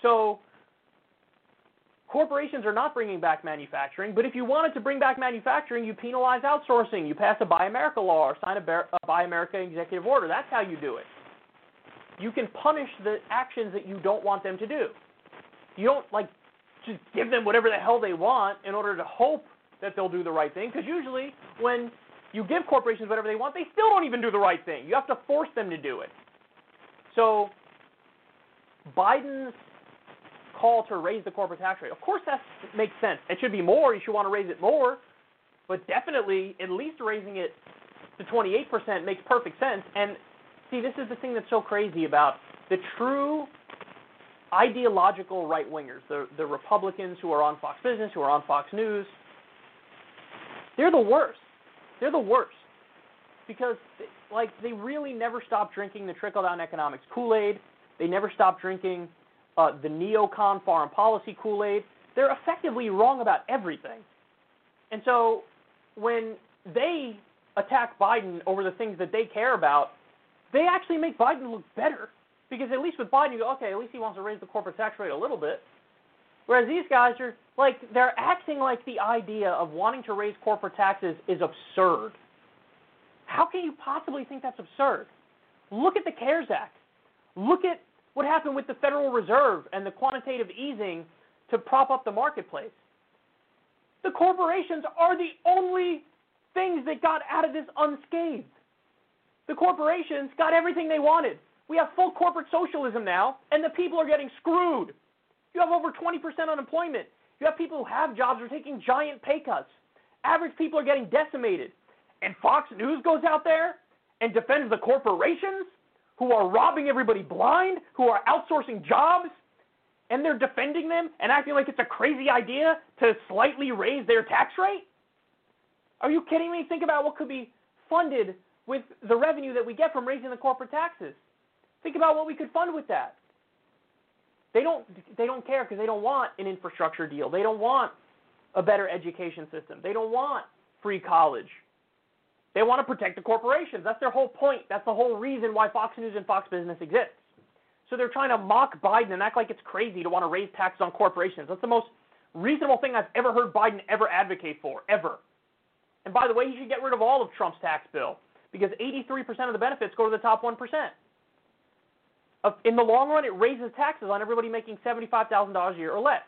So corporations are not bringing back manufacturing, but if you wanted to bring back manufacturing, you penalize outsourcing. You pass a Buy America law or sign a, a Buy America executive order. That's how you do it. You can punish the actions that you don't want them to do. You don't like just give them whatever the hell they want in order to hope that they'll do the right thing because usually when you give corporations whatever they want, they still don't even do the right thing. You have to force them to do it. So Biden's call to raise the corporate tax rate. Of course, that makes sense. It should be more. You should want to raise it more, but definitely at least raising it to 28% makes perfect sense. And see, this is the thing that's so crazy about the true ideological right wingers, the the Republicans who are on Fox Business, who are on Fox News. They're the worst. They're the worst. because like they really never stop drinking the trickle down economics Kool-Aid. They never stop drinking uh, the neocon foreign policy Kool-Aid. They're effectively wrong about everything. And so when they attack Biden over the things that they care about, they actually make Biden look better. Because at least with Biden, you go, okay, at least he wants to raise the corporate tax rate a little bit. Whereas these guys are like they're acting like the idea of wanting to raise corporate taxes is absurd. How can you possibly think that's absurd? Look at the CARES Act. Look at what happened with the Federal Reserve and the quantitative easing to prop up the marketplace. The corporations are the only things that got out of this unscathed. The corporations got everything they wanted. We have full corporate socialism now, and the people are getting screwed. You have over 20% unemployment. You have people who have jobs who are taking giant pay cuts. Average people are getting decimated. And Fox News goes out there and defends the corporations who are robbing everybody blind, who are outsourcing jobs, and they're defending them and acting like it's a crazy idea to slightly raise their tax rate? Are you kidding me? Think about what could be funded with the revenue that we get from raising the corporate taxes. Think about what we could fund with that. They don't they don't care because they don't want an infrastructure deal. They don't want a better education system. They don't want free college. They want to protect the corporations. That's their whole point. That's the whole reason why Fox News and Fox Business exists. So they're trying to mock Biden and act like it's crazy to want to raise taxes on corporations. That's the most reasonable thing I've ever heard Biden ever advocate for, ever. And by the way, he should get rid of all of Trump's tax bill because 83% of the benefits go to the top 1% in the long run, it raises taxes on everybody making $75,000 a year or less.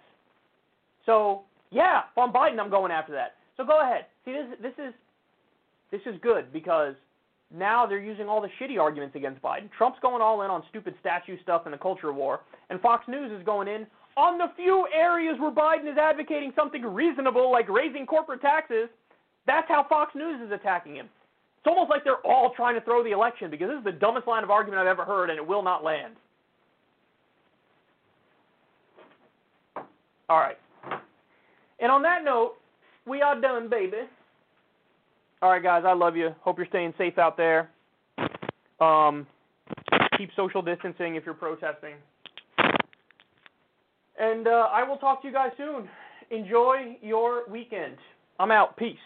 So, yeah, if I'm Biden, I'm going after that. So go ahead. See, this, this is this is good because now they're using all the shitty arguments against Biden. Trump's going all in on stupid statue stuff and the culture war, and Fox News is going in on the few areas where Biden is advocating something reasonable like raising corporate taxes. That's how Fox News is attacking him. It's almost like they're all trying to throw the election because this is the dumbest line of argument I've ever heard, and it will not land. All right. And on that note, we are done, baby. All right, guys, I love you. Hope you're staying safe out there. Um, keep social distancing if you're protesting. And uh, I will talk to you guys soon. Enjoy your weekend. I'm out. Peace.